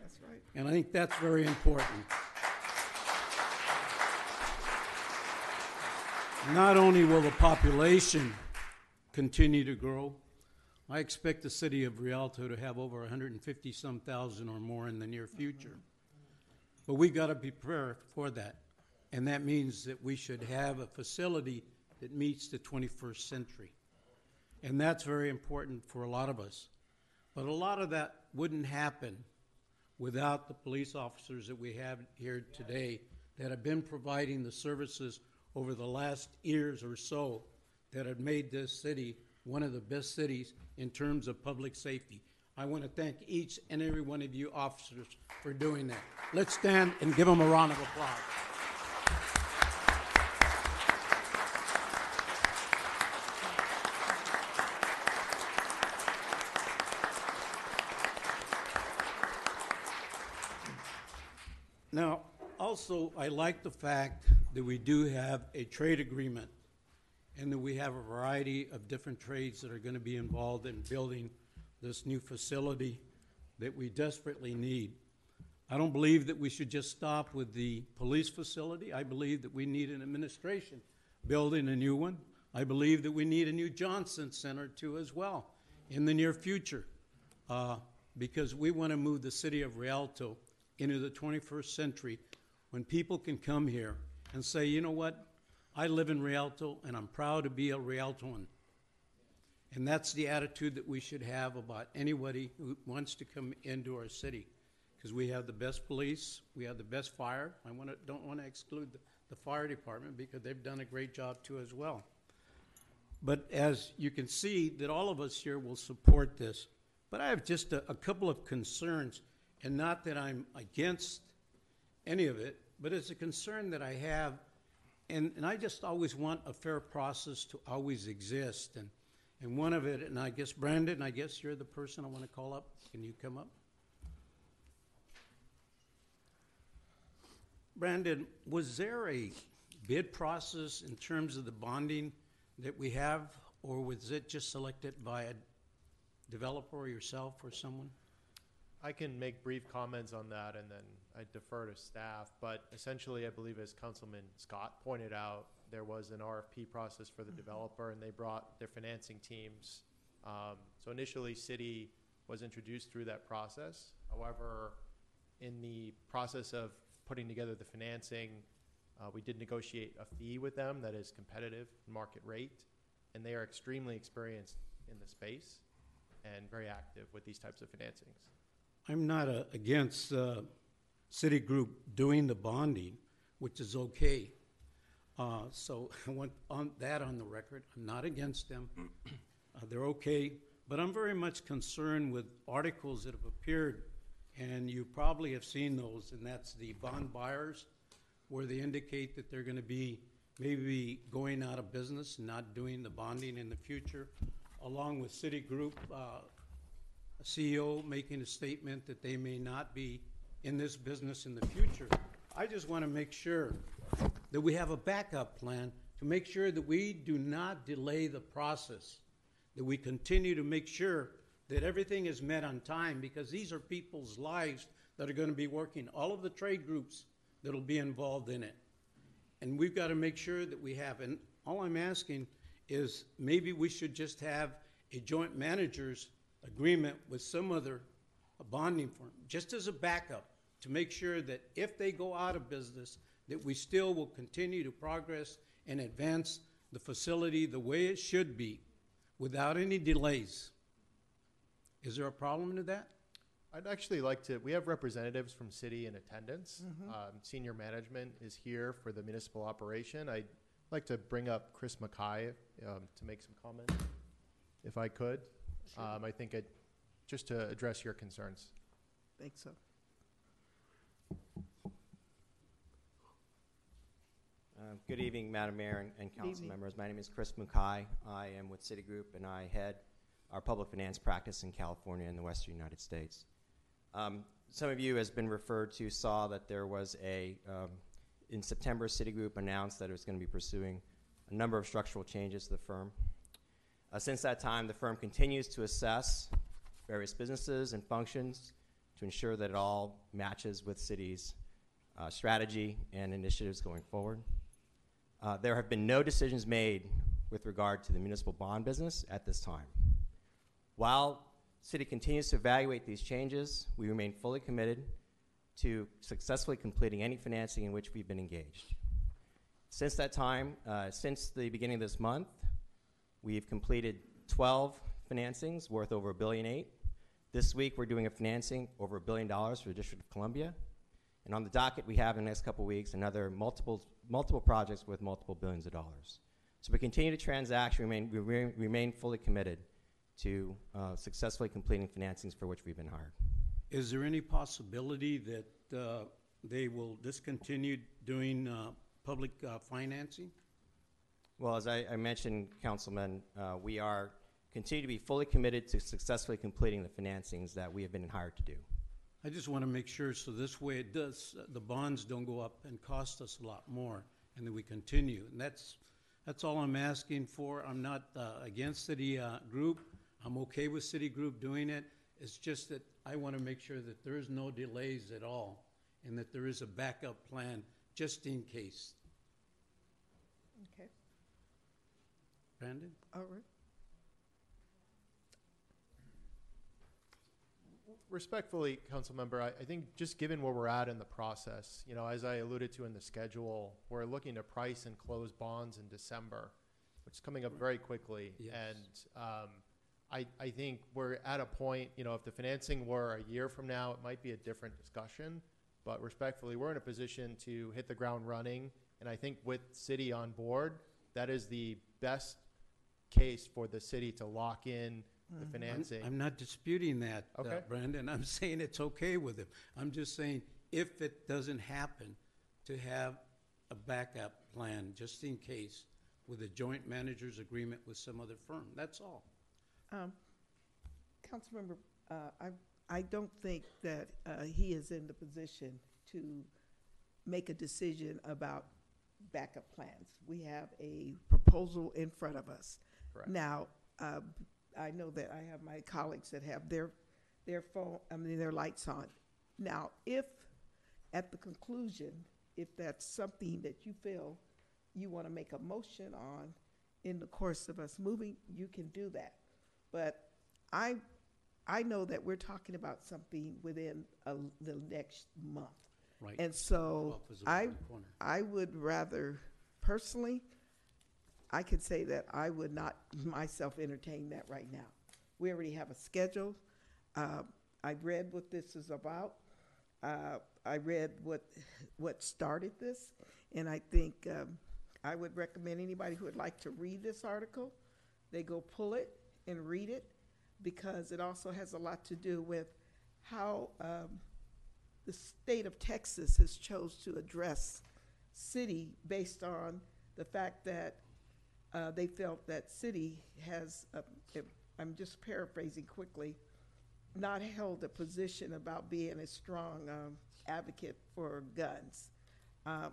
That's right. And I think that's very important. Not only will the population continue to grow, I expect the city of Rialto to have over 150 some thousand or more in the near future. But we've got to be prepared for that. And that means that we should have a facility that meets the 21st century. And that's very important for a lot of us. But a lot of that wouldn't happen without the police officers that we have here today that have been providing the services over the last years or so that have made this city one of the best cities in terms of public safety. I want to thank each and every one of you officers for doing that. Let's stand and give them a round of applause. Now, also, I like the fact that we do have a trade agreement and that we have a variety of different trades that are going to be involved in building this new facility that we desperately need. I don't believe that we should just stop with the police facility. I believe that we need an administration building a new one. I believe that we need a new Johnson Center too as well in the near future uh, because we want to move the city of Rialto into the 21st century when people can come here and say, you know what, I live in Rialto and I'm proud to be a Rialtoan. And that's the attitude that we should have about anybody who wants to come into our city. Because we have the best police, we have the best fire. I wanna, don't want to exclude the, the fire department because they've done a great job too as well. But as you can see, that all of us here will support this. But I have just a, a couple of concerns, and not that I'm against any of it, but it's a concern that I have, and, and I just always want a fair process to always exist. And And one of it, and I guess Brandon, I guess you're the person I want to call up. Can you come up? Brandon, was there a bid process in terms of the bonding that we have, or was it just selected by a developer or yourself or someone? I can make brief comments on that and then I defer to staff, but essentially, I believe as Councilman Scott pointed out, there was an RFP process for the developer and they brought their financing teams. Um, so initially, Citi was introduced through that process. However, in the process of putting together the financing, uh, we did negotiate a fee with them that is competitive, market rate, and they are extremely experienced in the space and very active with these types of financings. I'm not uh, against uh, Citigroup doing the bonding, which is okay. Uh, So I want on that on the record. I'm not against them. Uh, They're okay. But I'm very much concerned with articles that have appeared, and you probably have seen those, and that's the bond buyers, where they indicate that they're going to be maybe going out of business, not doing the bonding in the future, along with Citigroup, uh, CEO making a statement that they may not be in this business in the future. I just want to make sure that we have a backup plan to make sure that we do not delay the process, that we continue to make sure that everything is met on time, because these are people's lives that are going to be working, all of the trade groups that'll be involved in it. And we've got to make sure that we have, and all I'm asking is maybe we should just have a joint managers agreement with some other bonding firm, just as a backup, to make sure that if they go out of business, that we still will continue to progress and advance the facility the way it should be, without any delays. Is there a problem to that? I'd actually like to, we have representatives from Citi in attendance. Mhm. Um, Senior management is here for the municipal operation. I'd like to bring up Chris Mackay um, to make some comments, if I could. Um, I think it, just to address your concerns. Think so. Uh, Good evening, Madam Mayor and- and council evening. members. My name is Chris Mukai. I am with Citigroup, and I head our public finance practice in California and the western United States. Um, Some of you, has been referred to, saw that there was a, um, in September, Citigroup announced that it was going to be pursuing a number of structural changes to the firm. Uh, Since that time, the firm continues to assess various businesses and functions to ensure that it all matches with Citi's uh, strategy and initiatives going forward. Uh, there have been no decisions made with regard to the municipal bond business at this time. While Citi continues to evaluate these changes, we remain fully committed to successfully completing any financing in which we've been engaged. Since that time, uh, since the beginning of this month, we've completed 12 financings worth over a billion eight. This week, we're doing a financing over a billion dollars for the District of Columbia. And on the docket, we have in the next couple weeks another multiple, multiple projects with multiple billions of dollars. So we continue to transact, we remain, we remain, remain fully committed to uh, successfully completing financings for which we've been hired. Is there any possibility that uh, they will discontinue doing uh, public uh, financing? Well, as I, I mentioned, Councilman, uh, we are continue to be fully committed to successfully completing the financings that we have been hired to do. I just want to make sure, so this way it does, the bonds don't go up and cost us a lot more, and that we continue. And that's, that's all I'm asking for. I'm not uh, against Citi uh, Group. I'm okay with Citigroup doing it. It's just that I want to make sure that there is no delays at all, and that there is a backup plan just in case. Okay, Brandon? all right. Respectfully, council member, I, I think just given where we're at in the process, you know, as I alluded to in the schedule, we're looking to price and close bonds in December, which is coming up very quickly. Yes. And um, I, I think we're at a point, you know, if the financing were a year from now, it might be a different discussion. But respectfully, we're in a position to hit the ground running. And I think with Citi on board, that is the best case for the city to lock in the I'm- financing. I'm not disputing that, uh, Okay. Brandon. I'm saying it's okay with him. I'm just saying, if it doesn't happen, to have a backup plan, just in case, with a joint manager's agreement with some other firm. That's all. Um, Councilmember, uh, I, I don't think that, uh, he is in the position to make a decision about backup plans. We have a proposal in front of us. Correct. Now, uh, I know that I have my colleagues that have their, their phone, I mean, their lights on. Now, if, at the conclusion, if that's something that you feel you want to make a motion on in the course of us moving, you can do that. But I, I know that we're talking about something within a, the next month. Right. And so is I, corner. I would rather, personally, I could say that I would not myself entertain that right now. We already have a schedule. Uh, I read what this is about. Uh, I read what, what started this, and I think um, I would recommend anybody who would like to read this article, they go pull it and read it, because it also has a lot to do with how um, the state of Texas has chose to address Citi based on the fact that uh, they felt that Citi has, uh, I'm just paraphrasing quickly, not held a position about being a strong um, advocate for guns. Uh,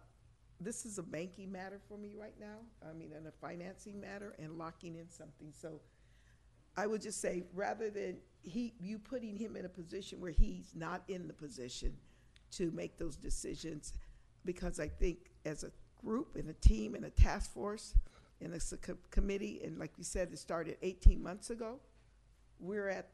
This is a banking matter for me right now, I mean, and a financing matter and locking in something. So I would just say, rather than he, you putting him in a position where he's not in the position to make those decisions, because I think as a group and a team and a task force and as a co- committee, and like you said, it started eighteen months ago, we're at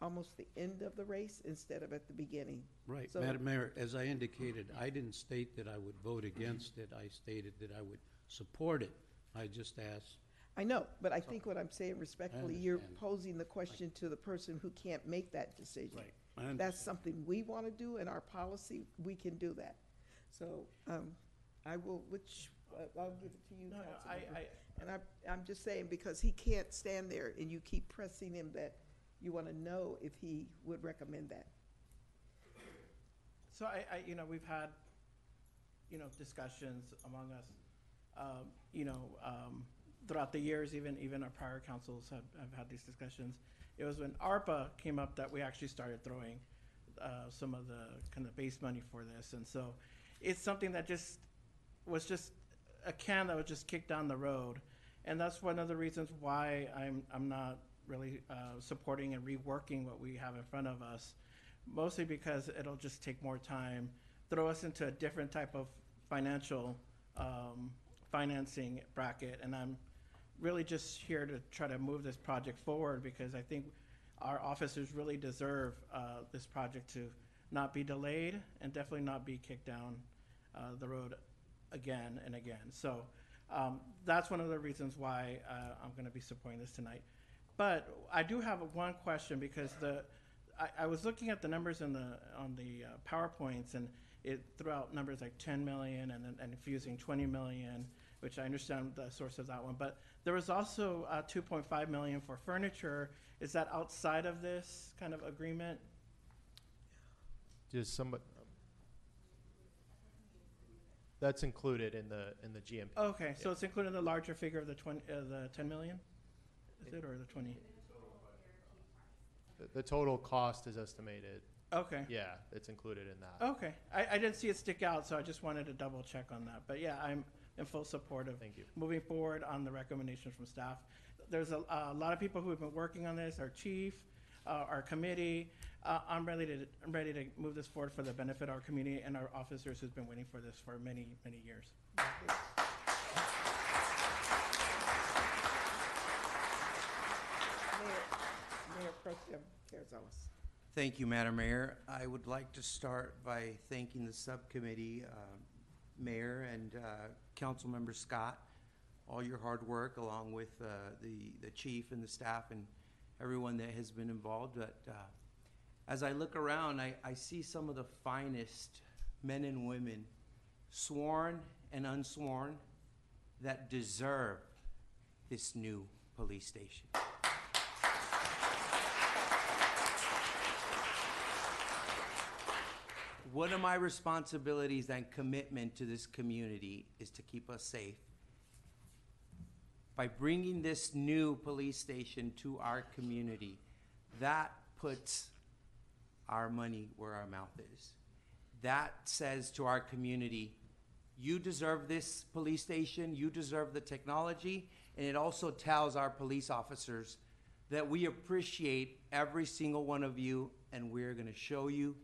almost the end of the race instead of at the beginning. Right, So- Madam Mayor, as I indicated, I didn't state that I would vote against it, I stated that I would support it. I just asked, I know, but I think what I'm saying respectfully, you're understand. posing the question to the person who can't make that decision. Right, I That's understand. something we want to do in our policy, we can do that. So, um, I will, which, I'll give it to you, No, no, Councilmember. I- I- And I, I'm just saying, because he can't stand there and you keep pressing him that you want to know if he would recommend that. So I, I, you know, we've had, you know, discussions among us, um, you know, um, throughout the years, even, even our prior councils have, have had these discussions. It was when ARPA came up that we actually started throwing, uh, some of the kind of base money for this. And so it's something that just, was just a can that was just kicked down the road. And that's one of the reasons why I'm, I'm not really, uh, supporting and reworking what we have in front of us mostly because it'll just take more time, throw us into a different type of financial um, financing bracket, and I'm really just here to try to move this project forward because I think our officers really deserve uh, this project to not be delayed and definitely not be kicked down uh, the road again and again. So um, that's one of the reasons why uh, I'm going to be supporting this tonight. But I do have one question because the I, I was looking at the numbers in the on the uh, powerpoints and it threw out numbers like 10 million and then infusing 20 million, which I understand the source of that one. But there was also uh, 2.5 million for furniture. Is that outside of this kind of agreement? Just somebody. That's included in the, in the GMP. Okay, so it's included in the larger figure of the 20, uh, the 10 million? Is it or the 20? The- The total cost is estimated. Okay. Yeah, it's included in that. Okay, I, I didn't see it stick out, so I just wanted to double check on that. But yeah, I'm in full support of Thank you. moving forward on the recommendations from staff. There's a, a lot of people who have been working on this, our chief, uh, our committee. Uh, I'm ready to, I'm ready to move this forward for the benefit of our community and our officers who's been waiting for this for many, many years. Mayor, Mayor Pro Tem Carrizales. Thank you, Madam Mayor. I would like to start by thanking the subcommittee, uh, Mayor and uh, Councilmember Scott, all your hard work, along with uh, the, the chief and the staff and everyone that has been involved. But uh, as I look around, I, I see some of the finest men and women, sworn and unsworn, that deserve this new police station. One of my responsibilities and commitment to this community is to keep us safe. by bringing this new police station to our community, that puts our money where our mouth is. That says to our community, you deserve this police station, you deserve the technology, and it also tells our police officers that we appreciate every single one of you, and we're gonna show you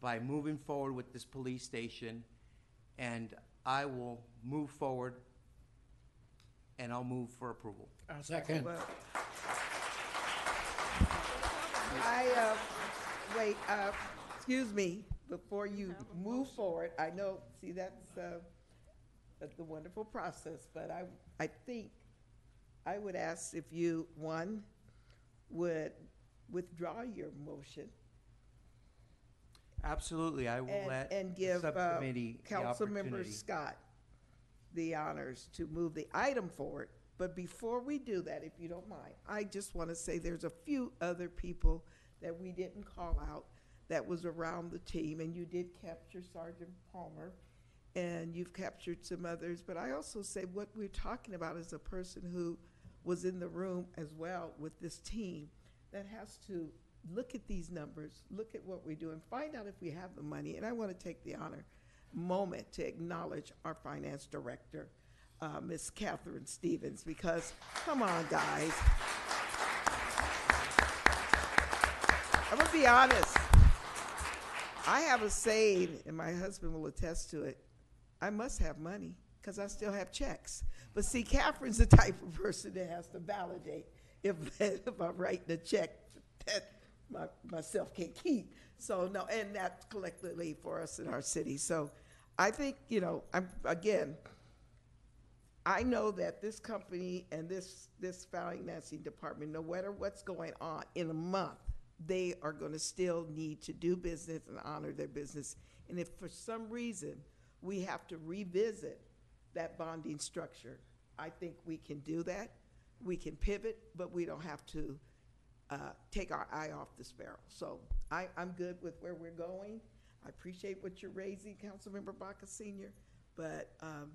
by moving forward with this police station. And I will move forward, and I'll move for approval. Second. I, uh, wait, uh, excuse me, before you move forward, I know, see, that's, uh, that's the wonderful process, but I, I think I would ask if you, one, would withdraw your motion Absolutely, I will and, let and the give, uh, subcommittee the Councilmember opportunity. Scott the honors to move the item forward. But before we do that, if you don't mind, I just want to say there's a few other people that we didn't call out that was around the team, and you did capture Sergeant Palmer, and you've captured some others. But I also say what we're talking about is a person who was in the room as well with this team that has to look at these numbers, look at what we do, and find out if we have the money. And I want to take the honor moment to acknowledge our finance director, uh, Ms. Catherine Stevens, because come on, guys. Gonna be honest. I have a saying, and my husband will attest to it. I must have money because I still have checks. But see, Catherine's the type of person that has to validate if, if I'm writing a check that my, myself can't keep. So no, and that's collectively for us in our city. So I think you know, I'm again. I know that this company and this this financing department, no matter what's going on in a month, they are going to still need to do business and honor their business. And if for some reason we have to revisit that bonding structure, I think we can do that. We can pivot, but we don't have to uh, take our eye off the sparrow. So I, I'm good with where we're going. I appreciate what you're raising, Councilmember Baca Senior, but um,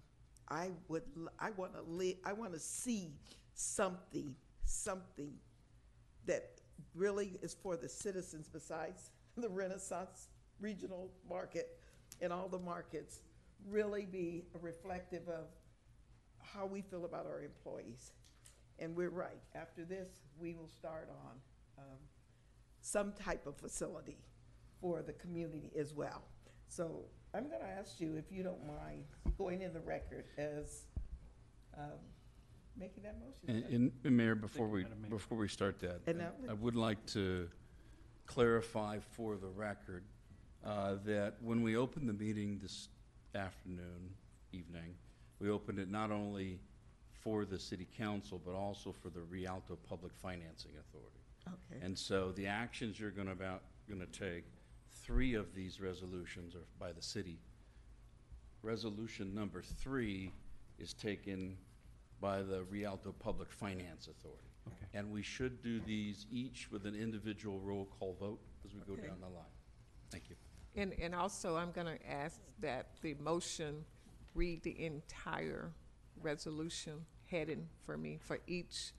I would, I want to live, I want to see something, something that really is for the citizens besides the Renaissance Regional Market and all the markets, really be reflective of how we feel about our employees. And we're right, after this, we will start on um, some type of facility for the community as well. So I'm going to ask you, if you don't mind, going in the record as um, making that motion. And, sir. and- and Mayor, before we, before we start that, And I- now- I would like to clarify for the record uh, that when we opened the meeting this afternoon, evening, we opened it not only for the city council, but also for the Rialto Public Financing Authority. Okay. And so the actions you're gonna about, gonna take, three of these resolutions are by the city. Resolution number three is taken by the Rialto Public Finance Authority. Okay. And we should do these each with an individual roll call vote as we go Okay. down the line. Thank you. And, and also, I'm gonna ask that the motion read the entire resolution heading for me, for each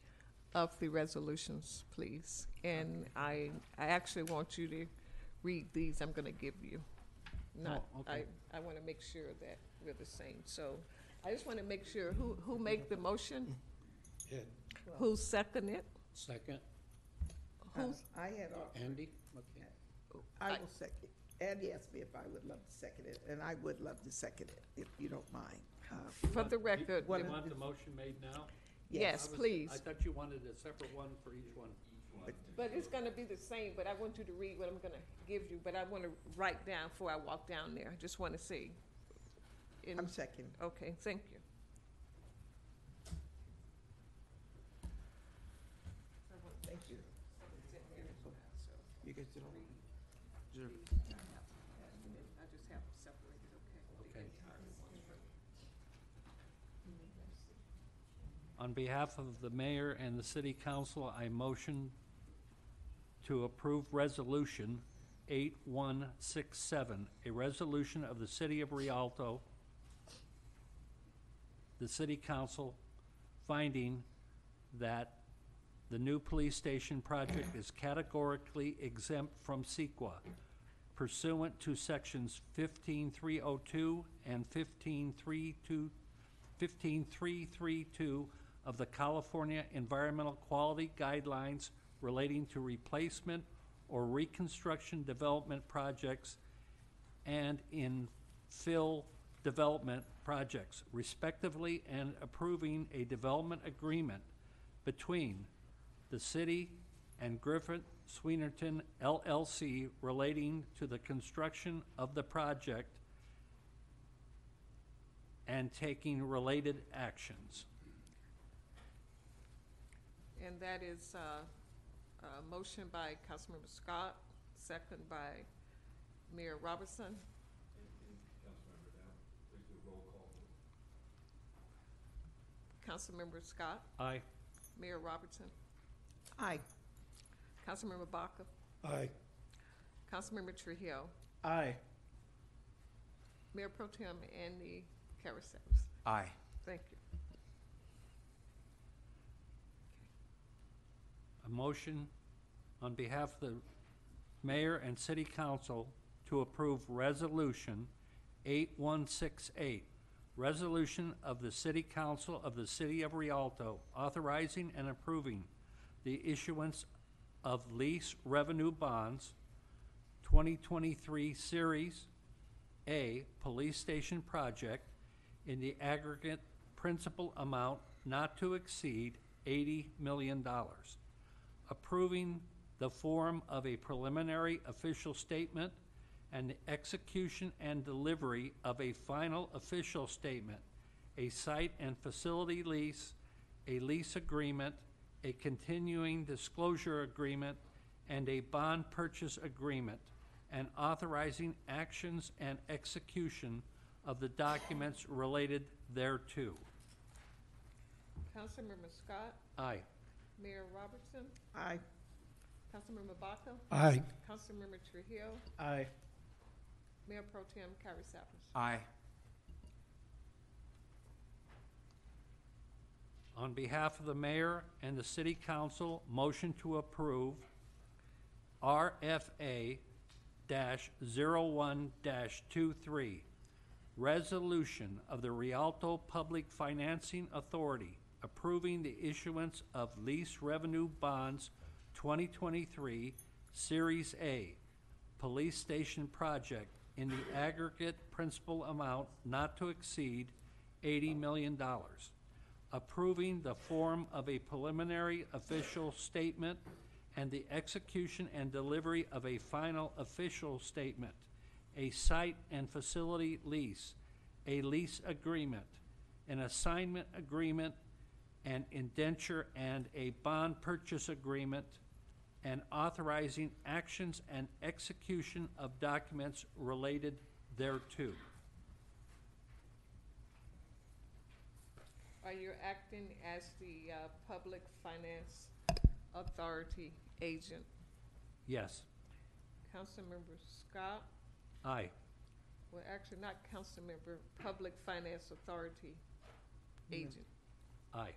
of the resolutions, please. And I, I actually want you to read these I'm gonna give you. Oh, Not, Oh, I, okay. I wanna make sure that we're the same, so I just wanna make sure, who, who make the motion? Ed, Who second it? second. Who's, I had, a- Andy? Okay. I will second. Andy asked me if I would love to second it, and I would love to second it, if you don't mind. Uh, for the record, One You want the- the motion made now? Yes, I was- please. I thought you wanted a separate one for each one. But it's gonna be the same, but I want you to read what I'm gonna give you, but I wanna write down before I walk down there, I just wanna see. In- I'm second. Okay, thank you. Thank you. You guys did all- Sure. I just have separated, okay? Okay. On behalf of the mayor and the city council, I motion to approve resolution eight one six seven, a resolution of the city of Rialto, the city council, finding that the new police station project is categorically exempt from CEQA pursuant to sections fifteen-three oh two and fifteen-three-two, fifteen-three-three-two of the California Environmental Quality Guidelines relating to replacement or reconstruction development projects and infill development projects respectively and approving a development agreement between the city and Griffith Swinerton LLC relating to the construction of the project and taking related actions. And that is, uh, a motion by Councilmember Scott, second by Mayor Robertson. Councilmember Scott, Aye. Mayor Robertson, Aye. Councilmember Baca, Aye. Councilmember Trujillo, Aye. Mayor Pro Tem and the Caracels. Aye. Thank you. A motion on behalf of the mayor and city council to approve resolution eight one six eight. Resolution of the city council of the city of Rialto authorizing and approving the issuance of lease revenue bonds twenty twenty-three Series A Police Station Project in the aggregate principal amount not to exceed eighty million dollars. Approving the form of a preliminary official statement and the execution and delivery of a final official statement, a site and facility lease, a lease agreement, a continuing disclosure agreement, and a bond purchase agreement, and authorizing actions and execution of the documents related thereto. Councilmember Scott, Aye. Mayor Robertson, Aye. Councilmember Baca. Aye. Councilmember Trujillo, Aye. Mayor Pro Tem Carrizales. Aye. On behalf of the mayor and the city council, motion to approve RFA dash zero one dash two three. Resolution of the Rialto Public Financing Authority approving the issuance of lease revenue bonds twenty twenty-three, Series A, Police Station Project in the aggregate principal amount not to exceed eighty million dollars approving the form of a preliminary official statement and the execution and delivery of a final official statement, a site and facility lease, a lease agreement, an assignment agreement, an indenture and a bond purchase agreement, and authorizing actions and execution of documents related thereto. Are you acting as the uh, Public Finance Authority agent? Yes. Councilmember Scott, Aye. well, actually not Councilmember, Public Finance Authority agent. Aye.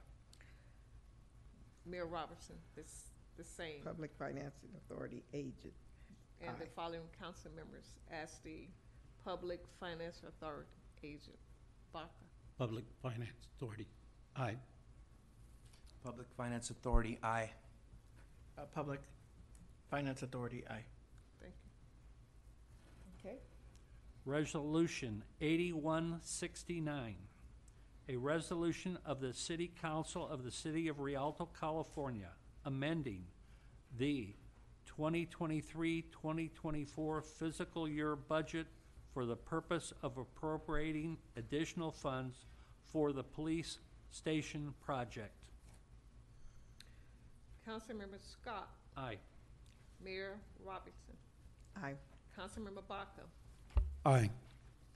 Mayor Robertson, this, the same. Public Financing Authority agent. And the Aye. following council members as the Public Finance Authority agent. Baca, Public Finance Authority. Aye. Public Finance Authority, aye. Uh, Public Finance Authority, aye. thank you. Okay. Resolution eighty-one sixty-nine. A resolution of the City Council of the City of Rialto, California, amending the 2023-2024 fiscal year budget for the purpose of appropriating additional funds for the police station project. Councilmember Scott, Aye. Mayor Robertson, Aye. Councilmember Baca, Aye.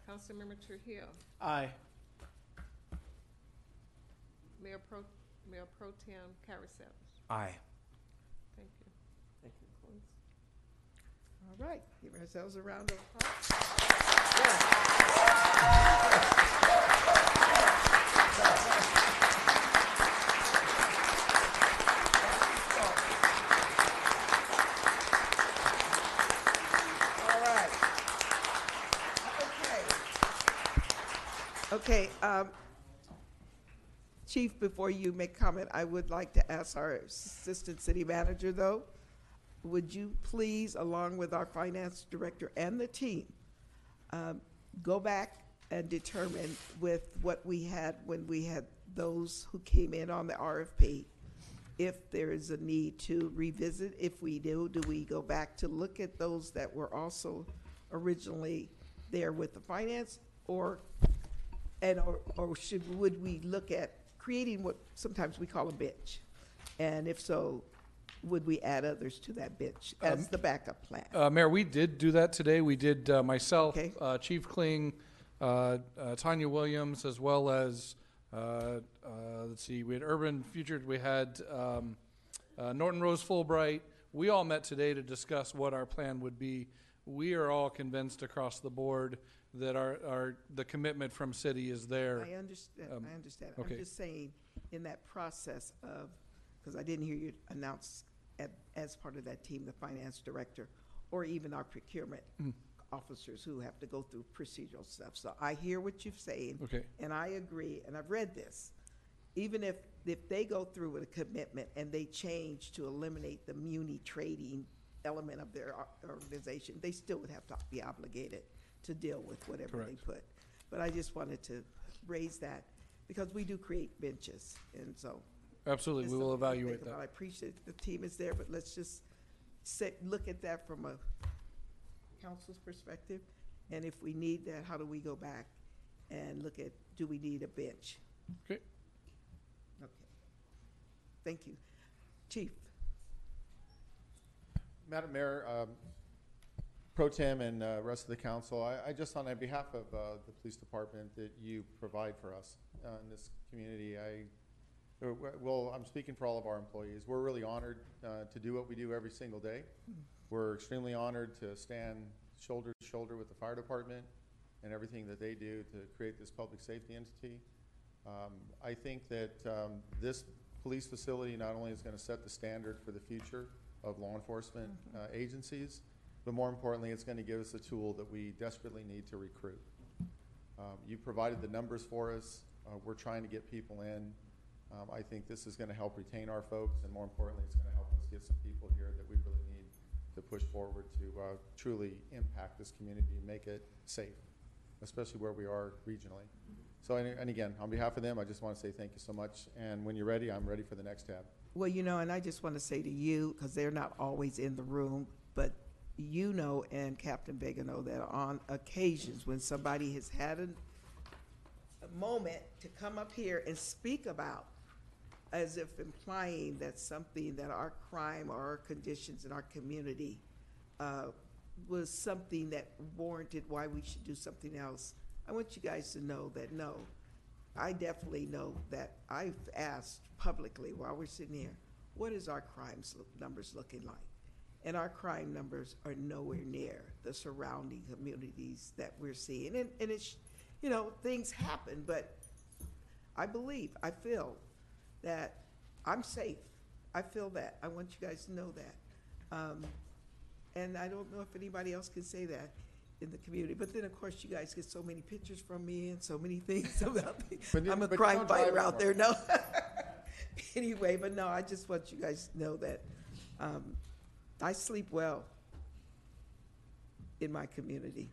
Councilmember Trujillo, Aye. Mayor Pro, Mayor Pro Tem Carrizales. Aye. Thank you. Thank you, Collins. All right, give ourselves a round of applause. All right. Okay, um, Chief, before you make comment, I would like to ask our Assistant City Manager, though, would you please, along with our Finance Director and the team, um, go back and determine with what we had when we had those who came in on the RFP, if there is a need to revisit, if we do, do we go back to look at those that were also originally there with the finance, or, and, or, or should, would we look at creating what sometimes we call a bench? And if so, would we add others to that bench as Um, the backup plan? Uh, Mayor, we did do that today. We did, uh, myself, uh, Chief Kling, uh, uh, Tanya Williams, as well as, uh, uh, let's see, we had Urban Future, we had um, uh, Norton Rose Fulbright. We all met today to discuss what our plan would be. We are all convinced across the board that our, our, the commitment from city is there. I understand, Um, I understand. I'm okay. just saying, in that process of, because I didn't hear you announce at, as part of that team, the finance director, or even our procurement Mm. officers who have to go through procedural stuff. So I hear what you're saying. Okay. And I agree, and I've read this. Even if, if they go through with a commitment and they change to eliminate the muni trading element of their organization, they still would have to be obligated to deal with whatever they Correct. put. But I just wanted to raise that, because we do create benches, and so. Absolutely, it's we will something to evaluate think about. that. I appreciate the team is there, but let's just say, look at that from a council's perspective. And if we need that, how do we go back and look at, do we need a bench? Okay. Okay. Thank you. Chief? Madam Mayor, um, Pro Tem and uh, rest of the council, I, I just on behalf of uh, the police department that you provide for us uh, in this community, I, uh, well, I'm speaking for all of our employees. We're really honored uh, to do what we do every single day. We're extremely honored to stand shoulder to shoulder with the fire department and everything that they do to create this public safety entity. Um, I think that um, this police facility not only is going to set the standard for the future of law enforcement uh, agencies, but more importantly, it's going to give us a tool that we desperately need to recruit. Um, you provided the numbers for us. Uh, we're trying to get people in. Um, I think this is going to help retain our folks, and more importantly, it's going to help us get some people here that we really need to push forward to uh, truly impact this community and make it safe, especially where we are regionally. So, and, and again, on behalf of them, I just want to say thank you so much. And when you're ready, I'm ready for the next tab. Well, you know, and I just want to say to you, because they're not always in the room, but you know and Captain Vega know that on occasions when somebody has had a, a moment to come up here and speak about, as if implying that something, that our crime or our conditions in our community uh, was something that warranted why we should do something else. I want you guys to know that no, I definitely know that I've asked publicly while we're sitting here, what is our crimes look, numbers looking like? And our crime numbers are nowhere near the surrounding communities that we're seeing. And, and it's, you know, things happen, but I believe, I feel that I'm safe. I feel that. I want you guys to know that. Um, and I don't know if anybody else can say that in the community. But then, of course, you guys get so many pictures from me and so many things about me. But you- I'm a but crime don't fighter out there, no. anyway, but no, I just want you guys to know that um, I sleep well in my community.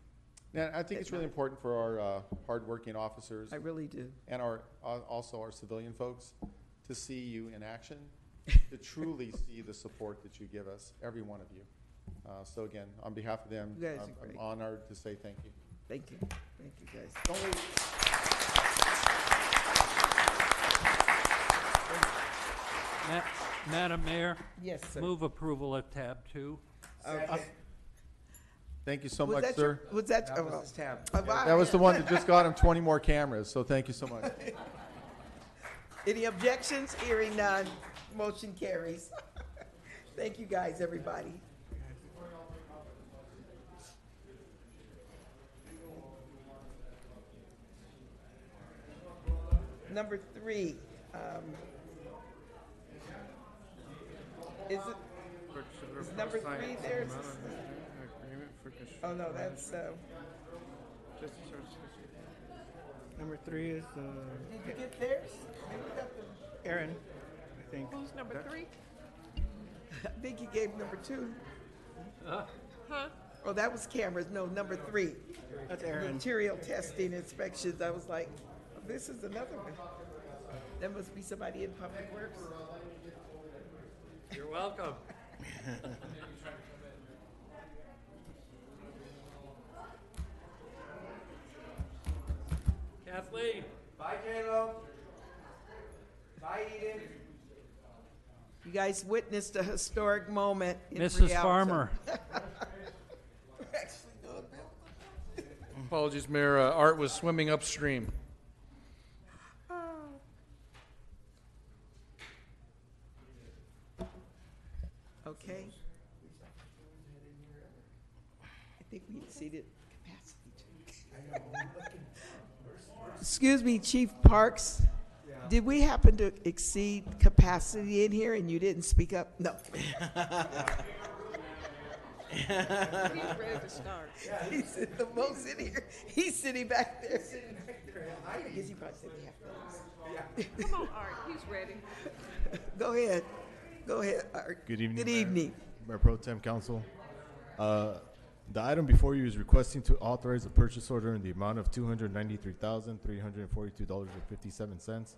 Yeah, I think it's really important for our uh, hardworking officers. I really do. And our, uh, also our civilian folks to see you in action, to truly see the support that you give us, every one of you. Uh, So again, on behalf of them, You guys I'm- great. I'm honored to say thank you. Thank you. Thank you, guys. Don't leave. Ma- Madam Mayor? Yes, sir. Move approval of tab two. Okay. Thank you so Was much, that your- sir. was that- That was his tab. oh. That was the one that just got him 20 more cameras, so thank you so much. Any objections? Hearing none. Motion carries. Thank you, guys, everybody. Number three, um, is it, is number three there? Is this- Oh, no, that's, uh, Number three is, uh, Did you get theirs? Maybe we got the- Aaron, I think. Who's number three? I think you gave number two. Huh? Oh, that was cameras, no, number three. That's Aaron. Material testing inspections, I was like, this is another one. That must be somebody in Public Works. You're welcome. Kathleen? Bye, J-Lo. Bye, Eden. You guys witnessed a historic moment in Mrs. Rialto. Farmer. We're actually doing that. Apologies, Mayor, uh, Art was swimming upstream. Okay. I think we exceeded capacity. Excuse me, Chief Parks. Did we happen to exceed capacity in here and you didn't speak up? No. He's ready to start. He's the most in here. He's sitting back there. I guess he probably said we have to. Come on, Art, he's ready. Go ahead. Go ahead, Art. Good evening. Good Mayor. evening. Mayor Pro Tem Council. Uh, The item before you is requesting to authorize a purchase order in the amount of two hundred ninety-three thousand, three hundred and forty-two dollars and fifty-seven cents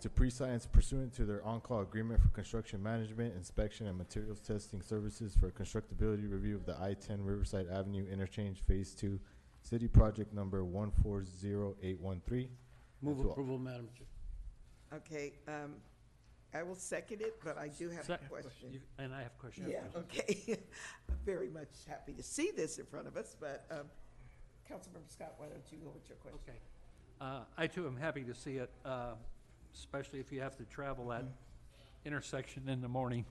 to Prescience pursuant to their on-call agreement for construction management, inspection, and materials testing services for a constructability review of the I-10 Riverside Avenue Interchange Phase Two, City Project Number one four zero eight one three. Move approval, Madam Chair. Okay, um, I will second it, but I do have a Sec- question. you- And I have questions. Yeah, okay. I'm very much happy to see this in front of us, but, um, Councilmember Scott, why don't you go with your question? Okay. Uh, I too am happy to see it, uh, especially if you have to travel that intersection in the morning.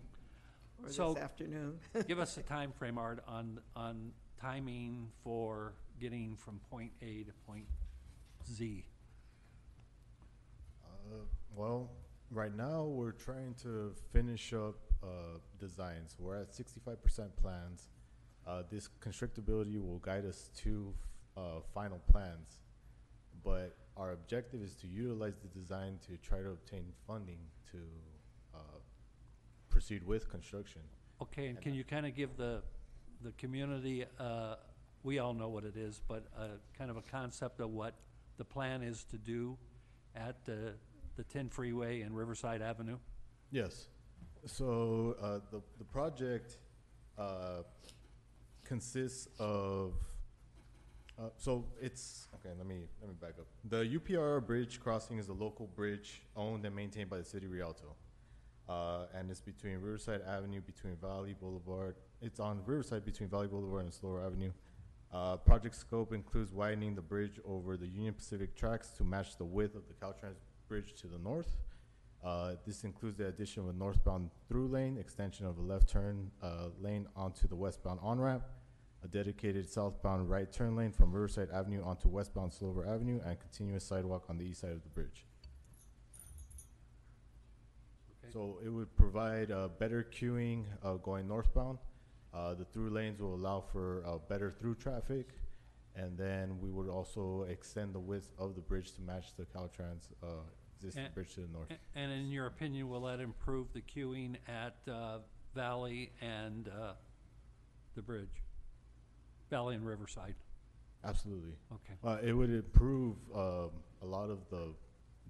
Or So, this afternoon. give us a time frame, Art, on, on timing for getting from point A to point Z. Uh, Well, right now, we're trying to finish up uh, designs. We're at sixty-five percent plans. Uh, This constructability will guide us to uh, final plans. But our objective is to utilize the design to try to obtain funding to uh, proceed with construction. Okay, and can you kind of give the, the community, uh, we all know what it is, but uh, kind of a concept of what the plan is to do at the, the 10 Freeway and Riverside Avenue? Yes. So uh, the the project uh, consists of. Uh, so it's okay. Let me let me back up. The UPR bridge crossing is a local bridge owned and maintained by the city of Rialto, uh, and it's between Riverside Avenue, between Valley Boulevard. It's on Riverside between Valley Boulevard and Slover Avenue. Uh, project scope includes widening the bridge over the Union Pacific tracks to match the width of the Caltrans bridge to the north. Uh, this includes the addition of a northbound through lane, extension of a left turn uh, lane onto the westbound on ramp, a dedicated southbound right turn lane from Riverside Avenue onto westbound Slover Avenue, and continuous sidewalk on the east side of the bridge. Okay. So it would provide uh, better queuing uh, going northbound. Uh, the through lanes will allow for uh, better through traffic, and then we would also extend the width of the bridge to match the Caltrans uh, existing And- bridge to the north. A- And in your opinion, will that improve the queuing at uh, Valley and uh, the bridge? Valley and Riverside? Absolutely. Okay. Uh, it would improve um, a lot of the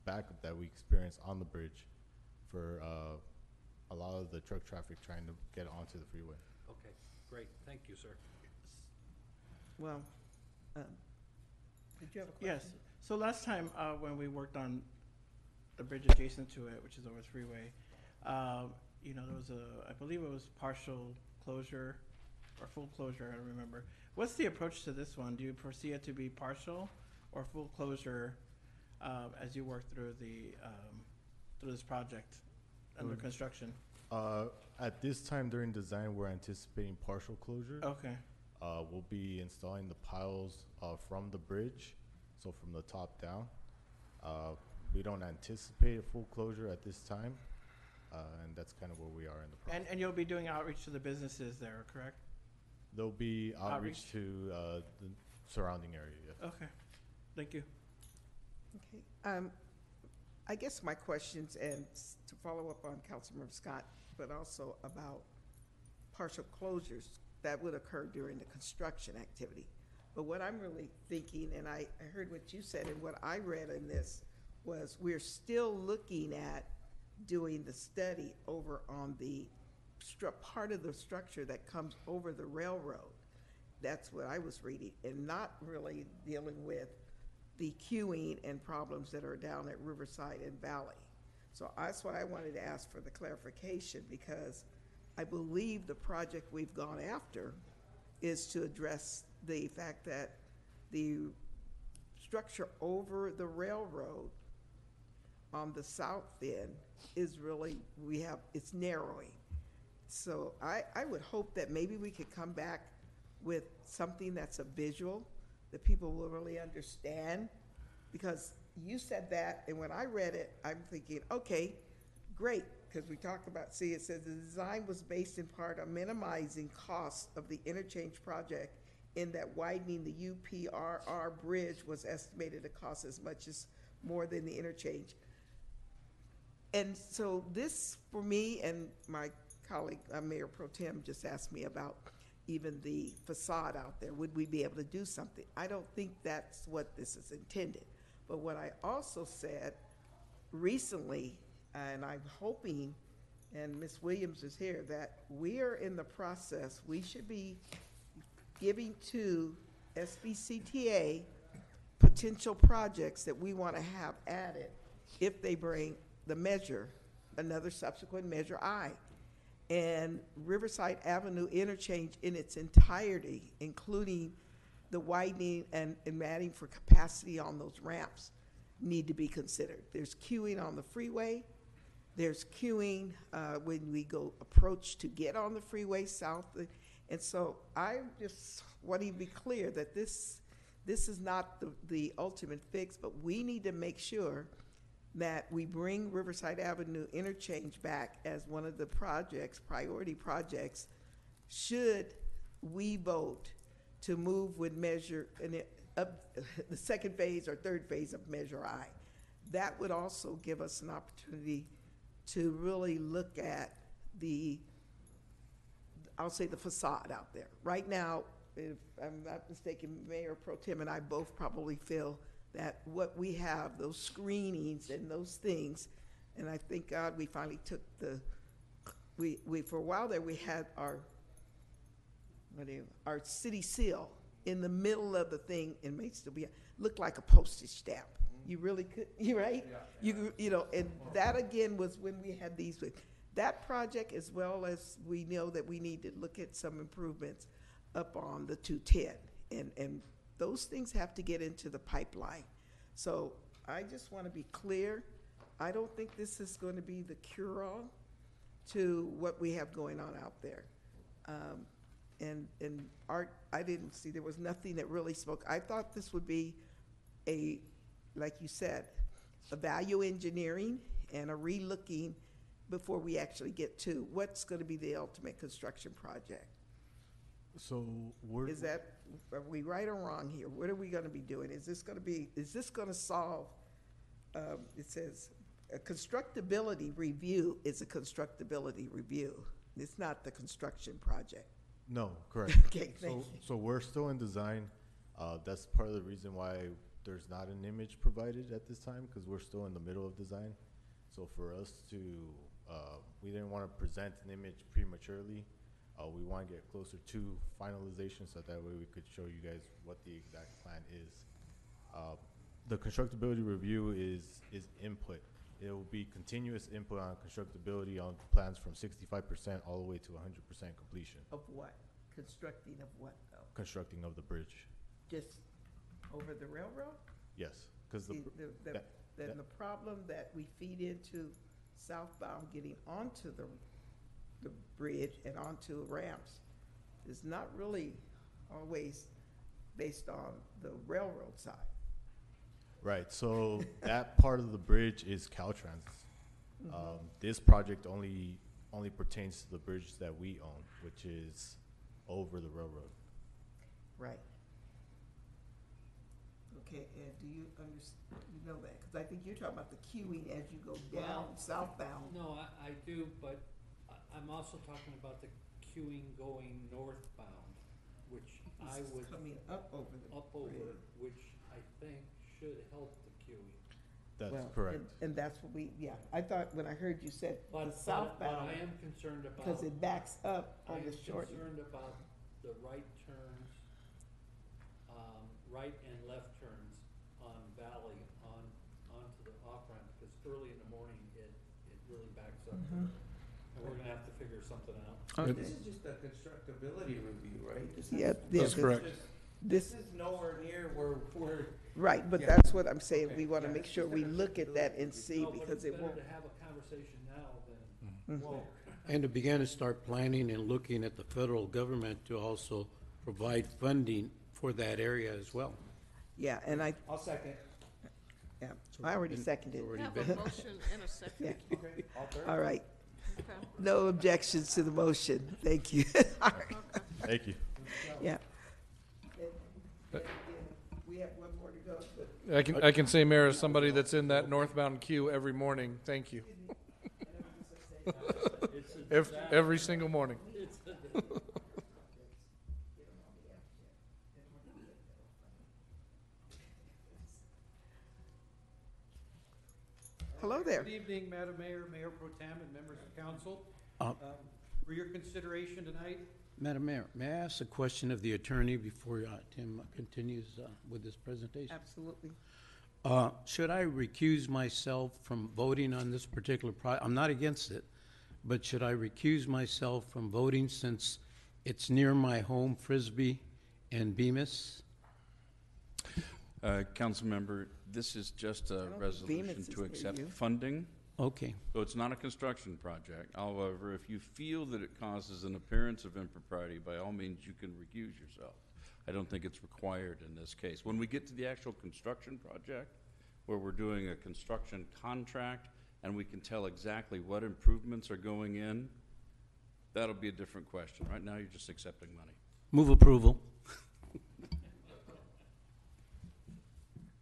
backup that we experience on the bridge for uh, a lot of the truck traffic trying to get onto the freeway. Okay, great, thank you, sir. Well, um, did you have a question? Yes. So last time, uh, when we worked on the bridge adjacent to it, which is over the freeway, um, you know, there was a, I believe it was partial closure or full closure, I don't remember. What's the approach to this one? Do you foresee it to be partial or full closure, uh, as you work through the, um, through this project under Would- construction? Uh, at this time during design, we're anticipating partial closure. Okay. Uh, we'll be installing the piles uh, from the bridge, so from the top down. Uh, we don't anticipate a full closure at this time, uh, and that's kind of where we are in the process. And, and you'll be doing outreach to the businesses there, correct? There'll be outreach Outreach. to uh, the surrounding area. Yes. Okay, thank you. Okay, um, I guess my questions, and s- to follow up on Councilmember Scott, but also about partial closures that would occur during the construction activity. But what I'm really thinking, and I, I heard what you said, and what I read in this was we're still looking at doing the study over on the stru, part of the structure that comes over the railroad. That's what I was reading, and not really dealing with the queuing and problems that are down at Riverside and Valley. So that's why I wanted to ask for the clarification, because I believe the project we've gone after is to address the fact that the structure over the railroad on the south end is really, we have, it's narrowing. So I, I would hope that maybe we could come back with something that's a visual, that people will really understand. Because you said that, and when I read it, I'm thinking, okay, great, because we talked about, see, it says the design was based in part on minimizing costs of the interchange project in that widening the UPRR bridge was estimated to cost as much as more than the interchange. And so this, for me, and my colleague, uh, Mayor Pro Tem, just asked me about even the facade out there. Would we be able to do something? I don't think that's what this is intended. But what I also said recently, and I'm hoping, and Ms. Williams is here, that we are in the process, we should be giving to SBCTA potential projects that we want to have added if they bring the measure, another subsequent measure I. And Riverside Avenue interchange in its entirety, including the widening and, and adding for capacity on those ramps, need to be considered. There's queuing on the freeway. There's queuing uh, when we go approach to get on the freeway south. And so I just want to be clear that this, this is not the, the ultimate fix, but we need to make sure that we bring Riverside Avenue interchange back as one of the projects, priority projects, should we vote to move with measure, and up, the second phase or third phase of Measure I. That would also give us an opportunity to really look at the, I'll say the facade out there. Right now, if I'm not mistaken, Mayor Pro Tem and I both probably feel that what we have, those screenings and those things, and I thank God we finally took the, we, we, for a while there, we had our, what you, our city seal in the middle of the thing, and may still be, looked like a postage stamp. You really could, you right? You, you know, and that again was when we had these, with that project as well as we know that we need to look at some improvements up on the two-ten. And, and those things have to get into the pipeline. So I just want to be clear. I don't think this is going to be the cure-all to what we have going on out there. Um, and, and Art, I didn't see, there was nothing that really spoke. I thought this would be a, like you said, a value engineering and a relooking before we actually get to what's going to be the ultimate construction project. So we're. Is that, are we right or wrong here? What are we gonna be doing? Is this gonna be, is this gonna solve, um, it says, a constructability review is a constructability review. It's not the construction project. No, correct. Okay, thank So, you. so we're still in design. Uh, that's part of the reason why there's not an image provided at this time, because we're still in the middle of design. So for us to, uh, we didn't want to present an image prematurely. Uh, we want to get closer to finalization, so that way we could show you guys what the exact plan is. Uh, the constructability review is, is input. It will be continuous input on constructability on plans from sixty-five percent all the way to hundred percent completion. Of what? Constructing of what, though? Constructing of the bridge. Just over the railroad? Yes, because the, The- the- the- that- Then that- the problem that we feed into southbound getting onto the, the bridge and onto ramps is not really always based on the railroad side. Right, so that part of the bridge is Caltrans. Um, this project only, only pertains to the bridge that we own, which is over the railroad. Right. Okay, Ed, do you under, you know that? Because I think you're talking about the queuing as you go down Well, southbound. No, I, I do, but I, I'm also talking about the queuing going northbound, which I This is would. coming up over the Up over, bridge. which I think should help the queuing. That's Well, correct. and- And that's what we, yeah, I thought when I heard you said the but, but southbound. I am concerned about. Because it backs up I on am the short. concerned about the right turns, um, right and left turns on Valley, on, onto the off-ramp, because early in the morning, it, it really backs up. Mhm. And we're gonna have to figure something out. Uh, okay. This is just a constructability review, right? This Yeah, is- yeah, That's this- correct. This, This is nowhere near where we're. right, but Yeah. that's what I'm saying. Okay, We want to yeah, make it's sure just a we look at that and see No, but because it's it won't. to have a conversation now than mm-hmm. later. And to begin to start planning and looking at the federal government to also provide funding for that area as well. Yeah, and I, I'll second. yeah, I already seconded. We already have been- a motion and a second. Yeah. Okay, all third. All right. Okay. No objections to the motion. Thank you. All right. Thank you. Yeah. We have one more to go, but I can, I can say, Mayor, as somebody that's in that northbound queue every morning, thank you. It's Every, every single morning. Hello there. Good evening, Madam Mayor, Mayor Pro Tem, and members of council. Uh, Um, For your consideration tonight, Madam Mayor, may I ask a question of the attorney before uh, Tim continues uh, with his presentation? Absolutely. Uh, Should I recuse myself from voting on this particular pro, I'm not against it, but should I recuse myself from voting since it's near my home, Frisbee and Bemis? Uh, council member, this is just a resolution Venus to near accept you. funding. Okay, So it's not a construction project. However, if you feel that it causes an appearance of impropriety, by all means, you can recuse yourself. I don't think it's required in this case. When we get to the actual construction project, where we're doing a construction contract, and we can tell exactly what improvements are going in, that'll be a different question. Right now, you're just accepting money. move approval.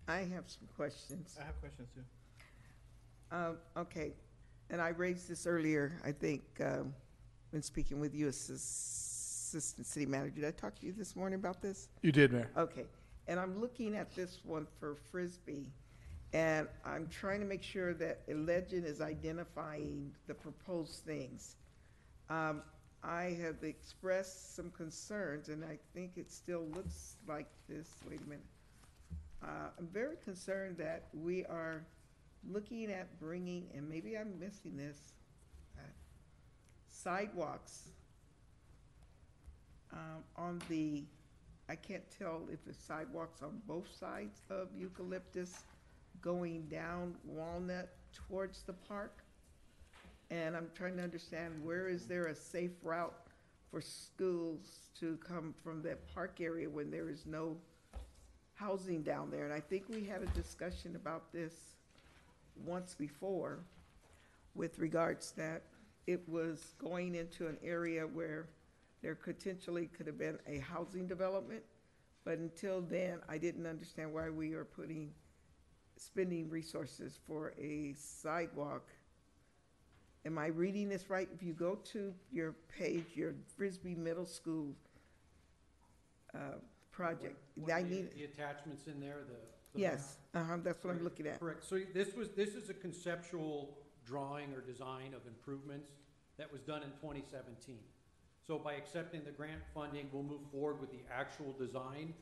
I have some questions. I have questions too. Um, okay, and I raised this earlier, I think, um, when speaking with you, as Assistant City Manager. Did I talk to you this morning about this? You did, Mayor. Okay, and I'm looking at this one for Frisbee, and I'm trying to make sure that a legend is identifying the proposed things. Um, I have expressed some concerns, and I think it still looks like this, wait a minute. Uh, I'm very concerned that we are looking at bringing, and maybe I'm missing this, uh, sidewalks um, on the, I can't tell if the sidewalks on both sides of Eucalyptus going down Walnut towards the park. And I'm trying to understand, where is there a safe route for schools to come from that park area when there is no housing down there? And I think we had a discussion about this once before with regards that it was going into an area where there potentially could have been a housing development. But until then, I didn't understand why we are putting, spending resources for a sidewalk. Am I reading this right? If you go to your page, your Frisbee Middle School uh, project, one I of the- need, the attachments in there, the. the yes, uh-huh, that's what I'm looking at. Correct, so this was, this is a conceptual drawing or design of improvements that was done in twenty seventeen. So by accepting the grant funding, we'll move forward with the actual design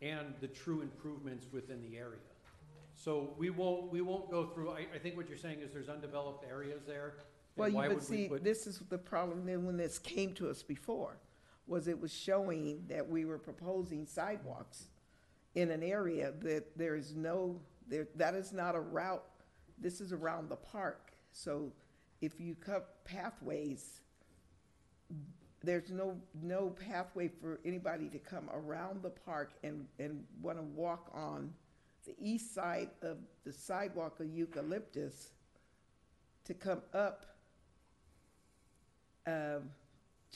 and the true improvements within the area. So we won't, we won't go through, I, I think what you're saying is there's undeveloped areas there. and Well, you why would would we see, put- this is the problem then when this came to us before, was it was showing that we were proposing sidewalks in an area that there is no, there, that is not a route, this is around the park. So if you cut pathways, there's no, no pathway for anybody to come around the park and, and wanna walk on the east side of the sidewalk of eucalyptus to come up um,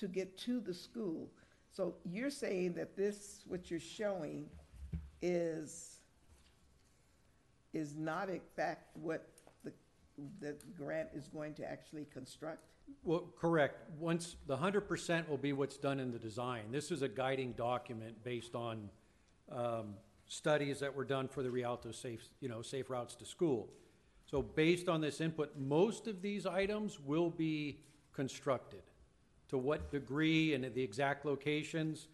to get to the school. So you're saying that this, what you're showing is is not in fact what the, the grant is going to actually construct? Well, correct. Once, the hundred percent will be what's done in the design. This is a guiding document based on, um, studies that were done for the Rialto Safe, you know, Safe Routes to School. So based on this input, most of these items will be constructed. To what degree and at the exact locations,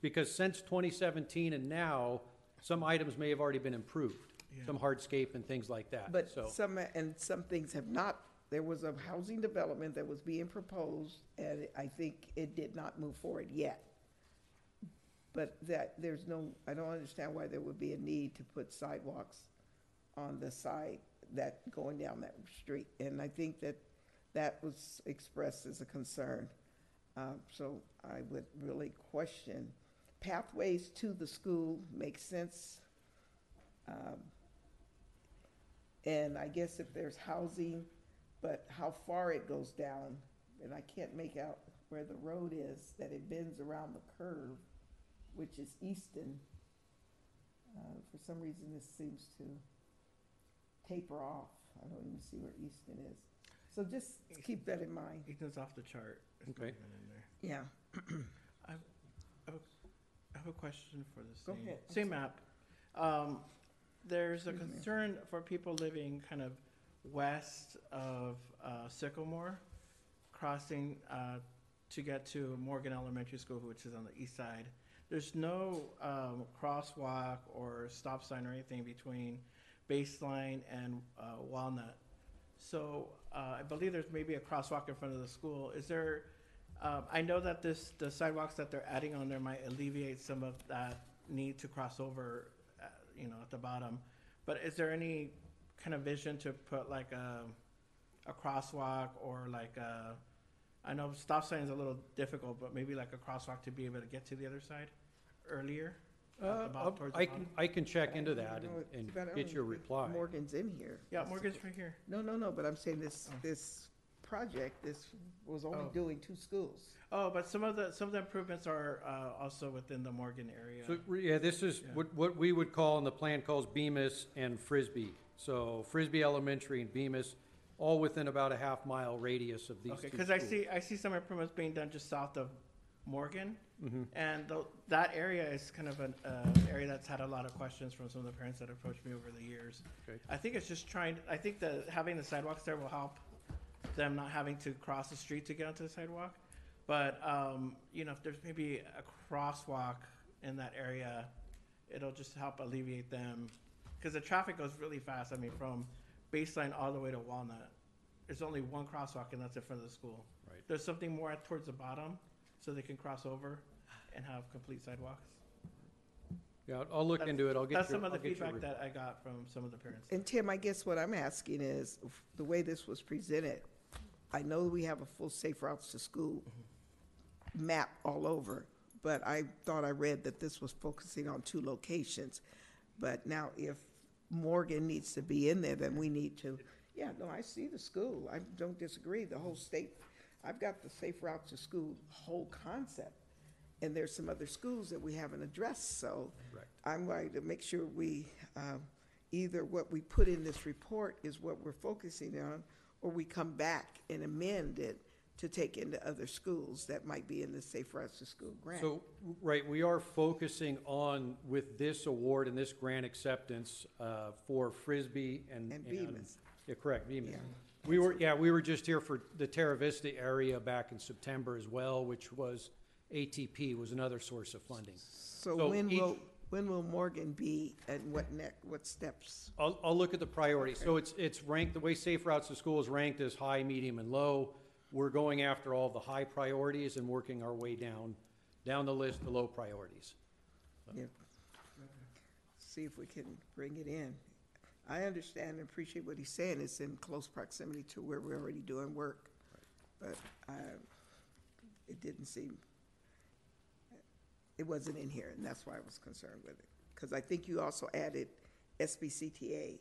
because since twenty seventeen and now, some items may have already been improved. Some hardscape and things like that, But so. some, and some things have not, there was a housing development that was being proposed, and I think it did not move forward yet. But that, there's no, I don't understand why there would be a need to put sidewalks on the side that, going down that street. And I think that that was expressed as a concern. Uh, so I would really question, pathways to the school make sense. Um, and I guess if there's housing, but how far it goes down, and I can't make out where the road is, that it bends around the curve, which is Easton. Uh, for some reason, this seems to taper off. I don't even see where Easton is. So just keep that in mind. Eaton's off the chart. It's not Okay. even in there. Yeah. I have, a- I have a question for the Go same, ahead. I'm same sorry. map. Um, there's a Excuse me. concern for people living kind of west of, uh, Sycamore, crossing, uh, to get to Morgan Elementary School, which is on the east side. There's no, um, crosswalk or stop sign or anything between Baseline and, uh, Walnut. So, uh, I believe there's maybe a crosswalk in front of the school. Is there, um, I know that this, the sidewalks that they're adding on there might alleviate some of that need to cross over, uh, you know, at the bottom. But is there any kind of vision to put like a, a crosswalk or like a, I know stop sign is a little difficult, but maybe like a crosswalk to be able to get to the other side earlier? at the Uh, I'll- towards the I bottom? can, I can check into that and, and get your reply. Morgan's in here. Yeah, Morgan's right here. No, no, no, but I'm saying this, Oh. this project, this was only Oh. doing two schools. Oh, but some of the, some of the improvements are, uh, also within the Morgan area. So, re- yeah, this is Yeah. what, what we would call, and the plan calls Bemis and Frisbee. So Frisbee Elementary and Bemis, all within about a half mile radius of these two Okay, schools. because I see, I see some improvements being done just south of Morgan. Mhm. And tho- that area is kind of an, uh, area that's had a lot of questions from some of the parents that approached me over the years. Okay. I think it's just trying, I think that having the sidewalks there will help them not having to cross the street to get onto the sidewalk. But, um, you know, if there's maybe a crosswalk in that area, it'll just help alleviate them. Because the traffic goes really fast, I mean, from baseline all the way to Walnut. There's only one crosswalk and that's in front of the school. Right. There's something more towards the bottom, so they can cross over and have complete sidewalks. Yeah, I'll look That's- into it. I'll get your, That's some of I'll the get your feedback re- that I got from some of the parents. And Tim, I guess what I'm asking is, the way this was presented, I know we have a full safe routes to school map all over, but I thought I read that this was focusing on two locations. But now if Morgan needs to be in there, then we need to, yeah, no, I see the school. I don't disagree. The whole state, I've got the safe routes to school whole concept. And there's some other schools that we haven't addressed, so Right. I'm going to make sure we, um, either what we put in this report is what we're focusing on, or we come back and amend it to take into other schools that might be in the Safe Routes to School grant. So, right, we are focusing on, with this award and this grant acceptance, uh, for Frisbee and. And Bemis. Yeah, correct, Bemis. Yeah. We were, yeah, we were just here for the Terra Vista area back in September as well, which was, ATP was another source of funding. So so when each- will, when will Morgan be, and what next, what steps? I'll, I'll look at the priorities. So it's, it's ranked, the way Safe Routes to School is ranked as high, medium, and low. We're going after all the high priorities and working our way down, down the list to low priorities. Yeah. See if we can bring it in. I understand and appreciate what he's saying, it's in close proximity to where we're already doing work. But, uh, it didn't seem, it wasn't in here, and that's why I was concerned with it. Because I think you also added SBCTA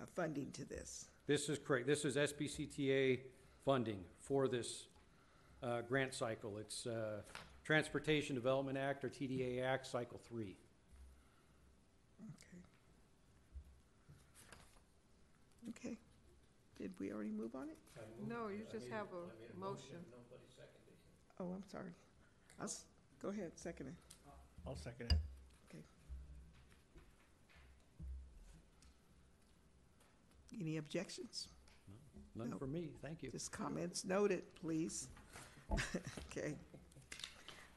uh, funding to this. This is correct. This is SBCTA funding for this uh, grant cycle. It's uh, Transportation Development Act, or TDA Act, Cycle Three. Okay. Okay. Did we already move on it? No, you just have a motion. Oh, I'm sorry. I'll, s- go ahead, second it. I'll second it. Okay. Any objections? None No. for me, thank you. Just comments noted, please. Okay.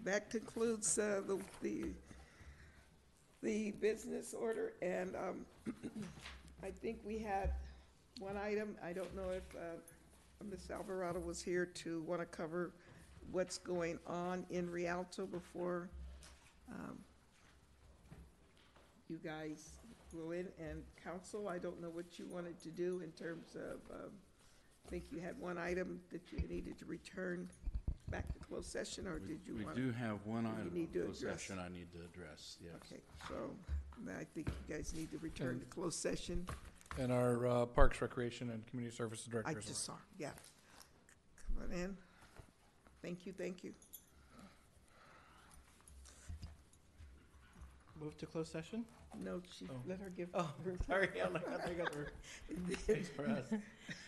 That concludes uh, the, the, the business order, and um, I think we had one item, I don't know if uh, Ms. Alvarado was here to want to cover what's going on in Rialto before um, you guys go in, and council, I don't know what you wanted to do in terms of, um, I think you had one item that you needed to return back to closed session, or did you We want? do have one you item need to of closed address? session I need to address, yes. Okay, so I think you guys need to return to closed session. And our uh, Parks, Recreation, and Community Services Director I as just saw, yeah. Come on in. Thank you, thank you. Move to closed session? No, she, Oh. let her give. Oh, her- sorry, I'm like, I think I'm- Thanks for us.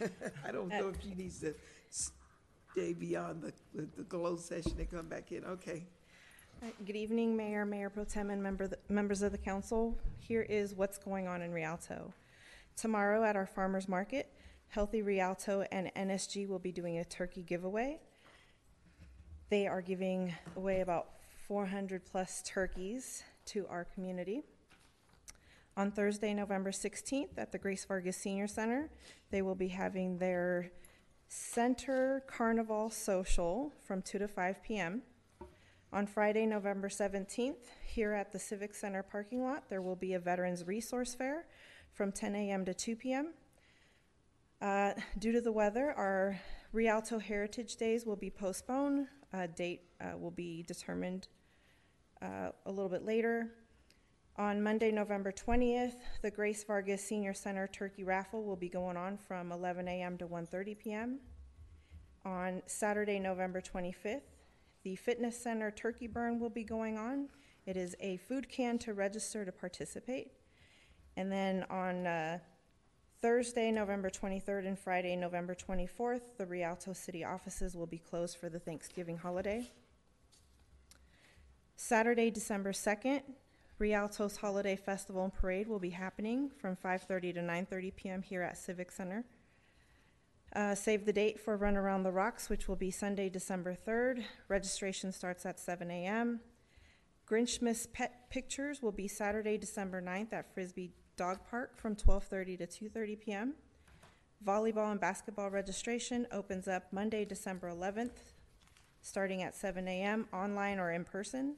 I don't know if she needs to stay beyond the, the- the closed session and come back in, okay. All right, Good evening, Mayor, Mayor Pro Tem, and member, members of the council. Here is what's going on in Rialto. Tomorrow at our farmer's market, Healthy Rialto and NSG will be doing a turkey giveaway. They are giving away about 400-plus turkeys to our community. On Thursday, November 16th, at the Grace Vargas Senior Center, they will be having their Center Carnival Social from 2 to 5 p.m. On Friday, November 17th, here at the Civic Center parking lot, there will be a Veterans Resource Fair from 10 a.m. to 2 p.m. Uh, Due to the weather, our Rialto Heritage Days will be postponed. A date uh, will be determined uh, a little bit later. On Monday, November 20th, the Grace Vargas Senior Center Turkey Raffle will be going on from 11 a.m. to 1:30 p.m. On Saturday, November 25th, the Fitness Center Turkey Burn will be going on. It is a food can to register to participate. And then on uh, Thursday, November 23rd, and Friday, November 24th, the Rialto City offices will be closed for the Thanksgiving holiday. Saturday, December 2nd, Rialto's Holiday Festival and Parade will be happening from 5:30 to 9:30 p.m. here at Civic Center. Uh, Save the date for Run Around the Rocks, which will be Sunday, December 3rd. Registration starts at 7 a.m. Grinchmas Pet Pictures will be Saturday, December 9th at Frisbie Dog Park from 12:30 to 2:30 p.m. Volleyball and basketball registration opens up Monday, December 11th, starting at 7 a.m. online or in person.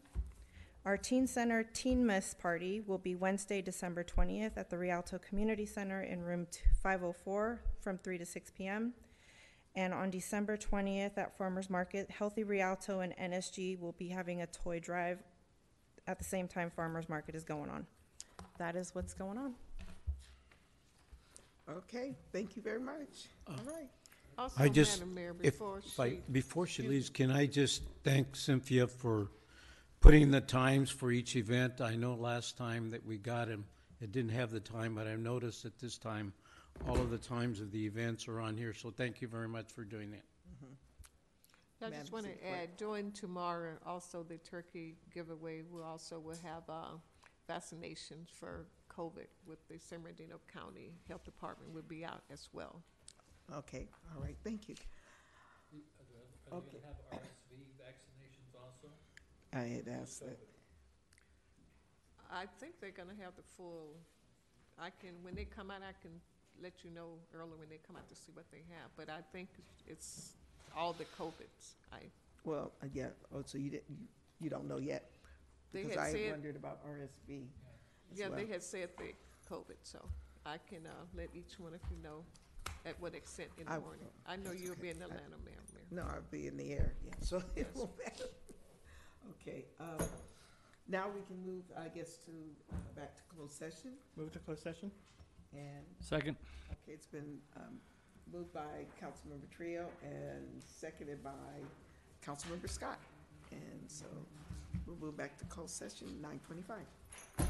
Our Teen Center Teen Miss Party will be Wednesday, December 20th at the Rialto Community Center in room 504 from 3 to 6 p.m. And on December 20th at Farmers Market, Healthy Rialto and NSG will be having a toy drive at the same time Farmers Market is going on. That is what's going on. Okay, thank you very much. All right. Also, I just, Madam Mayor, if, before if I- she- before she leaves, can I just thank Cynthia for putting the times for each event? I know last time that we got him, it didn't have the time, but I've noticed that this time, all of the times of the events are on here, so thank you very much for doing that. I Madam just want to Clerk. add, during tomorrow, also the turkey giveaway, we also will have uh, vaccinations for COVID with the San Bernardino County Health Department will be out as well. Okay, all right, thank you. Are they gonna have RSV vaccinations also? I had asked that. I think they're gonna have the full, I can, when they come out, I can let you know early when they come out to see what they have, but I think it's all the COVIDs. I, Well, uh, yeah, oh, so you didn't, you- you don't know yet? They Because had I said- wondered about RSV. as yeah, they well. had said the COVID, so I can, uh, let each one of you know at what extent in I- the morning. I know you'll be in okay. I- Atlanta, Madam Mayor. No, I'll be in the air, yeah, so it Yes. won't matter. Okay, um, now we can move, I guess, to, uh, back to closed session, Move to closed session? and, Second. okay, it's been, um, moved by Councilmember Trujillo and seconded by Councilmember Scott. And so we'll move back to closed session, nine twenty-five.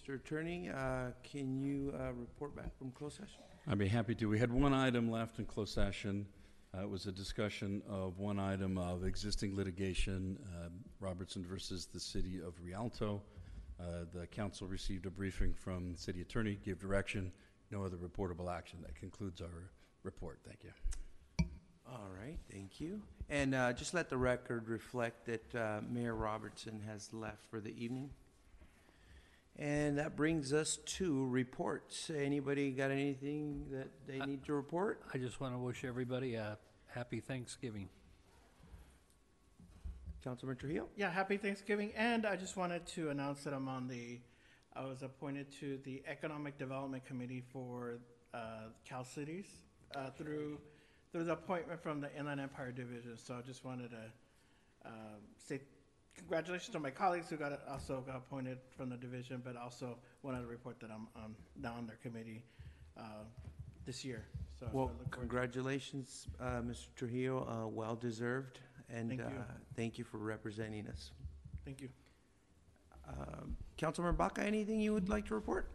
Mr. Attorney, uh, can you uh, report back from closed session? I'd be happy to. We had one item left in closed session. Uh, It was a discussion of one item of existing litigation, um, Robertson versus the city of Rialto. Uh, The council received a briefing from the city attorney, gave direction, no other reportable action. That concludes our report. Thank you. All right, thank you. And uh, just let the record reflect that uh, Mayor Robertson has left for the evening. And that brings us to reports. Anybody got anything that they need to report? I just want to wish everybody a happy Thanksgiving. Councilman Trujillo? Yeah, happy Thanksgiving. And I just wanted to announce that I'm on the, I was appointed to the Economic Development Committee for uh, Cal Cities uh, through, through the appointment from the Inland Empire Division. So I just wanted to um, say congratulations to my colleagues who got, also got appointed from the division, but also wanted to report that I'm on, now on their committee uh, this year. So I Well, look forward to- congratulations, uh, Mr. Trujillo, uh, well-deserved. And Thank uh, you. thank you for representing us. Thank you. Um, Councilmember Baca, anything you would like to report?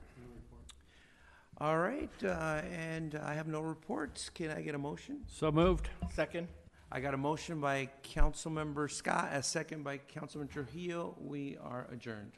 All right, uh, and I have no reports. Can I get a motion? So moved. Second. I got a motion by Councilmember Scott, a second by Councilman Trujillo. We are adjourned.